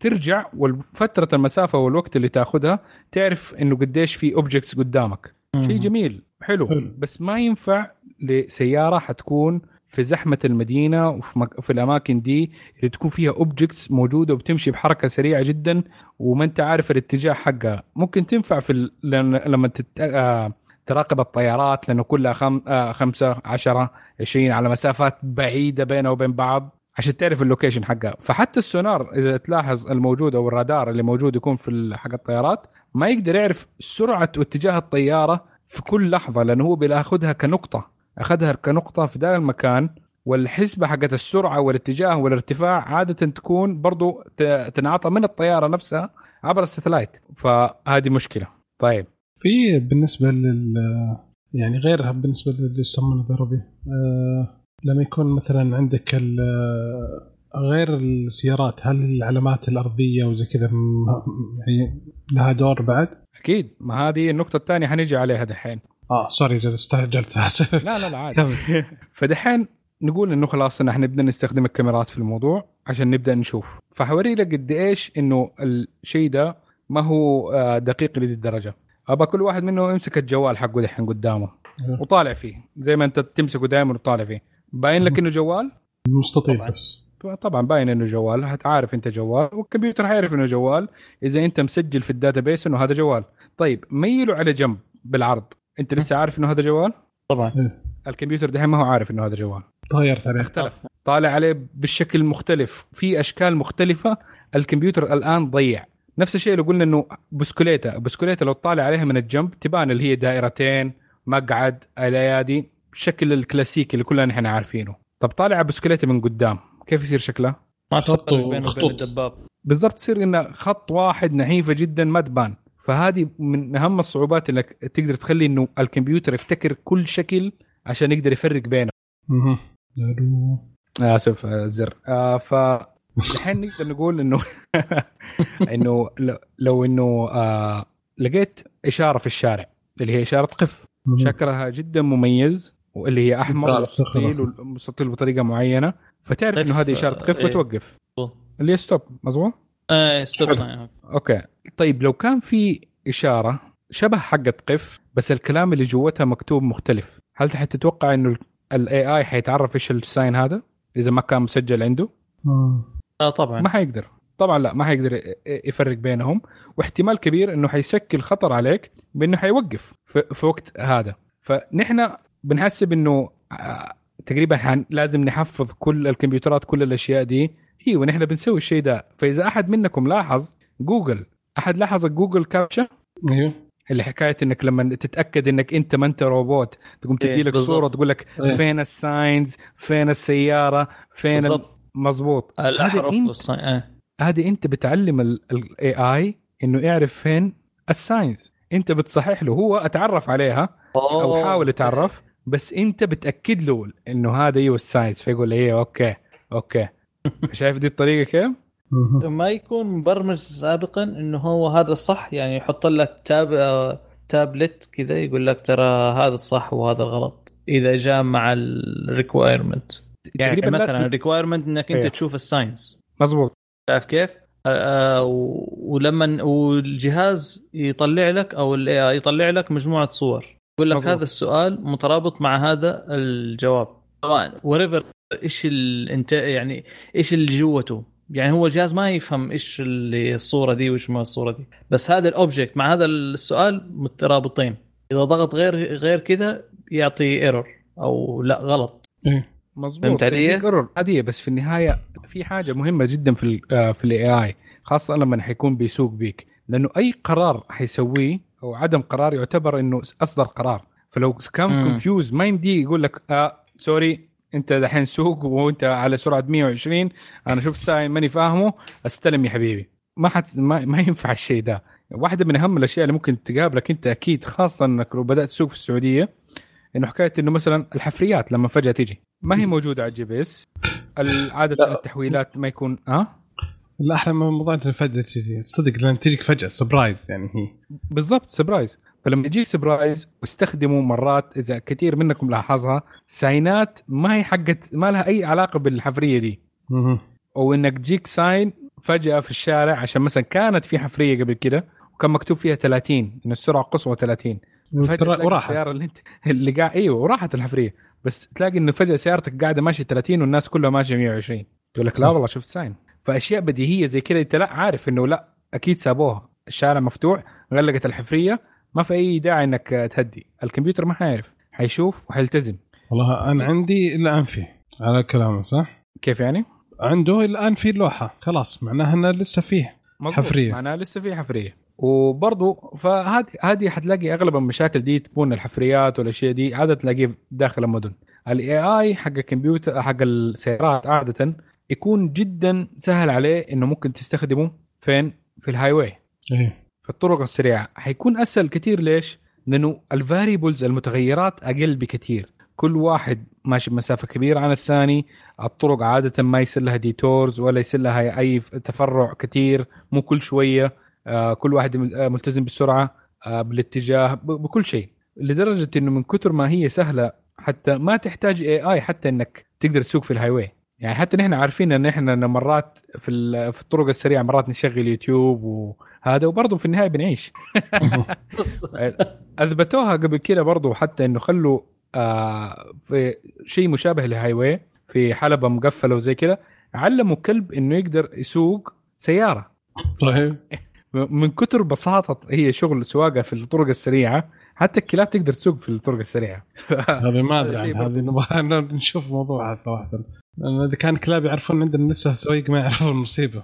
S3: ترجع وفترة المسافة والوقت اللي تاخذها تعرف إنه قديش في objects قدامك. شيء جميل. حلو.
S2: حلو.
S3: بس ما ينفع لسيارة حتكون في زحمة المدينة وفي مك... في الأماكن دي اللي تكون فيها objects موجودة وبتمشي بحركة سريعة جدا وما أنت عارف الاتجاه حقها. ممكن تنفع في ال... لأن... لما تت... آه... تراقب الطيارات لأنه كلها خم... آه... خمسة عشرة 20 على مسافات بعيدة بينها وبين بعض عشان تعرف ال location حقها. فحتى السونار إذا تلاحظ الموجود أو الرادار اللي موجود يكون في حق الطيارات ما يقدر يعرف سرعة واتجاه الطيارة في كل لحظة لأنه هو بيأخذها كنقطة أخذها كنقطة في ذا المكان والحسبة حقت السرعة والاتجاه والارتفاع عادة تكون برضو تنعطى من الطيارة نفسها عبر ال satellite. فهذه مشكلة. طيب.
S2: في بالنسبة لل يعني غيرها بالنسبة للي يسمونه ضربي آه لما يكون مثلا عندك غير السيارات هل العلامات الأرضية وزي كذا يعني لها دور بعد؟
S3: أكيد. ما هذه النقطة الثانية حنيجي عليها دحين.
S2: آه sorry جل- استعجلت آسف.
S3: لا لا لا عادي. فدحين نقول إنه خلاص إن إحنا نبدا نستخدم الكاميرات في الموضوع عشان نبدأ نشوف. فحوري لك قد إيش إنه الشيء ده ما هو آه، دقيق لدي الدرجة. ابى كل واحد منه يمسك الجوال حقه دحين قدامه
S2: أيوه.
S3: وطالع فيه زي ما أنت تمسكه دائما وطالع فيه. باين لك إنه جوال؟
S2: مستطيل
S6: طبعاً.
S2: بس.
S3: طبعا باين إنه جوال هتعرف أنت جوال والكمبيوتر حيعرف إنه جوال. إذا أنت مسجل في ال database إنه هذا جوال. طيب ميله على جنب بالعرض. أنت لسه عارف إنه هذا جوال؟
S6: طبعا.
S3: الكمبيوتر دحين ما هو عارف إنه هذا جوال.
S2: تغيرت عليه
S3: اختلف. طالع عليه بالشكل مختلف. في أشكال مختلفة. الكمبيوتر الآن ضيع. نفس الشيء لو قلنا إنه بسكوليته بسكوليته لو طالع عليها من الجنب تبان اللي هي دائرتين مقعد الأيادي. الشكل الكلاسيكي اللي كلنا نحن عارفينه. طب طالع على بسكوليته من قدام. كيف يصير شكلها
S6: ما
S2: خط
S6: تفرق بينه وبين
S2: وخطوط.
S6: الدباب
S3: بالضبط تصير إنه خط واحد نحيفة جدا ما تبان فهذه من أهم الصعوبات انك تقدر تخلي إنه الكمبيوتر يفتكر كل شكل عشان يقدر يفرق بينه.
S2: ألو.
S3: اسف آه، زر آه ف الحين نقدر نقول إنه إنه لو- لو إنه آه لقيت إشارة في الشارع اللي هي إشارة قف. شكلها جدا مميز واللي هي أحمر
S2: صخرة.
S3: ومستطيل بطريقة معينة فتعرف
S6: قف،
S3: إنه هذه إشارة قف
S6: إيه.
S3: وتوقف. اللي هي stop مظبوط؟
S6: إيه
S2: stop.
S6: sign
S3: okay. طيب لو كان في إشارة شبه حقة قف بس الكلام اللي جوتها مكتوب مختلف هل حتتوقع إنه ال AI حيتعرف إيش ال sign هذا؟ إذا ما كان مسجل عنده.
S6: آه طبعا.
S3: ما حيقدر. طبعا لا ما حيقدر يفرق بينهم. واحتمال كبير إنه حيشكل خطر عليك بإنه حيوقف في, في وقت هذا. فنحن بنحسب إنه تقريبا حن لازم نحفظ كل الكمبيوترات كل الأشياء دي. إيوه نحن بنسوي الشيء ده. فإذا أحد منكم لاحظ جوجل. أحد لاحظ Google captcha
S2: أيوه
S3: اللي حكاية إنك لما تتأكد إنك أنت ما أنت روبوت. تقوم
S6: إيه،
S3: تدي لك. صورة تقول لك
S2: إيه.
S3: فين ال signs فين السيارة فين ال- مظبوط.
S6: الاحرف
S3: انت
S6: وال sign إيه.
S3: هذه أنت بتعلم ال AI إنه يعرف فين ال signs. أنت بتصحح له هو أتعرف عليها
S6: أو.
S3: حاول يتعرف. بس انت بتأكد له انه هذا أيوه ال signs فيقول إيه okay okay. شايف دي الطريقة كيف؟
S6: ما يكون مبرمج سابقا إنه هو هذا الصح يعني يحط لك tab آه، تابلت كذا يقول لك ترى هذا الصح وهذا الغلط إذا جاء مع ال requirement يعني
S3: تقريباً لا-
S6: مثلا ال requirement إنك أنت
S3: إيه.
S6: تشوف ال
S3: signs
S6: مزبوط كيف؟ آه، آه، ولما والجهاز يطلع لك أو ال AI يطلع لك مجموعة صور. يقول لك. هذا السؤال مترابط مع هذا الجواب. سواء whatever إيش الانت يعني إيش اللي جوته؟ يعني هو الجهاز ما يفهم إيش اللي الصورة دي وإيش ما الصورة دي. بس هذا ال object مع هذا السؤال مترابطين. إذا ضغط غير غير كذا يعطي error أو لا غلط.
S2: إيه.
S3: مظبوط.
S6: فهمت علي؟
S3: قرر عادية بس في النهاية في حاجة مهمة جدا في ال آه، في ال AI خاصة لما حيكون بيسوق بيك. لأنه أي قرار حيسويه أو عدم قرار يعتبر إنه أصدر قرار. فلو كان. confused ما يمدي يقول لك آه sorry أنت دحين سوق وأنت على سرعة 120 أنا شفت sign ماني فاهمه استلم يا حبيبي. ما حت ما, ما ينفع الشيء ده. واحدة من أهم الأشياء اللي ممكن تقابلك أنت أكيد خاصة إنك لو بدأت تسوق في السعودية إنه حكاية إنه مثلا الحفريات لما فجأة تيجي ما هي موجودة على ال GPS؟ عادة
S2: لا.
S3: التحويلات ما يكون آه؟
S2: الاحلى من موضوع أنت تجي صدق لأن تجيك فجأة surprise يعني. هي
S3: بالضبط surprise فلما يجيك surprise واستخدموا مرات إذا كثير منكم لاحظها sign ات ما هي حقت ما لها أي علاقة بالحفرية دي. أو إنك تجيك sign فجأة في الشارع عشان مثلا كانت في حفرية قبل كده وكان مكتوب فيها 30 إن السرعة قصوى 30 فجأة
S2: وترا-
S3: تلاقي
S2: وراحت.
S3: السيارة اللي انت اللي قاعد إيوه وراحت الحفرية. بس تلاقي انه فجأة سيارتك قاعدة ماشية 30 والناس كلها ماشية 120 تقول لك لا. والله شفت sign فأشياء بديهية زي كذا أنت لا عارف إنه لا أكيد سابوها الشارع مفتوح غلقت الحفرية ما في أي داعي إنك تهدي الكمبيوتر ما حيعرف حيشوف وحيلتزم
S2: والله أنا عندي الان فيه على كلامه صح؟
S3: كيف يعني؟
S2: عنده الان في لوحه خلاص معناها إنه لسه فيه
S3: مظبوط.
S2: حفرية.
S3: معناها لسه في حفرية وبرضه فهذه هذه حتلاقي أغلب المشاكل دي تكون الحفريات والاشياء دي عادة تلاقيه داخل المدن ال AI حق الكمبيوتر حق السيارات عادة يكون جدا سهل عليه إنه ممكن تستخدمه فين؟ في ال highway
S2: إيه.
S3: في الطرق السريعة. حيكون أسهل كثير ليش؟ لأنه ال variables المتغيرات أقل بكثير كل واحد ماشي بمسافة كبيرة عن الثاني. الطرق عادة ما يصير لها detours ولا يصير لها أي تفرع كثير مو كل شوية. آه، كل واحد آه، ملتزم بالسرعه آه، بالاتجاه بكل شيء. لدرجة إنه من كثر ما هي سهلة حتى ما تحتاج AI حتى إنك تقدر تسوق في ال highway يعني حتى نحن عارفين إن إحنا مرات في في الطرق السريعة مرات نشغل يوتيوب وهذا وبرضه في النهاية بنعيش. أثبتوها قبل كده برضو حتى إنه خلوا آه في شيء مشابه للهاي واي في حلبة مقفلة وزي كده علموا كلب إنه يقدر يسوق سيارة.
S2: طيب
S3: من كتر بساطة هي شغل سواقة في الطرق السريعة حتى الكلاب تقدر تسوق في الطرق السريعة.
S2: هذه ما
S3: أدري
S2: هذه نبغى نشوف موضوعها صراحة. إذا كان كلاب يعرفون عندنا لسه سويق ما يعرفون المصيبه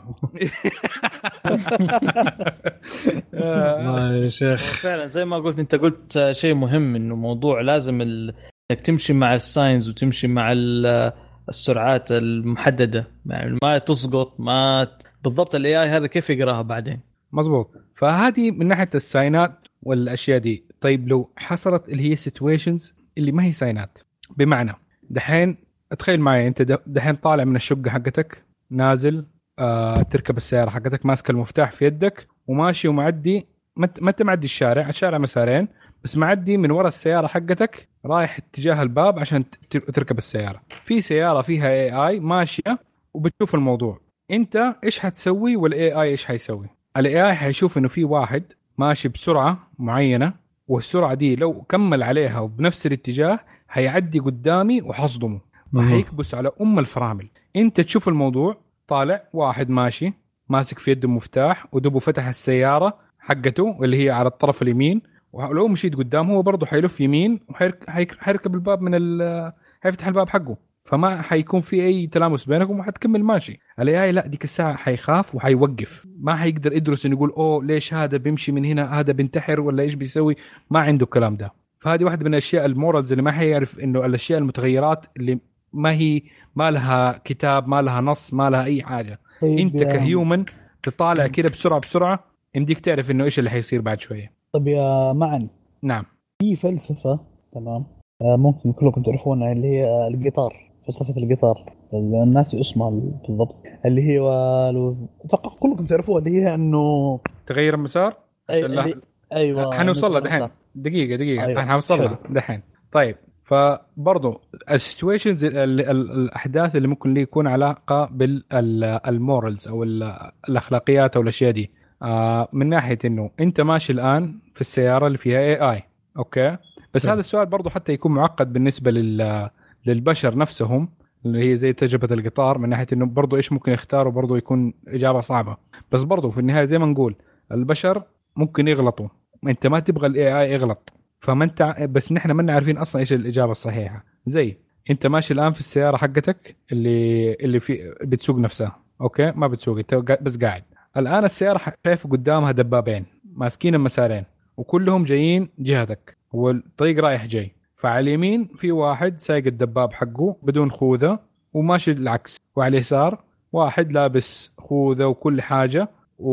S2: والله يا شيخ.
S6: فعلا زي ما قلت أنت قلت شيء مهم إنه موضوع لازم ال... إنك تمشي مع ال signs وتمشي مع ال... السرعات المحددة. يعني ما تسقط ما بالضبط ال AI هذا كيف يقراها بعدين؟
S3: مزبوط فهذه من ناحية ال sign ات والأشياء دي. طيب لو حصلت اللي هي situations اللي ما هي sign ات. بمعنى دحين تخيل معي أنت دحين طالع من الشقة حقتك نازل آه تركب السيارة حقتك ماسك المفتاح في يدك وماشي ومعدي ما انت- معدي الشارع الشارع مسارين بس معدي من ورا السيارة حقتك رايح اتجاه الباب عشان تركب السيارة. في سيارة فيها AI ماشية وبتشوف الموضوع. أنت إيش حتسوي وال AI إيش حيسوي؟ ال AI حيشوف إنه في واحد ماشي بسرعة معينة والسرعة دي لو كمل عليها وبنفس الاتجاه حيعدي قدامي وحصدمه. وحيكبس على أم الفرامل. أنت تشوف الموضوع طالع واحد ماشي ماسك في يده مفتاح ودبه فتح السيارة حقته اللي هي على الطرف اليمين. ولو مشيت قدام هو برضه حيلف يمين وحيركب الباب من ال حيفتح الباب حقه. فما حيكون في أي تلامس بينكم وحتكمل ماشي. ال AI لا ديك الساعة حيخاف وحيوقف. ما حيقدر يدرس انه يقول أوه ليش هذا بيمشي من هنا؟ هذا بينتحر ولا إيش بيسوي؟ ما عنده الكلام ده. فهذه واحدة من الأشياء المورالز اللي ما حيعرف إنه الأشياء المتغيرات اللي ما هي ما لها كتاب ما لها نص ما لها أي حاجة.
S5: طيب أنت
S3: كهيومن تطالع كده بسرعة بسرعة يمديك تعرف إنه إيش اللي حيصير بعد شوية.
S5: طيب يا معن.
S3: نعم.
S5: في فلسفة تمام. آه، ممكن كلكم تعرفونها اللي هي القطار فلسفة القطار الناس اسمها بالضبط. اللي هي و- أتوقع كلكم تعرفوها اللي هي إنه
S3: تغير المسار؟
S5: أي- اللي- أيوه
S3: حنوصل لها
S5: نزل
S3: دحين.
S5: المسار.
S3: دقيقة دقيقة.
S5: أيوة.
S3: حنوصل لها. دحين. طيب. فبرضو ال situations الأحداث اللي ممكن لي يكون علاقة بال morals أو ال- الأخلاقيات أو الأشياء دي. آه من ناحية إنه أنت ماشي الآن في السيارة اللي فيها AI okay؟ بس
S2: حلو.
S3: هذا السؤال برضو حتى يكون معقد بالنسبة لل للبشر نفسهم اللي هي زي تجربة القطار من ناحية إنه برضو إيش ممكن يختاروا برضو يكون إجابة صعبة. بس برضو في النهاية زي ما نقول البشر ممكن يغلطوا. أنت ما تبغى ال AI يغلط. فما انت بس نحن ما عارفين أصلا إيش الإجابة الصحيحة. زي أنت ماشي الآن في السيارة حقتك اللي اللي في بتسوق نفسها. okay؟ ما بتسوق أنت بس قاعد. الآن السيارة شايف قدامها دبابين ماسكين المسارين وكلهم جايين جهتك والطريق رايح جاي. فعلى اليمين في واحد سايق الدباب حقه بدون خوذة وماشي العكس. وعلى اليسار واحد لابس خوذة وكل حاجة و...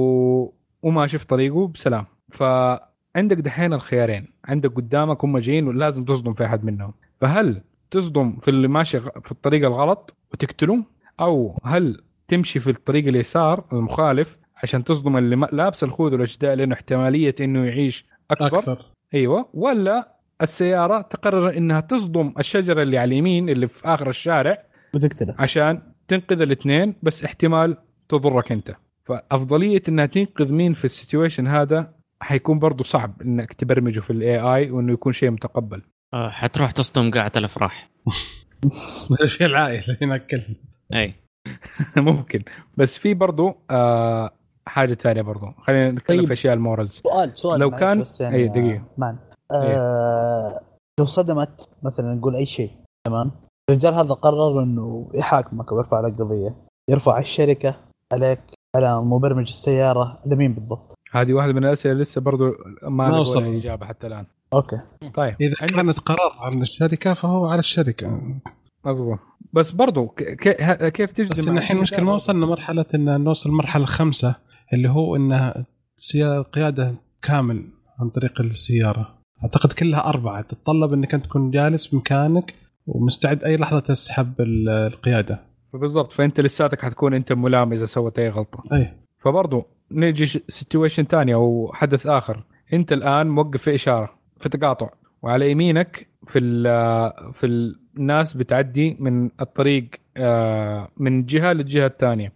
S3: وماشي في طريقه بسلام. فعندك دحين الخيارين. عندك قدامك هم جايين ولازم تصدم في أحد منهم. فهل تصدم في اللي ماشي في الطريق الغلط وتقتله أو هل تمشي في الطريق اليسار المخالف عشان تصدم اللي ما- لابس الخوذ والأجداء لأنه احتمالية إنه يعيش أكبر؟
S2: أكثر.
S3: أيوه. ولا السيارة تقرر إنها تصدم الشجرة اللي على اليمين اللي في آخر الشارع
S5: وتقتله
S3: عشان تنقذ الاثنين بس احتمال تضرك أنت. فأفضلية إنها تنقذ مين في ال situation هذا؟ حيكون برضو صعب إنك تبرمجه في ال AI وإنه يكون شيء متقبل.
S4: آه، حتروح تصدم قاعة الافراح
S2: في العائلة هناك كلهم
S4: أي.
S3: ممكن. بس في برضو آه حاجة ثانية برضو. خلينا نتكلم
S5: طيب.
S3: في أشياء ال morals.
S5: سؤال سؤال
S3: لو كان-
S5: بس يعني
S3: أي دقيقة.
S5: man آه لو صدمت مثلا نقول أي شيء تمام؟ الرجال هذا قرر إنه يحاكمك ويرفع عليك قضية يرفع الشركة عليك على مبرمج السيارة على مين بالضبط؟
S3: هذه واحدة من الأسئلة لسه برضو ما
S2: ما
S3: لقوا
S2: وصل.
S3: لها إجابة حتى الآن.
S5: أوكي.
S3: طيب إذا
S2: كانت قرار عن الشركة فهو على الشركة.
S3: مظبوط. بس برضو كيف تجزم
S2: بس الحين؟ المشكلة ما وصلنا مرحلة إن نوصل المرحله الخامسه اللي هو انها سيارة قيادة كامل عن طريق السيارة. أعتقد كلها أربعة. تتطلب إنك أنت تكون جالس في مكانك ومستعد أي لحظة تسحب ال- القيادة.
S3: بالضبط. فأنت لساتك حتكون أنت ملام إذا سويت أي غلطة.
S2: أي.
S3: فبرضو نيجي situation ثانية أو حدث آخر. أنت الآن موقف في إشارة في تقاطع. وعلى يمينك في في الناس بتعدي من الطريق آه، من جهة للجهة الثانية.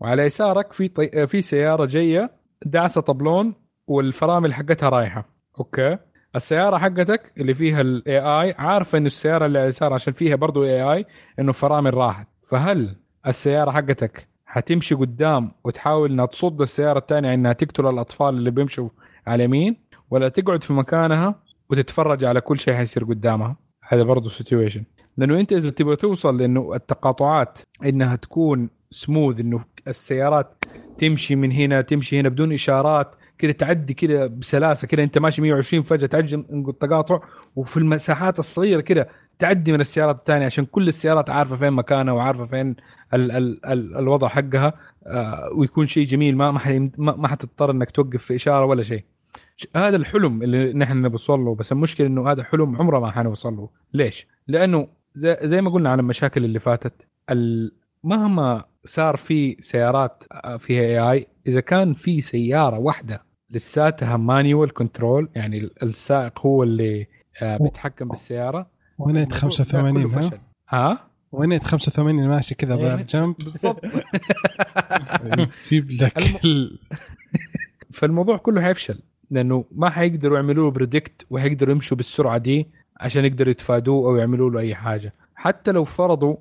S3: وعلى يسارك في طي... في سيارة جاية داعسة طبلون والفرامل حقتها رايحة. Okay. السيارة حقتك اللي فيها ال AI عارفة إنه السيارة اللي على اليسار عشان فيها برضو AI إنه فرامل راحت. فهل السيارة حقتك حتمشي قدام وتحاول إنها تصد السيارة الثانية إنها تقتل الأطفال اللي بيمشوا على اليمين ولا تقعد في مكانها وتتفرج على كل شيء حيصير قدامها. هذا برضه سيتويشن لأنه أنت إذا تبغى توصل لأنه التقاطعات إنها تكون سموث إنه السيارات تمشي من هنا تمشي هنا بدون إشارات كذا تعدي كذا بسلاسة كذا أنت ماشي 120 فجأة تعدي التقاطع وفي المساحات الصغيرة كذا تعدي من السيارات الثانية عشان كل السيارات عارفة فين مكانها وعارفة فين ال ال ال الوضع حقها آه ويكون شيء جميل ما ما حتضطر إنك توقف في إشارة ولا شيء. هذا الحلم اللي نحن نوصل له بس المشكلة إنه هذا حلم عمره ما حنوصل له. ليش؟ لأنه زي, ما قلنا عن المشاكل اللي فاتت مهما صار في سيارات فيها AI إذا كان في سيارة واحدة لساتها manual control يعني ال- السائق هو اللي آه، بيتحكم
S2: بالسيارة
S3: الموضوع
S2: 85
S3: كله
S2: ها.
S3: ها؟
S2: وينيت 85 ماشي كذا
S5: إيه.
S2: بالجنب
S3: بالضبط.
S2: يجيب لك
S3: الم-
S2: ال-
S3: فالموضوع كله حيفشل لأنه ما حيقدروا يعملوا له predict وحيقدروا يمشوا بالسرعة دي عشان يقدروا يتفادوه أو يعملوا له أي حاجة. حتى لو فرضوا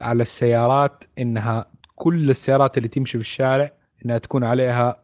S3: على السيارات إنها كل السيارات اللي تمشي في الشارع إنها تكون عليها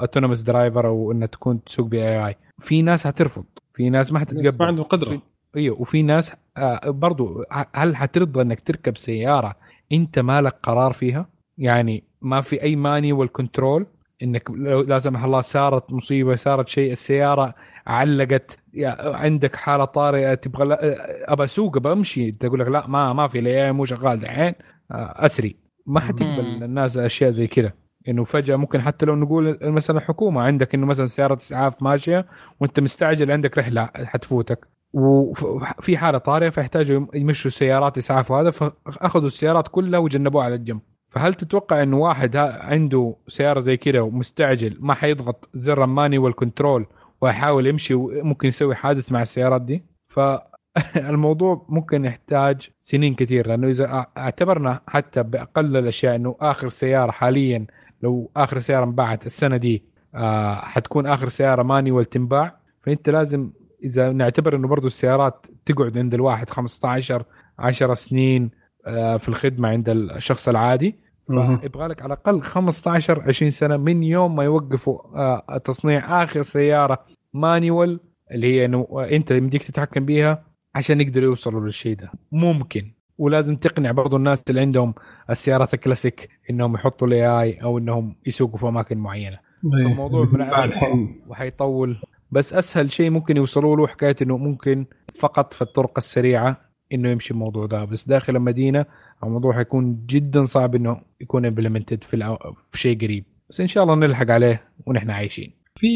S3: autonomous driver أو إنها تكون تسوق ب AI في ناس حترفض في ناس ما
S2: ما
S3: حتتقبل
S2: عنده قدره
S3: أيوه وفي ناس آه برضو هل حترضى إنك تركب سيارة أنت مالك قرار فيها؟ يعني ما في أي manual control إنك لو لا سمح الله صارت مصيبة صارت شيء السيارة علقت يا- عندك حالة طارئة تبغى لا- ابى أسوق ابى أمشي. تقول لك لا ما ما في ال AI مو شغال دحين آه، sorry. ما حتقبل. الناس أشياء زي كذا. إنه فجأة ممكن حتى لو نقول مثلا الحكومة عندك إنه مثلا سيارة إسعاف ماشية وأنت مستعجل عندك رحلة حتفوتك. وفي حالة طارئة فيحتاجوا يمشوا السيارات اسعاف وهذا فاخذوا السيارات كلها وجنبوها على الجنب. فهل تتوقع انه واحد عنده سيارة زي كذا ومستعجل ما حيضغط زر الماني والكنترول ويحاول يمشي وممكن يسوي حادث مع السيارات دي؟ فالموضوع ممكن يحتاج سنين كثير لأنه إذا اعتبرنا حتى بأقل الأشياء إنه آخر سيارة حاليا لو آخر سيارة انباعت السنة دي آه حتكون آخر سيارة مانيوال تنباع فأنت لازم إذا نعتبر إنه برضو السيارات تقعد عند الواحد 15 10 سنين آه في الخدمة عند الشخص العادي. فيبغى لك على الأقل 15 20 سنة من يوم ما يوقفوا آه، تصنيع آخر سيارة مانيوال اللي هي إنه أنت يمديك تتحكم بيها عشان يقدروا يوصلوا للشيء ده. ممكن. ولازم تقنع برضو الناس اللي عندهم السيارات الكلاسيك إنهم يحطوا ال AI أو إنهم يسوقوا في أماكن معينة.
S2: إيه،
S3: فالموضوع
S2: اللي
S3: من
S2: الحين
S3: وحيطول بس أسهل شيء ممكن يوصلوا له حكاية إنه ممكن فقط في الطرق السريعة إنه يمشي الموضوع ده. بس داخل المدينة الموضوع حيكون جدا صعب إنه يكون implemented في, الأو... في شيء قريب. بس إن شاء الله نلحق عليه ونحن عايشين.
S2: في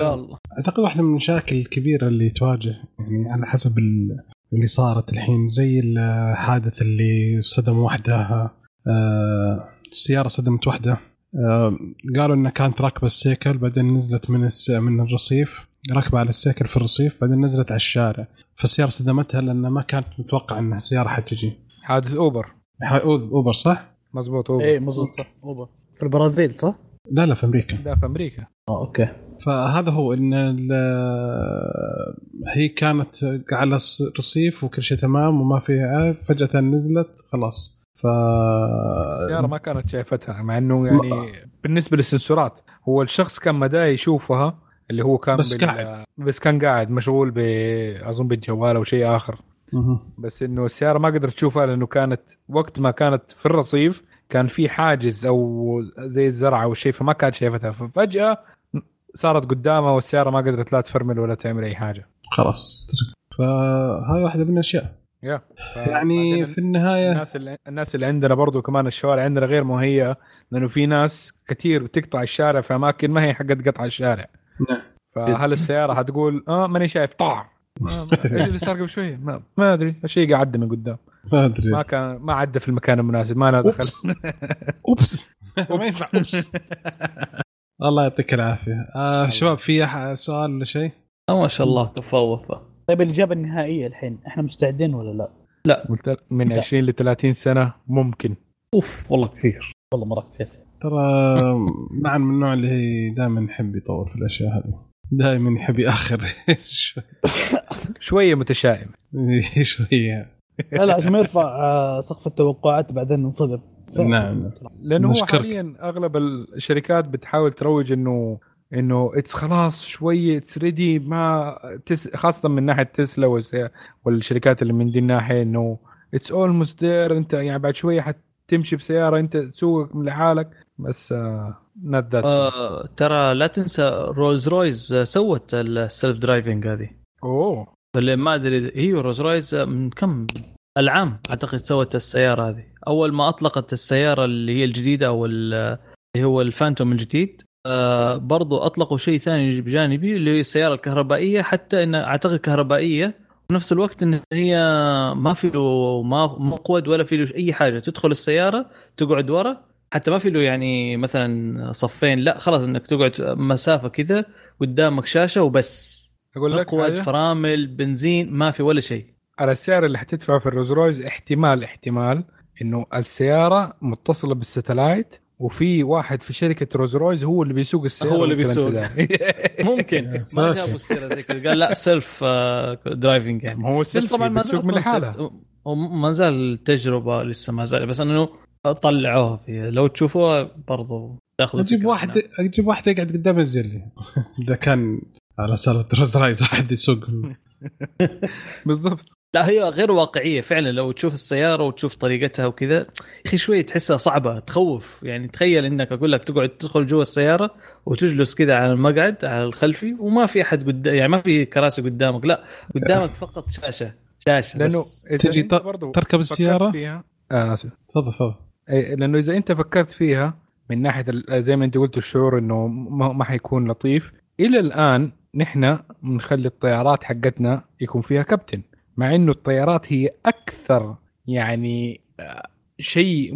S2: آه،
S6: الله.
S2: أعتقد واحدة من المشاكل الكبيرة اللي تواجه يعني على حسب ال- اللي صارت الحين زي الحادث اللي صدم وحده آه، السياره صدمت وحدة. آه، قالوا انها كانت راكبه السيكل بعدين نزلت من الس... من الرصيف راكبه على السيكل في الرصيف بعدين نزلت على الشارع. فالسيارة صدمتها لانها ما كانت متوقعة إنها السياره حتجي.
S3: حادث
S2: أوبر. أوبر صح؟
S3: مزبوط أوبر.
S5: إيه مظبوط صح أوبر. في البرازيل صح؟
S2: لا لا في أمريكا.
S3: ده في أمريكا.
S5: آه okay.
S2: فهذا هو إن ال- هي كانت على الرصيف وكل شيء تمام وما فيها عيب فجأة نزلت خلاص. ف
S3: السيارة ما كانت شايفتها مع إنه يعني بالنسبة للسنسورات هو الشخص كان مداه يشوفها اللي هو كان
S2: بس
S3: بال...
S2: قاعد.
S3: بس كان قاعد مشغول ب أظن بالجوال أو شيء آخر.
S2: مهم.
S3: بس إنه السيارة ما قدرت تشوفها لأنه كانت وقت ما كانت في الرصيف كان في حاجز أو زي الزرع أو شيء فما كانت شايفتها. ففجأة صارت قدامها والسيارة ما قدرت لا تفرمل ولا تعمل أي حاجة.
S2: خلاص فهاي واحدة من الأشياء.
S3: يا ف-
S2: يعني في النهايه
S3: الناس اللي الناس اللي عندنا برضو كمان الشوارع عندنا غير مهيئه لأنه في ناس كثير بتقطع الشارع في اماكن ما هي حقت قطع الشارع.
S2: نعم.
S3: فهل السيارة حتقول آه ماني شايف طع آه، إيش اللي صار قبل شوية؟ ما, ما أدري الشيء قاعد عدى من قدام.
S2: ما أدري.
S3: ما كان ما عدى في المكان المناسب ما أنا دخل
S2: أوبس. ما ينفع. أوبس. الله يعطيك العافية. آه شباب في سؤال ولا شيء؟
S6: آه، ما شاء الله تفوق.
S5: طيب الإجابة النهائية الحين إحنا مستعدين ولا لا؟
S3: قلت من 20 ل 30 سنة ممكن.
S6: أوف والله كثير.
S5: والله مرة كثير.
S2: ترى معن من النوع اللي هي دائما يحب يطور في الأشياء هذه. دائما يحب يأخر. شوي-
S3: شوية متشائم.
S2: شوية.
S5: لا لا عشان ما يرفع آه، سقف التوقعات بعدين ننصدم.
S2: نعم.
S3: لأنه هو. حاليا أغلب الشركات بتحاول تروج إنه إنه it's خلاص شوية it's ready ما تس خاصة من ناحية تسلا والشركات اللي من دي الناحية إنه it's almost there أنت يعني بعد شوية حتمشي بسيارة أنت تسوق لحالك بس not that
S6: آه ترى لا تنسى رولز رويز آه، سوت ال self driving هذه.
S3: أوه.
S6: اللي ما أدري هي رولز رويز آه، من كم؟ العام أعتقد سوت السيارة هذه. أول ما أطلقت السيارة اللي هي الجديدة أو ال- اللي هو الفانتوم الجديد آه برضو أطلقوا شيء ثاني بجانبي اللي هي السيارة الكهربائية حتى انها أعتقد كهربائية. في نفس الوقت إن هي ما في له ما مقود ولا في له أي حاجة. تدخل السيارة تقعد ورا حتى ما في له يعني مثلا صفين. لا خلاص إنك تقعد مسافة كذا قدامك شاشة وبس.
S3: أقول لك
S6: مقود؟ فرامل بنزين ما في ولا شيء.
S3: على السعر اللي حتدفعه في الرولز رويز احتمال احتمال إنه السيارة متصلة بال satellite وفي واحد في شركة رولز رويز هو اللي بيسوق السيارة
S6: هو اللي بيسوق. ممكن. ما. جابوا السيره زي كذا. قال لا self driving يعني.
S3: ما هو
S6: بس
S3: سيلفي
S6: طبعا ما زال
S3: من
S6: concept.
S3: لحالها.
S6: هو ما زال التجربه لسه ما زال بس إنه طلعوها فيها لو تشوفوها برضو تاخذوا أجيب
S2: واحد. أجيب واحد يقعد قدام الزلي إذا كان على سالفه روز رايز واحد يسوق.
S3: بالضبط.
S6: لا هي غير واقعية فعلا. لو تشوف السيارة وتشوف طريقتها وكذا يا أخي شوي تحسها صعبة تخوف. يعني تخيل إنك أقول لك تقعد تدخل جوا السيارة وتجلس كذا على المقعد على الخلفي وما في أحد قدام يعني ما في كراسي قدامك لا قدامك فقط
S3: شاشة
S6: شاشة
S3: لأنه
S2: تجي تركب
S3: فكرت
S2: السيارة؟
S3: فيها. آه آسف.
S2: تفضل تفضل.
S3: إيه، لأنه إذا أنت فكرت فيها من ناحية زي ما أنت قلت الشعور إنه ما ما حيكون لطيف. إلى الآن نحن بنخلي الطيارات حقتنا يكون فيها كابتن. مع إنه الطيارات هي أكثر يعني آه، شيء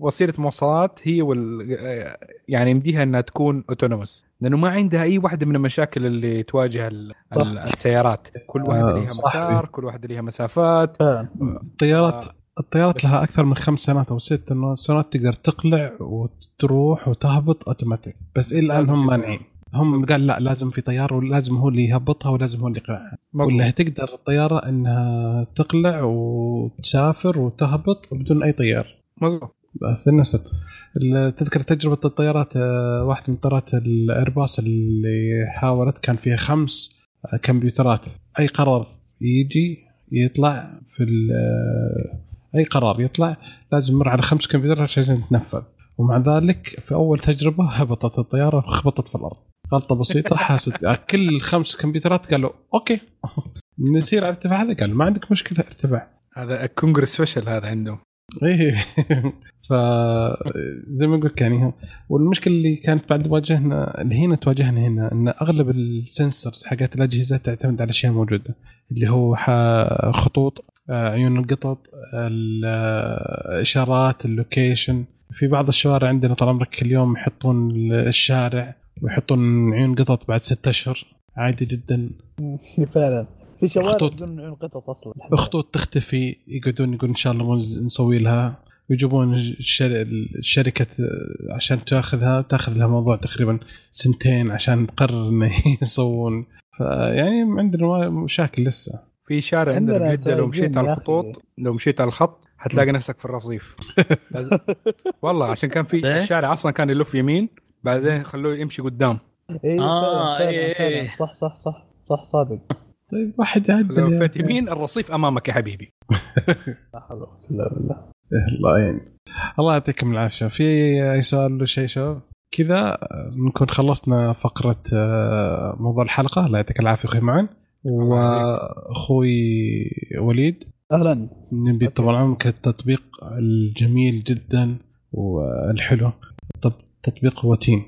S3: وسيلة مواصلات هي وال آه، يعني يمديها إنها تكون اوتونوموس لأنه ما عندها أي واحدة من المشاكل اللي تواجه السيارات. كل واحدة
S2: آه،
S3: لها. مسار كل واحدة لها مسافات.
S2: الطيارات الطيارات لها أكثر من خمس سنوات أو ست سنوات تقدر تقلع وتروح وتهبط اوتوماتيك بس إلى
S3: الآن
S2: هم مانعين. هم قال لا لازم في طيار ولازم هو اللي يهبطها ولازم هو اللي يقلعها. ولا تقدر الطيارة إنها تقلع وتسافر وتهبط بدون أي طيار.
S3: مظبوط.
S2: بس ال- تذكر تجربة الطيارات آه، واحدة من طيارات الأيرباص اللي حاولت كان فيها خمس آه، كمبيوترات. أي قرار يجي يطلع في آه، أي قرار يطلع لازم يمر على خمس كمبيوترات عشان يتنفذ. ومع ذلك في أول تجربة هبطت الطيارة وخبطت في الأرض. غلطة بسيطة حاسد. آه، كل الخمس كمبيوترات قالوا okay. نسير على الارتفاع هذا قال ما عندك مشكلة ارتفاع
S3: هذا الكونغرس فشل هذا عندهم.
S2: إيه. ف زي ما قلت يعني والمشكلة اللي كانت بعد واجهنا اللي هنا تواجهنا هنا إن أغلب ال sensors حقت الأجهزة تعتمد على أشياء موجودة اللي هو خطوط آه، عيون القطط الاشارات اللوكيشن. في بعض الشوارع عندنا طال عمرك كل يوم يحطون الشارع ويحطون عيون قطط بعد ستة أشهر. عادي جدا.
S5: فعلا. في شوارع. بدون عيون قطط أصلا.
S2: خطوط تختفي يقعدون يقول إن شاء الله نسوي لها. ويجيبون الشر... الشركة عشان تأخذها تأخذ لها موضوع تقريبا سنتين عشان تقرر انه يسوون. فيعني عندنا مشاكل لسه.
S3: في شارع عندنا بجده لو مشيت على. الخطوط لو مشيت على الخط حتلاقي نفسك في الرصيف. والله عشان كان في
S6: ليه؟
S3: الشارع أصلا كان يلف يمين. بعدين خلوه يمشي قدام.
S5: اي
S6: آه،
S5: فعلا فعلا,
S6: إيه،
S5: فعلا.
S6: إيه.
S5: صح صح صح صح صادق.
S2: طيب واحد يعدل
S3: لو لفيت
S2: أخي.
S3: يمين الرصيف أمامك يا حبيبي؟
S5: لا حول ولا قوة إلا بالله.
S2: إيه، الله يعين. الله يعطيكم العافية. في أي سؤال ولا شيء شباب؟ كذا نكون خلصنا فقرة آه، موضوع الحلقة. الله يعطيك العافية أخوي معن. وأخوي وليد.
S5: أهلا.
S2: نبي. طبعا عنك التطبيق الجميل جدا والحلو. تطبيق وتين.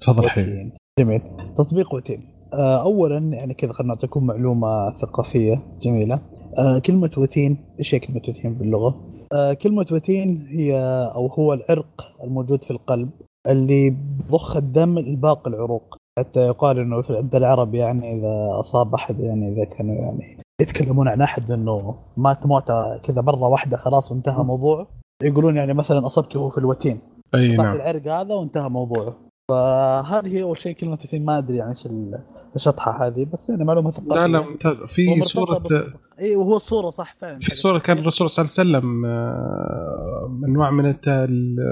S2: تفضل حبيبي.
S5: وتين. جميل. تطبيق وتين. آه، اولا يعني كذا خلينا نعطيكم معلومة ثقافية جميلة. آه، كلمة وتين إيش هي كلمة وتين باللغة؟ آه، كلمة وتين هي أو هو العرق الموجود في القلب اللي بضخ الدم لباقي العروق. حتى يقال إنه في عند العرب يعني إذا أصاب أحد يعني إذا كانوا يعني يتكلمون عن أحد إنه مات موتة كذا مرة واحدة خلاص وانتهى موضوعه يقولون يعني مثلا اصبته في الوتين.
S2: اي نعم.
S5: العرق هذا وانتهى موضوعه. فهذه أول شيء كلمه ما أدري يعني إيش ال- الشطحه هذه بس يعني معلومة ثقافيه
S2: لا لا ممتاز. في
S5: بس- اي وهو الصورة صح فعلا.
S2: في صورة كان الرسول صلى الله عليه وسلم آه، من الت-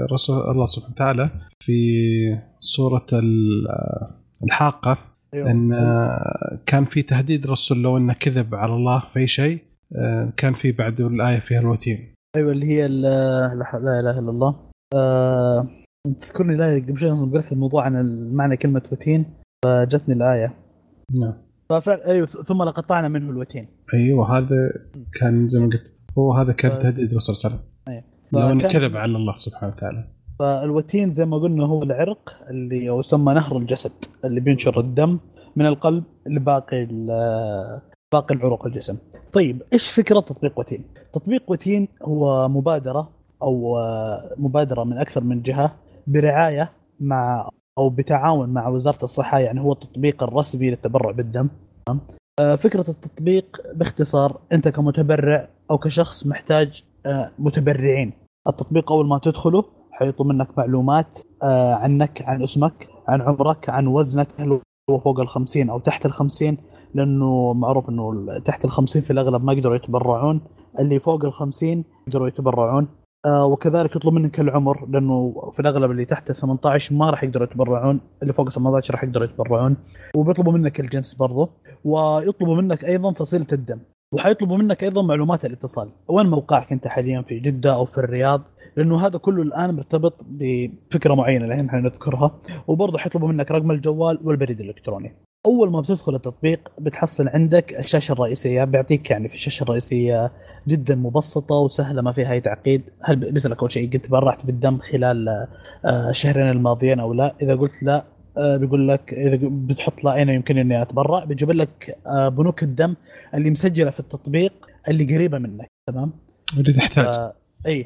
S2: الرسول الله سبحانه وتعالى في ال- آه، الحاقة
S5: أيوه.
S2: إن آه، كان في تهديد الرسول لو إنه كذب على الله في شيء كان في بعده الآية فيها الوتين.
S5: أيوه اللي هي لا إله إلا الله. آه... تذكرني لا قبل شوي قرأت الموضوع عن معنى كلمة وتين فجتني الآية
S2: نعم
S5: ففعلا أيوه ثم لقطعنا منه الوتين
S2: أيوه هذا كان زي ما قلت هو هذا كان تهديد الرسول صلى الله عليه وسلم
S5: أيوه.
S2: لو كذب على الله سبحانه وتعالى
S5: فالوتين زي ما قلنا هو العرق اللي يسمى نهر الجسد اللي بينشر الدم من القلب لباقي باقي العروق الجسم. طيب إيش فكرة تطبيق وتين؟ تطبيق وتين هو مبادرة أو مبادرة من أكثر من جهة برعاية مع أو بتعاون مع وزارة الصحة يعني هو التطبيق الرسمي للتبرع بالدم. آه، فكرة التطبيق باختصار أنت كمتبرع أو كشخص محتاج آه، متبرعين. التطبيق أول ما تدخله حيطلب منك معلومات آه، عنك عن اسمك عن عمرك عن وزنك هل هو فوق ال 50 أو تحت ال 50 لأنه معروف إنه تحت ال 50 في الأغلب ما يقدروا يتبرعون اللي فوق ال 50 يقدروا يتبرعون آه وكذلك يطلب منك العمر لأنه في الأغلب اللي تحت ال 18 ما راح يقدروا يتبرعون اللي فوق ال 18 راح يقدروا يتبرعون وبيطلبوا منك الجنس برضه ويطلبوا منك أيضا فصيلة الدم وحيطلبوا منك أيضا معلومات الاتصال. وين موقعك أنت حاليا؟ في جدة أو في الرياض؟ لأنه هذا كله الآن مرتبط بفكرة معينة الحين حنذكرها وبرضه حيطلبوا منك رقم الجوال والبريد الإلكتروني. أول ما بتدخل التطبيق بتحصل عندك الشاشة الرئيسية بيعطيك يعني في الشاشة الرئيسية جدا مبسطة وسهلة ما فيها أي تعقيد. هل بيسالك أول شيء قد تبرعت بالدم خلال آه، الشهرين الماضيين أو لا؟ إذا قلت لا آه، بيقول لك إذا بتحط لا أين يمكنني أني أتبرع. بيجيب لك آه، بنوك الدم اللي مسجلة في التطبيق اللي قريبة منك تمام؟
S2: اللي تحتاج.
S5: ف- اي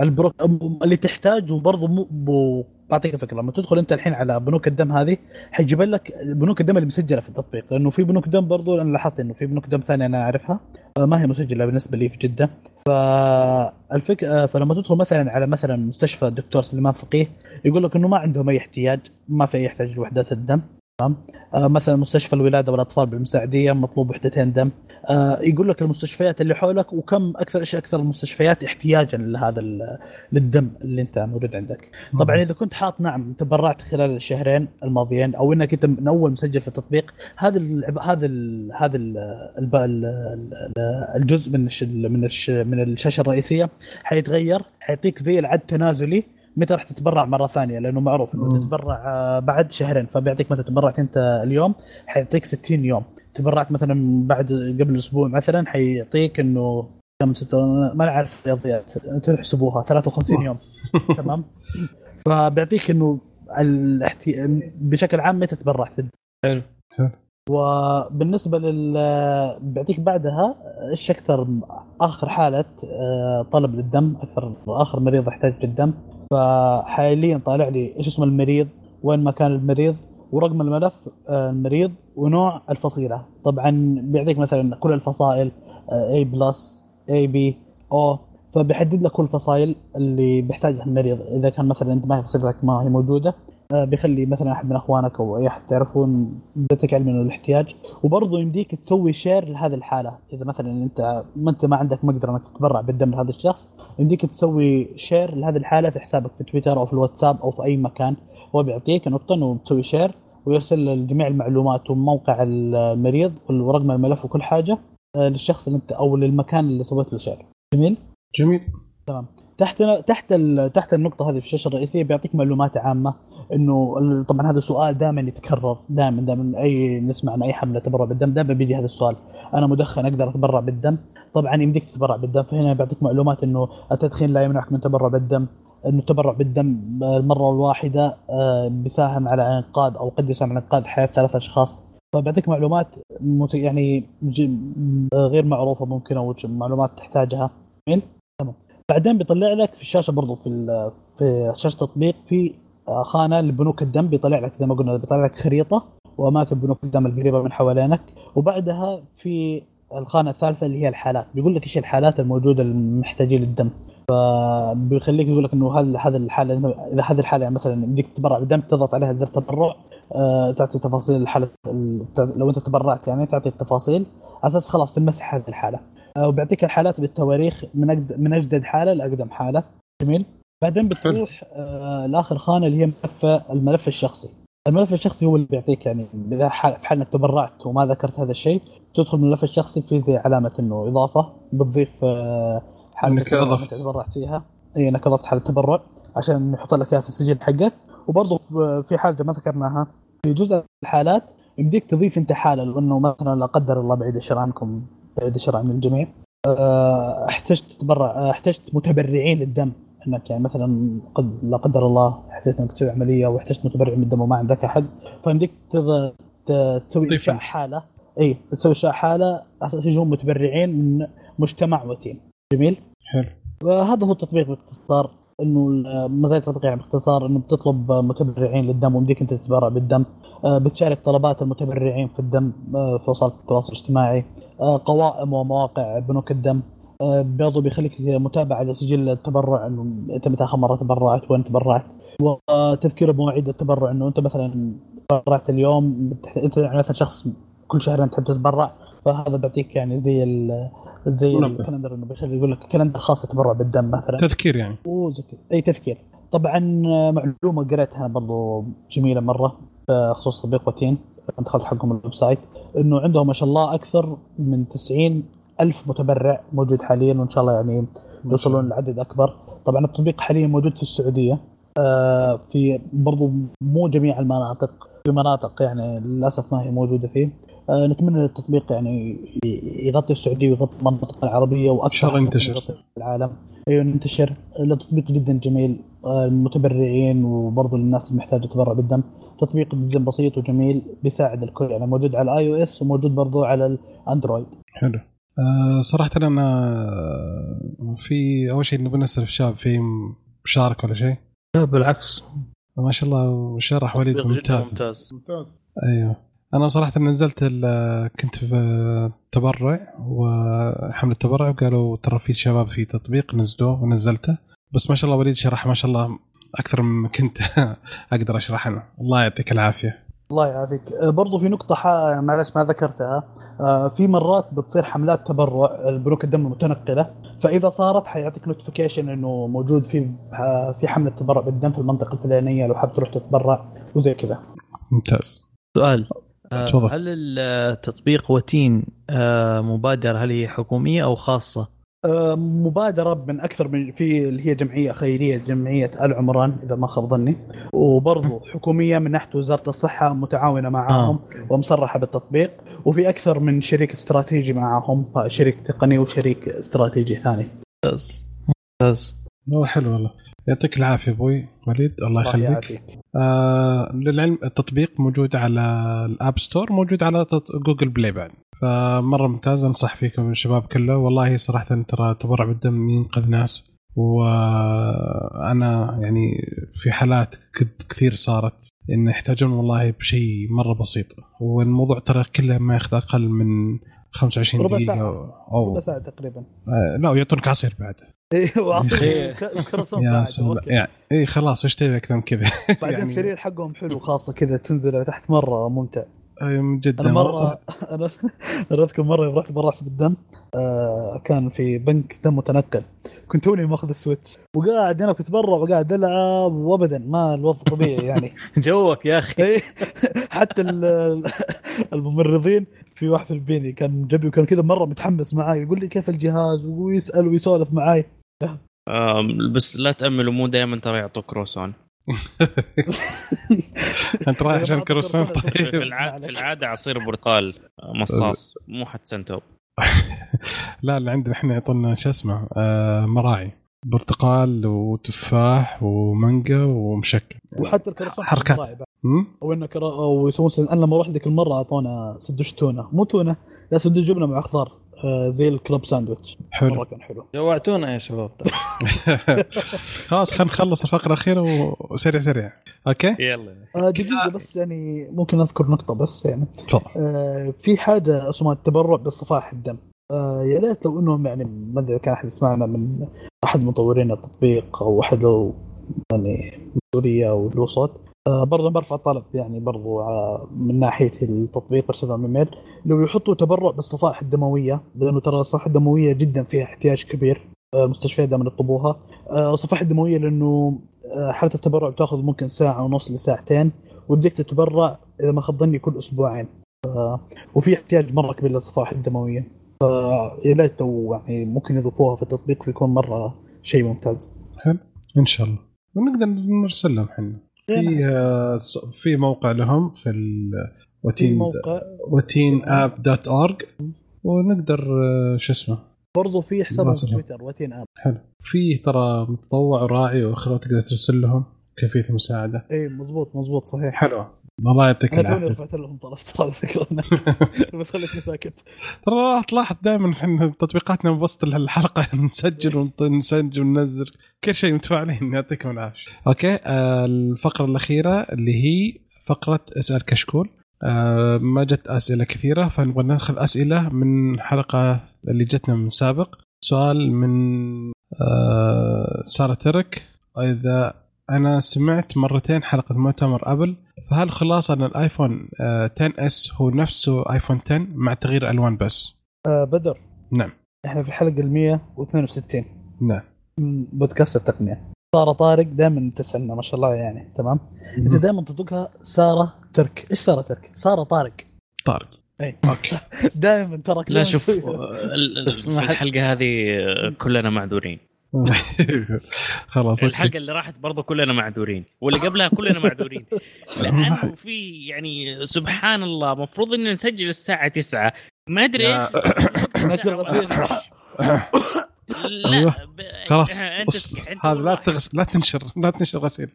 S5: البروك اللي تحتاج وبرضه مو بو... بعطيك فكره لما تدخل أنت الحين على بنوك الدم هذه حيجيب لك بنوك الدم اللي مسجلة في التطبيق. لأنه في بنوك دم برضه أنا لاحظت إنه في بنوك دم ثانية أنا أعرفها. آه، ما هي مسجلة بالنسبة لي في جدة. فالفكرة فلما تدخل مثلا على مثلا مستشفى الدكتور سليمان فقيه يقول لك إنه ما عندهم أي احتياج ما في أي احتياج لوحدات الدم. تمام؟ آه، مثلا مستشفى الولادة والأطفال بالمساعدية مطلوب وحدتين دم. آه، يقول لك المستشفيات اللي حولك وكم أكثر إيش أكثر المستشفيات احتياجا لهذا للدم اللي أنت موجود عندك. طبعا إذا كنت حاط نعم تبرعت خلال الشهرين الماضيين أو إنك أنت من أول مسجل في التطبيق هذا ال هذا ال هذا ال الجزء من الش من الش من الشاشة الرئيسية. حيتغير حيعطيك زي العد تنازلي متى راح تتبرع مرة ثانية لأنه معروف
S2: إنه.
S5: تتبرع آه، بعد شهرين فبيعطيك متى تبرعت أنت اليوم حيعطيك 60 يوم. تبرعت مثلا بعد قبل أسبوع مثلا حيعطيك إنه كم ستة ما أعرف رياضيات تحسبوها 53 يوم. تمام؟ فبيعطيك إنه الاحتي... بشكل عام متى تبرعت
S6: حلو.
S5: وبالنسبة لل بيعطيك بعدها إيش أكثر آخر حالة آه، طلب للدم أكثر آخر مريض يحتاج للدم. فحاليا طالع لي إيش اسم المريض وين مكان المريض ورقم الملف آه، المريض ونوع الفصيلة. طبعا بيعطيك مثلا كل الفصائل A plus AB O فبيحدد لك كل الفصائل اللي بيحتاجها المريض. إذا كان مثلا أنت ما هي فصيلتك ما هي موجودة آه، بيخلي مثلا أحد من أخوانك أو أي أحد تعرفون بدك علم الاحتياج. وبرضه يمديك تسوي share لهذه الحالة. إذا مثلا أنت ما أنت ما عندك مقدرة إنك تتبرع بالدم لهذا الشخص يمديك تسوي share لهذه الحالة في حسابك في تويتر أو في الواتساب أو في أي مكان. هو بيعطيك نقطة إنه تسوي share ويرسل جميع المعلومات وموقع المريض ورقم الملف وكل حاجة آه، للشخص اللي انت أو للمكان اللي سويت له share. جميل؟
S2: جميل.
S5: تحت تحت ال- تحت النقطة هذه في الشاشة الرئيسية بيعطيك معلومات عامة إنه طبعا هذا سؤال دائما يتكرر دائما دائما أي نسمع عن أي حملة تبرع بالدم دائما بيجي هذا السؤال. أنا مدخن أقدر أتبرع بالدم؟ طبعا يمديك تتبرع بالدم فهنا بيعطيك معلومات إنه التدخين لا يمنعك من التبرع بالدم. إنه التبرع بالدم المرة الواحدة آه، بيساهم على إنقاذ أو قد يساهم على إنقاذ حياة ثلاث أشخاص. فبيعطيك معلومات يعني آه، غير معروفة ممكن أو معلومات تحتاجها. جميل؟ تمام. بعدين بيطلع لك في الشاشة برضو في في شاشة التطبيق في آه، خانة لبنوك الدم بيطلع لك زي ما قلنا بيطلع لك خريطة وأماكن بنوك الدم القريبة من حوالينك. وبعدها في الخانة الثالثة اللي هي الحالات. بيقول لك إيش الحالات الموجودة المحتاجين للدم. فبيخليك يقول لك إنه هل هذا الحالة اذا هذه الحالة يعني مثلا بدك تتبرع بالدم تضغط عليها زر تبرع آه، تعطي تفاصيل الحاله ال- لو أنت تبرعت يعني تعطي التفاصيل على أساس خلاص تمسح هذه الحالة. آه، وبيعطيك الحالات بالتواريخ من أجد من أجدد حالة لأقدم حالة. جميل. بعدين بتروح آه لآخر خانة اللي هي ملف الملف الشخصي. الملف الشخصي هو اللي بيعطيك يعني إذا في حال انك تبرعت وما ذكرت هذا الشيء تدخل الملف الشخصي في زي علامة إنه إضافة بتضيف آه حاله. اللي أنت تبرعت فيها. إي إنك أضفت حالة تبرع عشان يحط لك إياها في السجل حقك. وبرضه في- حاجة ما ذكرناها. في جزء الحالات يمديك تضيف أنت حالة لو انه مثلا لا قدر الله بعيد الشر عنكم بعيد الشر عن الجميع. آه، احتجت تتبرع آه، احتجت متبرعين للدم إنك يعني مثلا قد لا قدر الله احتجت إنك تسوي عملية واحتجت متبرع من الدم وما عندك أحد. فيمديك تسوي
S2: إنشاء.
S5: حالة. إي تسوي إنشاء حالة. على أساس يجون متبرعين من مجتمع وتيم. جميل.
S2: حلو
S5: وهذا هو التطبيق باختصار إنه مزايا التطبيق يعني باختصار إنه بتطلب متبرعين للدم ومديك أنت تتبرع بالدم آه، بتشارك طلبات المتبرعين في الدم آه، في وسائل التواصل الاجتماعي آه، قوائم ومواقع بنوك الدم برضو بيخليك متابعه لسجل التبرع إنه أنت متى آخر مرة تبرعت وين تبرعت وتذكير بمواعيد التبرع إنه أنت مثلا تبرعت اليوم. أنت يعني مثلا شخص كل شهرين تحب تتبرع فهذا بيعطيك يعني زي. زي
S2: منبه.
S5: ال calendar انه بيخلي يقول لك calendar خاص يتبرع بالدم مثلا.
S2: تذكير يعني.
S5: وزي كذا أي تفكير طبعا معلومة قريتها برضو جميلة مرة بخصوص تطبيق وتين دخلت حقهم ال website إنه عندهم ما شاء الله أكثر من 90 ألف متبرع موجود حاليا وإن شاء الله يعني يوصلون لعدد أكبر. طبعا التطبيق حاليا موجود في السعودية آه في برضو مو جميع المناطق في مناطق يعني للأسف ما هي موجودة فيه. آه، نتمنى إن التطبيق يعني يغطي السعودية ويغطي
S2: المنطقة العربية
S5: وأكثر
S2: ينتشر.
S5: العالم. أيوه ينتشر. التطبيق جدا جميل. آه، المتبرعين وبرضه للناس المحتاجه تبرع بالدم. تطبيق جدا بسيط وجميل بيساعد الكل. يعني موجود على ال iOS وموجود برضه على الأندرويد.
S2: حلو. أه صراحة أنا في أول شيء نبغى نسأل الشباب في مشاركة ولا شيء؟
S6: لا بالعكس.
S2: ما شاء الله شرح وليد ممتاز
S6: ممتاز.
S3: ممتاز.
S2: أيوه. أنا صراحة نزلت ال- كنت في تبرع وحملة تبرع وقالوا ترى في شباب في تطبيق نزلوه ونزلته. بس ما شاء الله وليد شرح ما شاء الله أكثر مما كنت أقدر أشرح أنا الله يعطيك العافية.
S5: الله يعافيك. آه، برضو في نقطة ح- معلش ما ذكرتها. آه، في مرات بتصير حملات تبرع البنوك الدم المتنقلة فإذا صارت حيعطيك نوتيفيكيشن إنه موجود في آه، في حملة تبرع بالدم في المنطقة الفلانية لو حاب تروح تتبرع وزي كذا.
S2: ممتاز.
S6: سؤال. آه،
S2: تفضل.
S6: هل التطبيق وتين آه، مبادرة هل هي حكومية أو خاصة؟
S5: آه، مبادرة من أكثر من في اللي هي جمعية خيرية جمعية آل عمران إذا ما خاب ظني. وبرضو حكومية من ناحية وزارة الصحة متعاونة معاهم ومصرحة بالتطبيق. وفي أكثر من شريك استراتيجي معاهم شريك تقني وشريك استراتيجي ثاني.
S6: ممتاز. ممتاز.
S2: حلو والله. يعطيك العافية أبوي وليد الله يخليك. آه للعلم التطبيق موجود على ال App Store موجود على Google Play بعد. فمرة ممتاز أنصح فيكم الشباب كله. والله صراحة ترى تبرع بالدم ينقذ ناس. وأنا يعني في حالات كثير صارت إن يحتاجون والله بشيء مرة بسيط. والموضوع ترى كله ما ياخذ أقل من 25
S5: ربع
S2: دقيقة
S5: ساعة.
S2: أو
S5: ربع ساعة تقريبا.
S2: آه لا ويعطونك عصير بعد.
S5: إيه وعصير
S6: خير.
S5: ك- كرواسون
S2: يا
S5: بعد.
S2: يعني اي خلاص إيش تبي أكثر من كذا؟
S5: بعدين
S2: يعني-
S5: السرير حقهم حلو خاصة كذا تنزل تحت مرة ممتع.
S2: أي جدا
S5: أنا مرة أنا أنا أذكر مرة يوم رحت برعت بالدم. آه كان في بنك دم متنقل. كنت توني ماخذ السويتش. وقاعد أنا كنت برا وقاعد ألعب وابدا ما الوضع طبيعي يعني.
S6: جوك يا أخي.
S5: إيه، حتى ال- الممرضين في واحد فلبيني كان جنبي وكان كذا مرة متحمس معاي يقول لي كيف الجهاز؟ ويسأل ويسولف معاي.
S4: بس لا تأملوا مو دائما ترى يعطوك كروسون.
S2: أنت رايح عشان كروسون؟ طيب.
S4: في العادة عصير برتقال مصاص مو حتى سنتوب.
S2: لا اللي عندنا إحنا يعطونا شو اسمه آه مراعي. برتقال وتفاح ومانجا ومشكل.
S5: وحتى الكراسون
S2: حركات.
S5: أو إنه كرا... أو يسوون سن... أنا لما رحت ذيك المره أعطونا سندوش تونة. مو تونة لا سندوش جبنة مع خضار آه زي ال club sandwich.
S2: مرة حلو
S5: كان حلو.
S6: جوعتونا يا شباب.
S2: خلاص خلينا نخلص الفقرة الأخيرة وسريع سريع. okay؟
S4: يلا.
S5: آه دقيقة بس يعني ممكن أذكر نقطة بس يعني.
S2: تفضل.
S5: آه في حاجة اسمها التبرع بصفائح الدم. آه يا ريت لو إنهم يعني ما أدري كان أحد يسمعنا من أحد مطورين التطبيق أو احد يعني مسؤولية أو له صوت. آه برضه برفع طلب يعني برضه آه من ناحية التطبيق لهم إيميل. لو يحطوا تبرع بالصفائح الدموية لأنه ترى الصفائح الدموية جدا فيها احتياج كبير المستشفيات دائما يطلبوها. الصفائح الدموية لأنه حالة التبرع بتأخذ ممكن ساعة ونص لساعتين وبدك تتبرع إذا ما خاب ظني كل أسبوعين. وفي احتياج مرة كبير للصفائح الدموية. فيا ليت لو يعني ممكن يضيفوها في التطبيق بيكون مرة شيء ممتاز.
S2: إن شاء الله. ونقدر نرسل لهم إحنا. في آه، في موقع لهم في وتين
S5: موقع.
S2: وتين app dot org ونقدر آه، شو اسمه؟
S5: برضو في حساب
S2: نرسل
S5: في. تويتر وتين app
S2: حلو. في ترى متطوع وراعي واخوه تقدر ترسل لهم كيفية المساعدة.
S5: اي مزبوط مزبوط صحيح.
S2: حلو. الله يعطيك
S5: أنا توني
S2: العافية
S5: رفعت لهم طلب على فكره بس خليتني ساكت
S2: ترى تلاحظ دائما إحنا تطبيقاتنا بوسط الحلقة نسجل ونط- نسجل وننزل كل شيء متفاعلين يعطيكم العافية. أوكي آه الفقرة الأخيرة اللي هي فقرة أسأل كشكول. آه ما جت أسئلة كثيرة فنبغى ناخذ أسئلة من حلقة اللي جتنا من سابق. سؤال من آه سارة ترك إذا أنا سمعت مرتين حلقة مؤتمر أبل فهل خلاصة أن الآيفون آه 10 S هو نفسه آيفون 10 مع تغيير ألوان بس؟
S5: آه بدر.
S2: نعم.
S5: إحنا في الحلقة ال 162
S2: نعم.
S5: من بودكاست التقنية. سارة طارق دائما تسألنا ما شاء الله يعني. تمام؟ أنت دائما تطلقها سارة ترك. إيش سارة ترك؟ سارة طارق.
S2: طارق.
S5: إي.
S2: okay.
S5: دائما ترى
S4: لا شوف في الحلقة هذه كلنا معذورين.
S2: خلاص.
S4: الحلقة اللي راحت برضه كلنا معذورين واللي قبلها كلنا معذورين. لأنه في يعني سبحان الله المفروض ان نسجل الساعة 9 ما
S5: أدري إيش.
S4: لا.
S2: أيوة.
S4: ب-
S2: خلاص هذا لا تغس لا تنشر لا تنشر غسيل.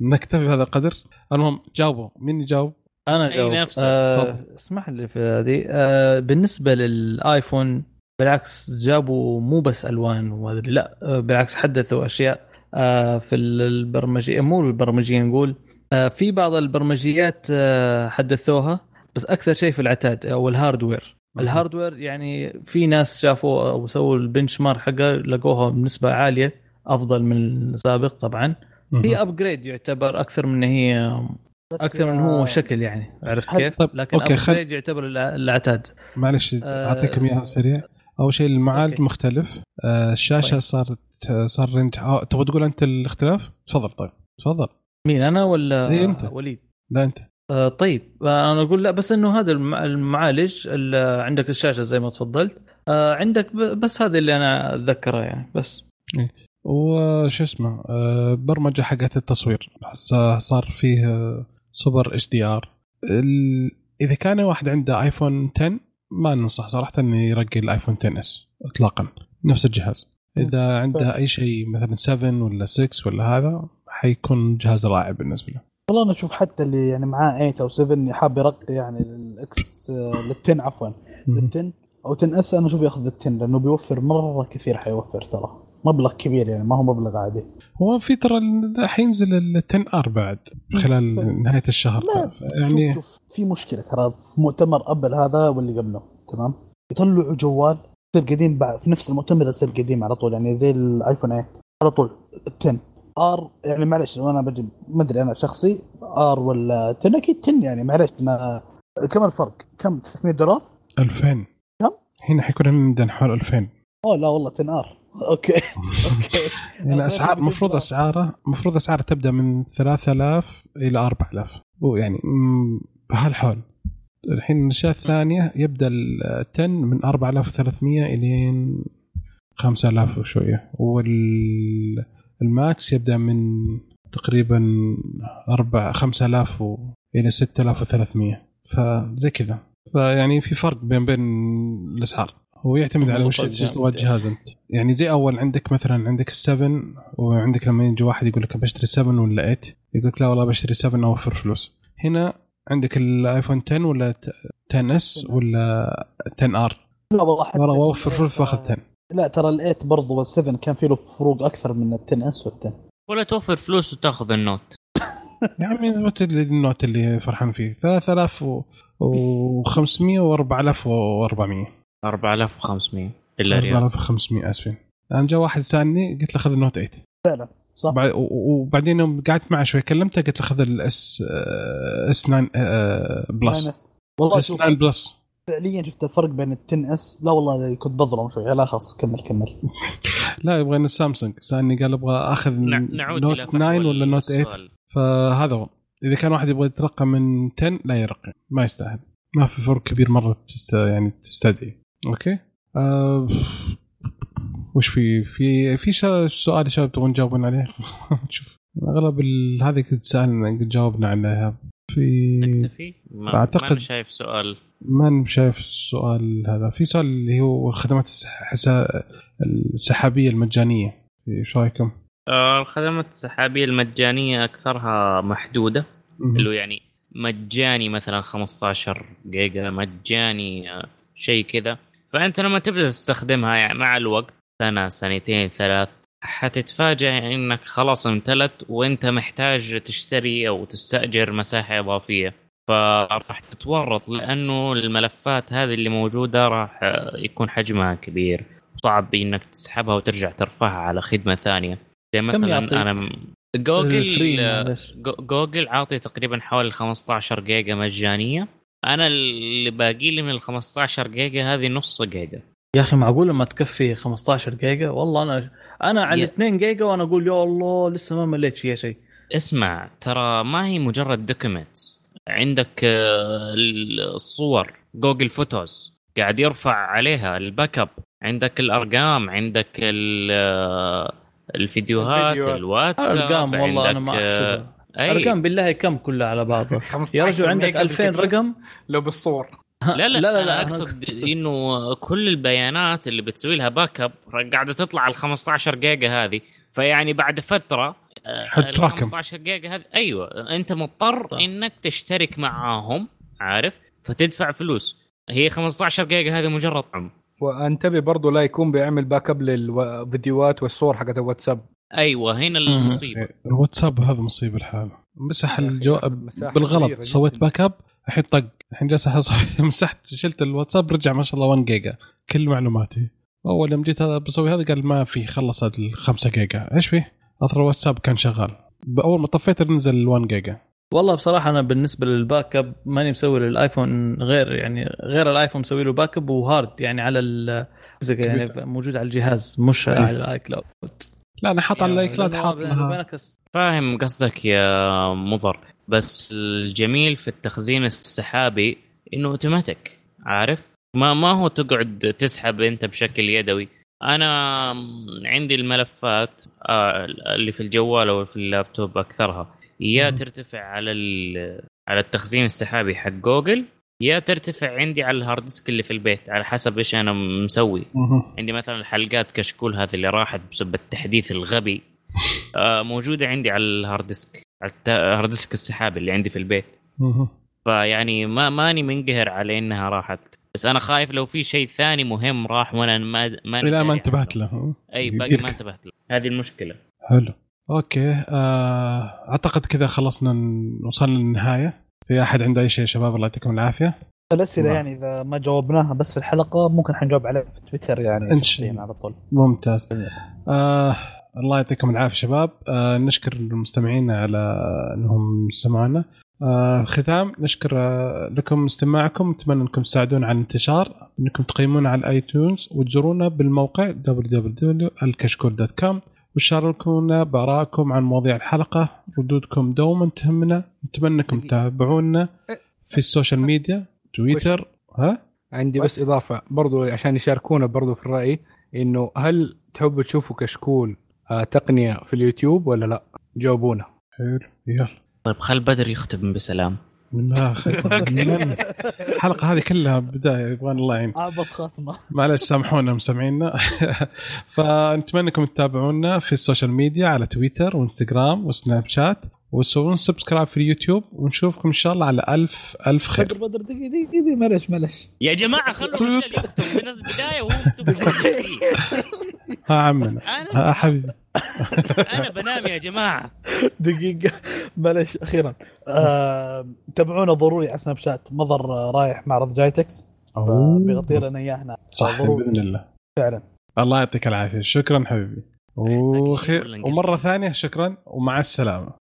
S2: نكتفي بهذا القدر. المهم جاوبوا. مين يجاوب؟
S6: أنا
S4: أي
S6: جاوب. آه اسمح لي في هذه. آه بالنسبة للآيفون بالعكس جابوا مو بس ألوان وهذا لا بالعكس حدثوا أشياء آه في البرمجيه مو البرمجيه نقول آه في بعض البرمجيات آه حدثوها بس أكثر شيء في العتاد أو ال hardware. ال hardware يعني في ناس شافوا أو سووا ال benchmark حقه لقوها بنسبة عالية أفضل من السابق طبعا. هي upgrade يعتبر أكثر من هي أكثر من هو شكل يعني عرفت كيف؟ لكن
S2: خل-
S6: upgrade يعتبر الع- العتاد.
S2: معلش أعطيكم إياها سريع. أول شيء المعالج
S6: okay.
S2: مختلف. آه، الشاشة
S6: طيب.
S2: صارت صار range آه، تبغى تقول أنت الاختلاف؟ تفضل طيب. تفضل.
S6: مين أنا ولا
S2: إيه، أنت.
S6: وليد؟
S2: لا أنت.
S6: آه طيب. آه أنا أقول لا بس إنه هذا الم- المعالج ال- عندك الشاشة زي ما تفضلت. آه عندك بس هذا اللي أنا اتذكره يعني بس.
S2: وشو اسمه؟ آه، برمجة حقت التصوير. صار فيه آه، super HDR. إذا كان واحد عنده ايفون 10 ما ننصح صراحة إنه يرقي الايفون 10 S اطلاقا نفس الجهاز. إذا عنده أي شيء مثلا 7 ولا 6 ولا هذا حيكون جهاز رائع بالنسبة له.
S5: والله أنا أشوف حتى اللي يعني معاه 8 أو 7 حاب يرقي يعني ال X لل10 عفوا
S2: مهم.
S5: لل10 أو 10 S أنا أشوف ياخذ ال10 لأنه بيوفر مرة كثير حيوفر ترى. مبلغ كبير يعني ما هو مبلغ عادي.
S2: هو في ترى حينزل ال 10 R بعد خلال
S5: ف-
S2: نهاية الشهر.
S5: لا،
S2: يعني
S5: شوف شوف في مشكلة ترى في مؤتمر أبل هذا واللي قبله تمام؟ يطلعوا جوال يصير قديم بعد في نفس المؤتمر يصير قديم على طول يعني زي الآيفون 8 على طول 10 R يعني معلش أنا ما أدري أنا شخصي R ولا 10 أكيد 10 يعني معلش أنا كم الفرق؟ كم؟ 300 دولار؟
S2: 2000
S5: كم؟
S2: هنا حيكون عندنا حوالي 2000
S5: أوه لا والله 10 R. okay. okay.
S2: يعني اسعار المفروض اسعاره المفروض أسعاره تبدأ من 3000 إلى 4000 ويعني بهالحول. الحين الأشياء الثانية يبدأ ال 10 من 4300 الين 5000 وشوية. وال Max يبدأ من تقريبا 4 5000 و- إلى 6300 فزي كذا. فيعني في فرق بين بين الأسعار. هو يعتمد على وش تبغى الجهاز أنت. يعني زي أول عندك مثلا عندك ال7 وعندك لما يجي واحد يقول لك بشتري 7 ولا 8 يقول لك لا والله بشتري 7 أوفر فلوس. هنا عندك الآيفون 10 ولا 10 S ولا 10 R؟
S5: لا والله حتى
S2: والله أوفر فلوس وأخذ 10
S5: لا ترى ال8 برضه وال7 كان في له فروق أكثر من ال10 S وال10
S4: ولا توفر فلوس وتأخذ ال Note.
S2: يا عمي ال Note اللي ال Note اللي فرحان فيه. 3500 و 4400
S4: 4500 إلا ريال.
S2: 4500 آسفين. أنا جاء واحد سالني قلت له خذ النوت 8
S5: فعلا صح.
S2: وبعدين يوم قعدت معه شوي كلمته قلت له خذ الاس اس 9 بلس.
S5: والله
S2: اس
S5: شوف
S2: 9 بلس.
S5: فعليا شفت الفرق بين ال10 اس لا والله كنت بظلم شوي لا خلاص كمل كمل.
S2: لا يبغى السامسونج سالني قال أبغى أخذ
S4: نع- نعود
S2: نوت
S4: إلى
S2: 9 ولا نوت 8
S4: السؤال.
S2: فهذا هو. إذا كان واحد يبغى يترقى من 10 لا يرقي ما يستاهل. ما في فرق كبير مرة تست... يعني تستدعي. أوكي آه... وش في في في. سؤال يا شباب تبغون تجاوبون عليه شوف أغلب. هذه كنت سالنا قد جاوبنا عليها في
S4: نكتفي ما
S2: أعتقد-
S4: ما شايف سؤال
S2: ما شايف السؤال هذا في سؤال اللي هو الخدمات. السحابية المجانية إيش رأيكم؟
S4: آه، الخدمات السحابية المجانية أكثرها محدودة اللي يعني مجاني مثلا 15 جيجا مجاني آه، شيء كذا فأنت لما تبدأ تستخدمها يعني مع الوقت سنة سنتين ثلاث حتتفاجئ يعني إنك خلاص امتلت وأنت محتاج تشتري أو تستأجر مساحة إضافية. فراح تتورط لأنه الملفات هذه اللي موجودة راح يكون حجمها كبير. صعب إنك تسحبها وترجع ترفعها على خدمة ثانية. زي مثلا؟ أنا جوجل جوجل عاطي تقريبا حوالي 15 جيجا مجانية. أنا اللي باقي لي من ال 15 جيجا هذه نص جيجا.
S6: يا أخي معقوله ما تكفي 15 جيجا؟ والله أنا أنا على
S4: يا-
S6: 2 جيجا وأنا أقول يا الله لسه ما مليت فيها شيء
S4: اسمع ترى ما هي مجرد documents عندك آه، الصور Google Photos قاعد يرفع عليها ال backup عندك الأرقام عندك آه، الفيديوهات. الواتساب
S6: ارقام والله أنا ما
S4: عندك، أحسبها. أي.
S6: أرقام بالله كم كلها على بعضها؟
S3: 15
S6: يا رجل عندك
S3: ميجا
S6: 2000
S3: بالكثير.
S6: رقم؟
S3: لو بالصور.
S4: لا لا,
S6: لا لا, لا
S4: أقصد إنه كل البيانات اللي بتسوي لها back up قاعدة تطلع على 15 جيجا هذه. فيعني بعد فترة ال
S2: حتراكم.
S4: 15 جيجا هذه أيوه أنت مضطر إنك تشترك معاهم عارف؟ فتدفع فلوس. هي 15 جيجا هذه مجرد طعم
S3: وانتبه برضه لا يكون بيعمل back up للفيديوهات والصور حقت الواتساب.
S4: أيوه هنا المصيبة.
S2: الواتساب هذا مصيبة لحاله مسح الجو
S3: مساحة
S2: بالغلط. سويت. back up الحين طق. الحين جالس مسحت شلت الواتساب رجع ما شاء الله 1 جيجا كل معلوماتي. أول يوم جيت بسوي هذا قال ما في خلص ال 5 جيجا إيش فيه؟ أثر الواتساب كان شغال. اول ما طفيت نزل ال 1 جيجا
S6: والله بصراحة أنا بالنسبة لل back up ماني مسوي للآيفون غير يعني غير الآيفون مسوي له back up و hard يعني على ال يعني موجود على الجهاز مش
S2: إيه.
S6: على ال iCloud
S2: لا أنا حاط على ال
S6: iCloud
S2: حاط لها
S4: فاهم قصدك يا مضر. بس الجميل في التخزين السحابي إنه أوتوماتيك عارف؟ ما ما هو تقعد تسحب أنت بشكل يدوي. أنا عندي الملفات آه، اللي في الجوال أو في اللابتوب أكثرها. يا. ترتفع على ال- على التخزين السحابي حق جوجل يا ترتفع عندي على ال hard disk اللي في البيت على حسب إيش أنا مسوي.
S2: مهم.
S4: عندي مثلا الحلقات كشكول هذه اللي راحت بسبب التحديث الغبي. آه، موجودة عندي على ال hard disk على ال hard disk السحابي اللي عندي في البيت. فيعني ما ماني منقهر على إنها راحت. بس أنا خايف لو في شيء ثاني مهم راح وأنا ما ما
S2: لا ما انتبهت له.
S4: أي باقي. ما انتبهت له. هذه المشكلة.
S2: حلو. أوكي. آه، أعتقد كذا خلصنا وصلنا للنهاية. في أحد عنده أي شيء يا شباب؟ الله يعطيكم
S5: العافية.
S2: الأسئلة.
S5: يعني إذا ما جاوبناها بس في الحلقة ممكن حنجاوب عليها في تويتر يعني شخصياً على طول.
S2: ممتاز. آه الله يعطيكم العافية شباب. آه نشكر المستمعين على أنهم سمعونا. آه ختام نشكر آه لكم استماعكم. نتمنى أنكم تساعدونا على الانتشار أنكم تقيمونا على ال iTunes وتزورونا بالموقع www.الكشكول.com وشاركونا بارائكم عن مواضيع الحلقة. ردودكم دوما تهمنا. نتمنى أنكم تتابعونا في ال social media تويتر ها؟
S3: عندي بس إضافة برضو عشان يشاركونا برضو في الرأي إنه هل تحبوا تشوفوا كشكول آه تقنية في اليوتيوب ولا لا؟ جاوبونا.
S2: حلو يلا.
S4: طيب خل بدر يختم بسلام.
S2: الحلقة هذه كلها بداية يبغى الله يعين.
S5: عبط خاتمه
S2: معلش سامحونا مستمعينا فنتمنى أنكم تتابعونا في ال social media على تويتر وإنستغرام وسناب شات. وتسوون subscribe في اليوتيوب ونشوفكم إن شاء الله على ألف ألف خير.
S5: بدر بدر دقيقة دقيقة دقيقة، معلش معلش.
S4: يا جماعة خلوا الرجال يختم من البدايه وهو يكتب
S2: ها عمنا. ها حبيبي.
S4: أنا بنام يا جماعة.
S5: دقيقة معلش أخيرا. آه، تابعونا ضروري على سناب شات. مضر رايح معرض جايتكس. بيغطي لنا اياه هنا.
S2: صح بإذن الله.
S5: فعلا.
S2: الله يعطيك العافية. شكرا حبيبي. وخير. ومرة ثانية شكرا ومع السلامة.